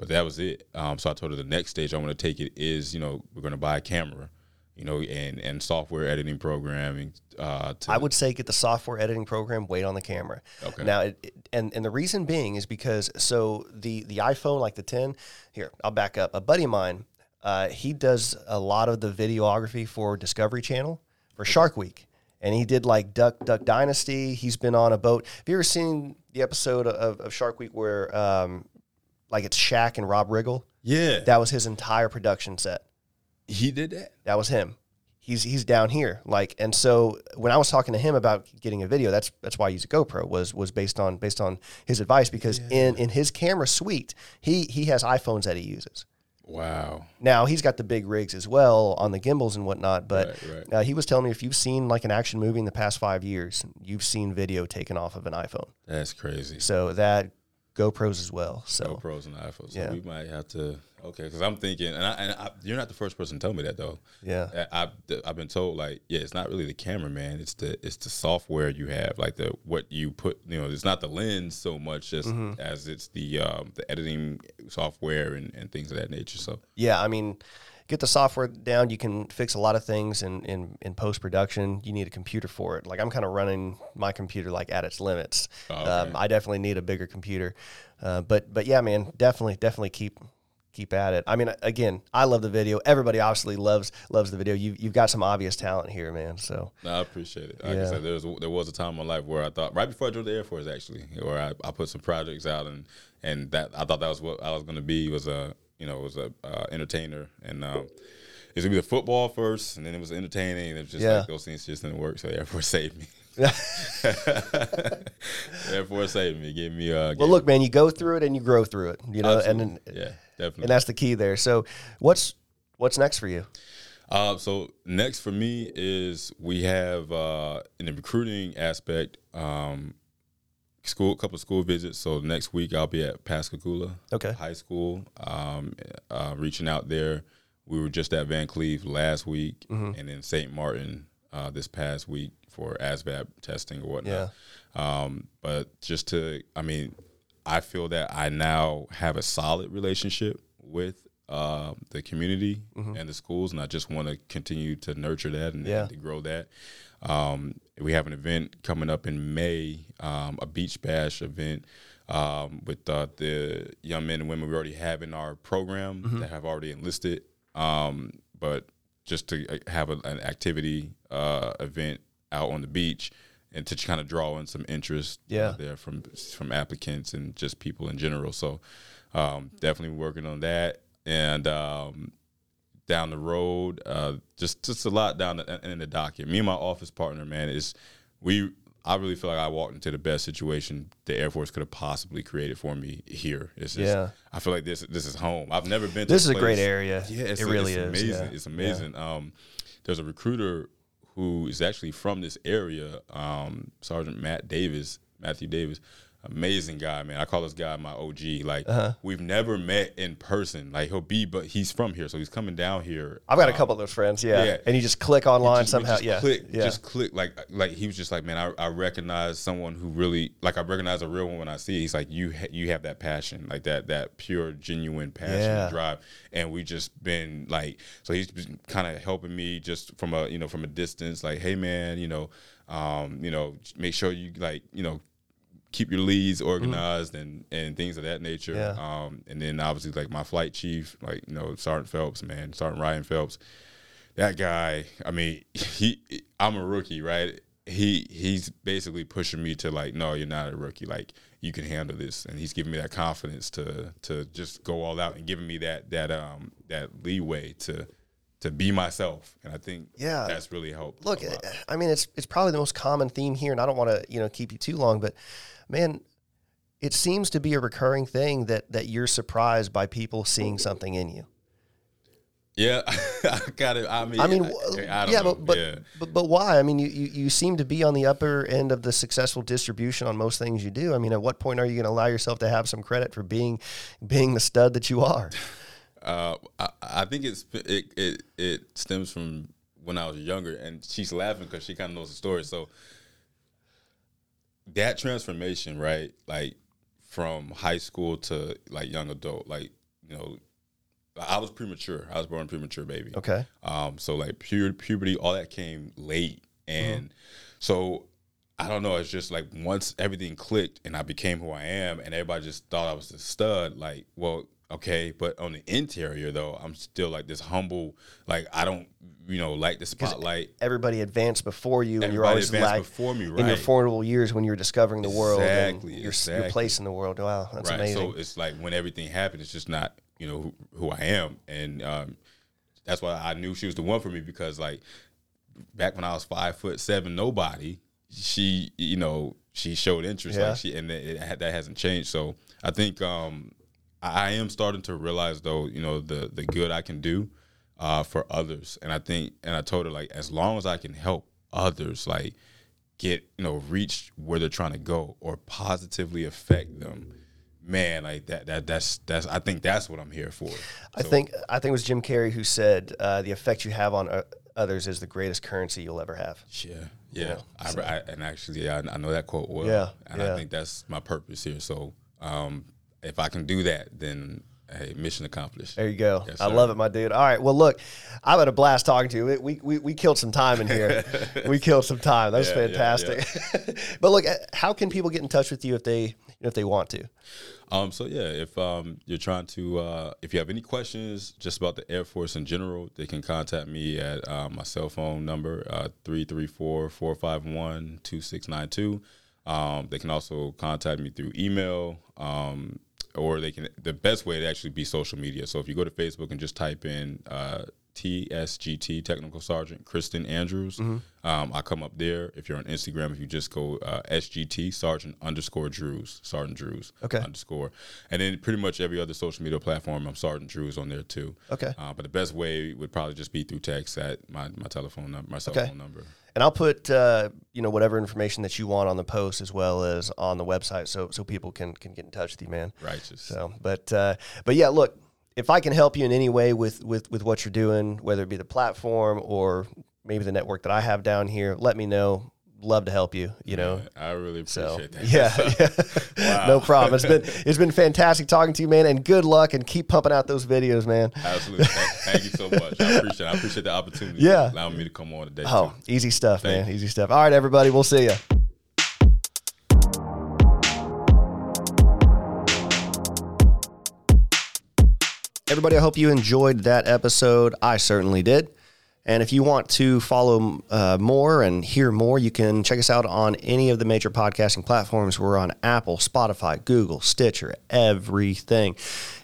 But that was it. Um, so I told her the next stage I want to take it is, you know, we're going to buy a camera, you know, and and software editing programming. Uh, to, I would say get the software editing program, wait on the camera. Okay. Now, it, it- and and the reason being is because so the the iPhone, like the 10, here I'll back up. A buddy of mine, uh, he does a lot of the videography for Discovery Channel for Shark Week, and he did like Duck Duck Dynasty. He's been on a boat. Have you ever seen the episode of, of Shark Week where um, like it's Shaq and Rob Riggle? yeah, That was his entire production set. he did that. That was him. He's he's down here. Like and so when I was talking to him about getting a video, that's that's why I use a GoPro was was based on based on his advice because in in his camera suite, he he has iPhones that he uses. Wow. Now he's got the big rigs as well on the gimbals and whatnot, but Right, right. Uh, he was telling me if you've seen like an action movie in the past five years, you've seen video taken off of an iPhone. That's crazy. So that GoPros as well. So GoPros and iPhones. So Yeah. we might have to. Okay, because I'm thinking, and, I, and I, you're not the first person to tell me that though. yeah, I, I've I've been told like, yeah, it's not really the camera, man. It's the it's the software you have, like the what you put. You know, it's not the lens so much as Mm-hmm. as it's the um, the editing software and, and things of that nature. So yeah. I mean, get the software down. You can fix a lot of things in in, in post production. You need a computer for it. Like I'm kind of running my computer like at its limits. Oh, okay. um, I definitely need a bigger computer. Uh, but but yeah, man, definitely definitely keep keep at it. I mean, again, I love the video. Everybody obviously loves loves the video. You you've got some obvious talent here, man. So no, I appreciate it. Like Yeah. I said, there was there was a time in my life where I thought right before I joined the Air Force, actually, where I, I put some projects out and and that I thought that was what I was going to be was a you know it was a uh, entertainer and. Um, it's gonna be the football first, and then it was entertaining, and it was just Yeah. like those things just didn't work. So the Air Force saved me. Air Force saved me, gave me uh, well, look, man, you go through it and you grow through it. You know, and then, yeah, definitely. and that's the key there. So what's what's next for you? Uh, so next for me is we have uh, in the recruiting aspect, um, school, a couple of school visits. So next week I'll be at Pascagoula Okay. High School, um, uh, reaching out there. We were just at Vancleave last week, Mm-hmm. and then St. Martin uh, this past week for ASVAB testing or whatnot. Um, but just to, I mean, I feel that I now have a solid relationship with uh, the community and the schools, and I just want to continue to nurture that and, Yeah. to grow that. Um, we have an event coming up in May, um, a beach bash event um, with uh, the young men and women we already have in our program that have already enlisted. Um, but just to uh, have a, an activity uh, event out on the beach and to kind of draw in some interest uh, Yeah. there from from applicants and just people in general. So um, definitely working on that and um, down the road, uh, just just a lot down the, in the docket. Me and my office partner, man, is we. I really feel like I walked into the best situation the Air Force could have possibly created for me here. It's just, Yeah. I feel like this this is home. I've never been. to This is a great area. Yeah, it's it really it's is. amazing. yeah. It's amazing. Um, there's a recruiter who is actually from this area, um, Sergeant Matt Davis, Matthew Davis. Amazing guy, man. I call this guy my OG. Like Uh-huh. we've never met in person. Like he'll be, but he's from here, so he's coming down here. I've got a um, couple of those friends, yeah. yeah. And you just click online just- somehow, just yeah. Click, yeah. Just click like like he was just like, man, I, I recognize someone who really like I recognize a real one when I see. It. He's like, you ha- you have that passion, like that that pure genuine passion Yeah. and drive, and we just been like, so he's been kind of helping me just from a you know from a distance, like, hey man, you know, um, you know, make sure you like you know keep your leads organized and and things of that nature. Mm-hmm. Yeah. Um, and then obviously like my flight chief, like you know Sergeant Phelps, man, Sergeant Ryan Phelps. That guy, I mean, he I'm a rookie, right? He he's basically pushing me to like, no, you're not a rookie. Like you can handle this, and he's giving me that confidence to to just go all out and giving me that that um that leeway to to be myself. And I think Yeah. that's really helped. Look. I mean, it's it's probably the most common theme here, and I don't want to you know keep you too long, but man, it seems to be a recurring thing that that you're surprised by people seeing something in you. yeah, I got it. I mean, I mean, I, I don't yeah, know. but but, yeah. but but why? I mean, you, you you seem to be on the upper end of the successful distribution on most things you do. I mean, at what point are you going to allow yourself to have some credit for being being the stud that you are? Uh, I, I think it's it, it it stems from when I was younger, and she's laughing because she kind of knows the story. So that transformation, right? Like from high school to like young adult, like you know, I was premature. I was born premature, baby. Okay. Um, so like pure puberty, all that came late, and Mm-hmm. so I don't know. It's just like once everything clicked and I became who I am, and everybody just thought I was the stud. Like, well, okay, but on the interior though, I'm still like this humble. Like I don't, you know, like the spotlight. Everybody advanced before you, and you're Everybody always advanced lag- before me, right? in your formidable years when you were discovering the world Exactly, and your, your place in the world. Wow, that's right. amazing. So it's like when everything happened, it's just not you know who, who I am, and um, that's why I knew she was the one for me because like back when I was five foot seven, nobody, she you know she showed interest, Yeah. like she and it, it, that hasn't changed. So I think um, I am starting to realize though, you know the the good I can do uh, for others, and I think and I told her like as long as I can help others, like get you know reach where they're trying to go or positively affect them man like that that that's that's i think that's what i'm here for. I think I think it was Jim Carrey who said uh, the effect you have on uh, others is the greatest currency you'll ever have. yeah yeah. I, I, and actually yeah, I, I know that quote well. Yeah, and yeah. i think that's my purpose here. So um if i can do that then hey mission accomplished There you go. Yes, I love it, my dude. All right. Well, look, I've had a blast talking to you. We, we, we killed some time in here. we killed some time. That was Yeah, yeah, fantastic. but look, how can people get in touch with you if they if they want to? Um, so yeah, if um, you're trying to, uh, if you have any questions just about the Air Force in general, they can contact me at uh, my cell phone number, uh, 334-451-2692. Um, they can also contact me through email, um, or they can, the best way to actually be social media. So if you go to Facebook and just type in, uh, TSGT Technical Sergeant Christen Andrews. Mm-hmm. Um, I come up there. If you're on Instagram, if you just go uh, SGT Sergeant underscore Drews, Sergeant Drews Okay. underscore, and then pretty much every other social media platform, I'm Sergeant Drews on there too. Okay. Uh, but the best way would probably just be through text at my, my telephone number, my cell Okay. phone number. And I'll put uh, you know whatever information that you want on the post as well as on the website, so so people can can get in touch with you, man. Righteous. So, but uh, but yeah, look, if I can help you in any way with with with what you're doing, whether it be the platform or maybe the network that I have down here, let me know. Love to help you. You know. I really So appreciate that. yeah, yeah. no problem. It's been it's been fantastic talking to you, man, and good luck and keep pumping out those videos, man. Absolutely. Thank, thank you so much. I appreciate it. I appreciate the opportunity. Yeah. Allowing me to come on today. Oh, too. easy stuff, Thank man. Easy stuff. All right, everybody, we'll see you. Everybody, I hope you enjoyed that episode. I certainly did. And if you want to follow uh, more and hear more, you can check us out on any of the major podcasting platforms. We're on Apple, Spotify, Google, Stitcher, everything.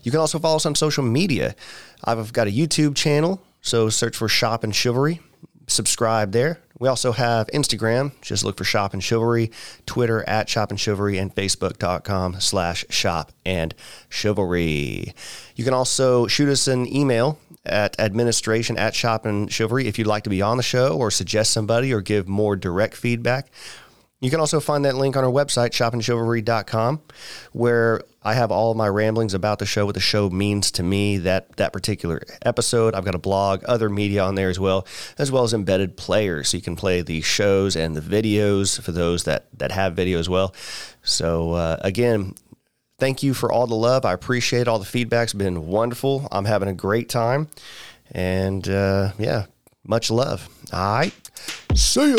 You can also follow us on social media. I've got a YouTube channel, so search for Shop and Chivalry. Subscribe there. We also have Instagram. Just look for Shop and Chivalry, Twitter at Shop and Chivalry, and Facebook.com slash Shop and Chivalry. You can also shoot us an email at administration at Shop and Chivalry if you'd like to be on the show or suggest somebody or give more direct feedback. You can also find that link on our website, shopandchivalry.com, where I have all of my ramblings about the show, what the show means to me, that that particular episode. I've got a blog, other media on there as well, as well as embedded players. So you can play the shows and the videos for those that that have video as well. So uh, again, thank you for all the love. I appreciate all the feedback. It's been wonderful. I'm having a great time, and uh, yeah, much love. All right, see you.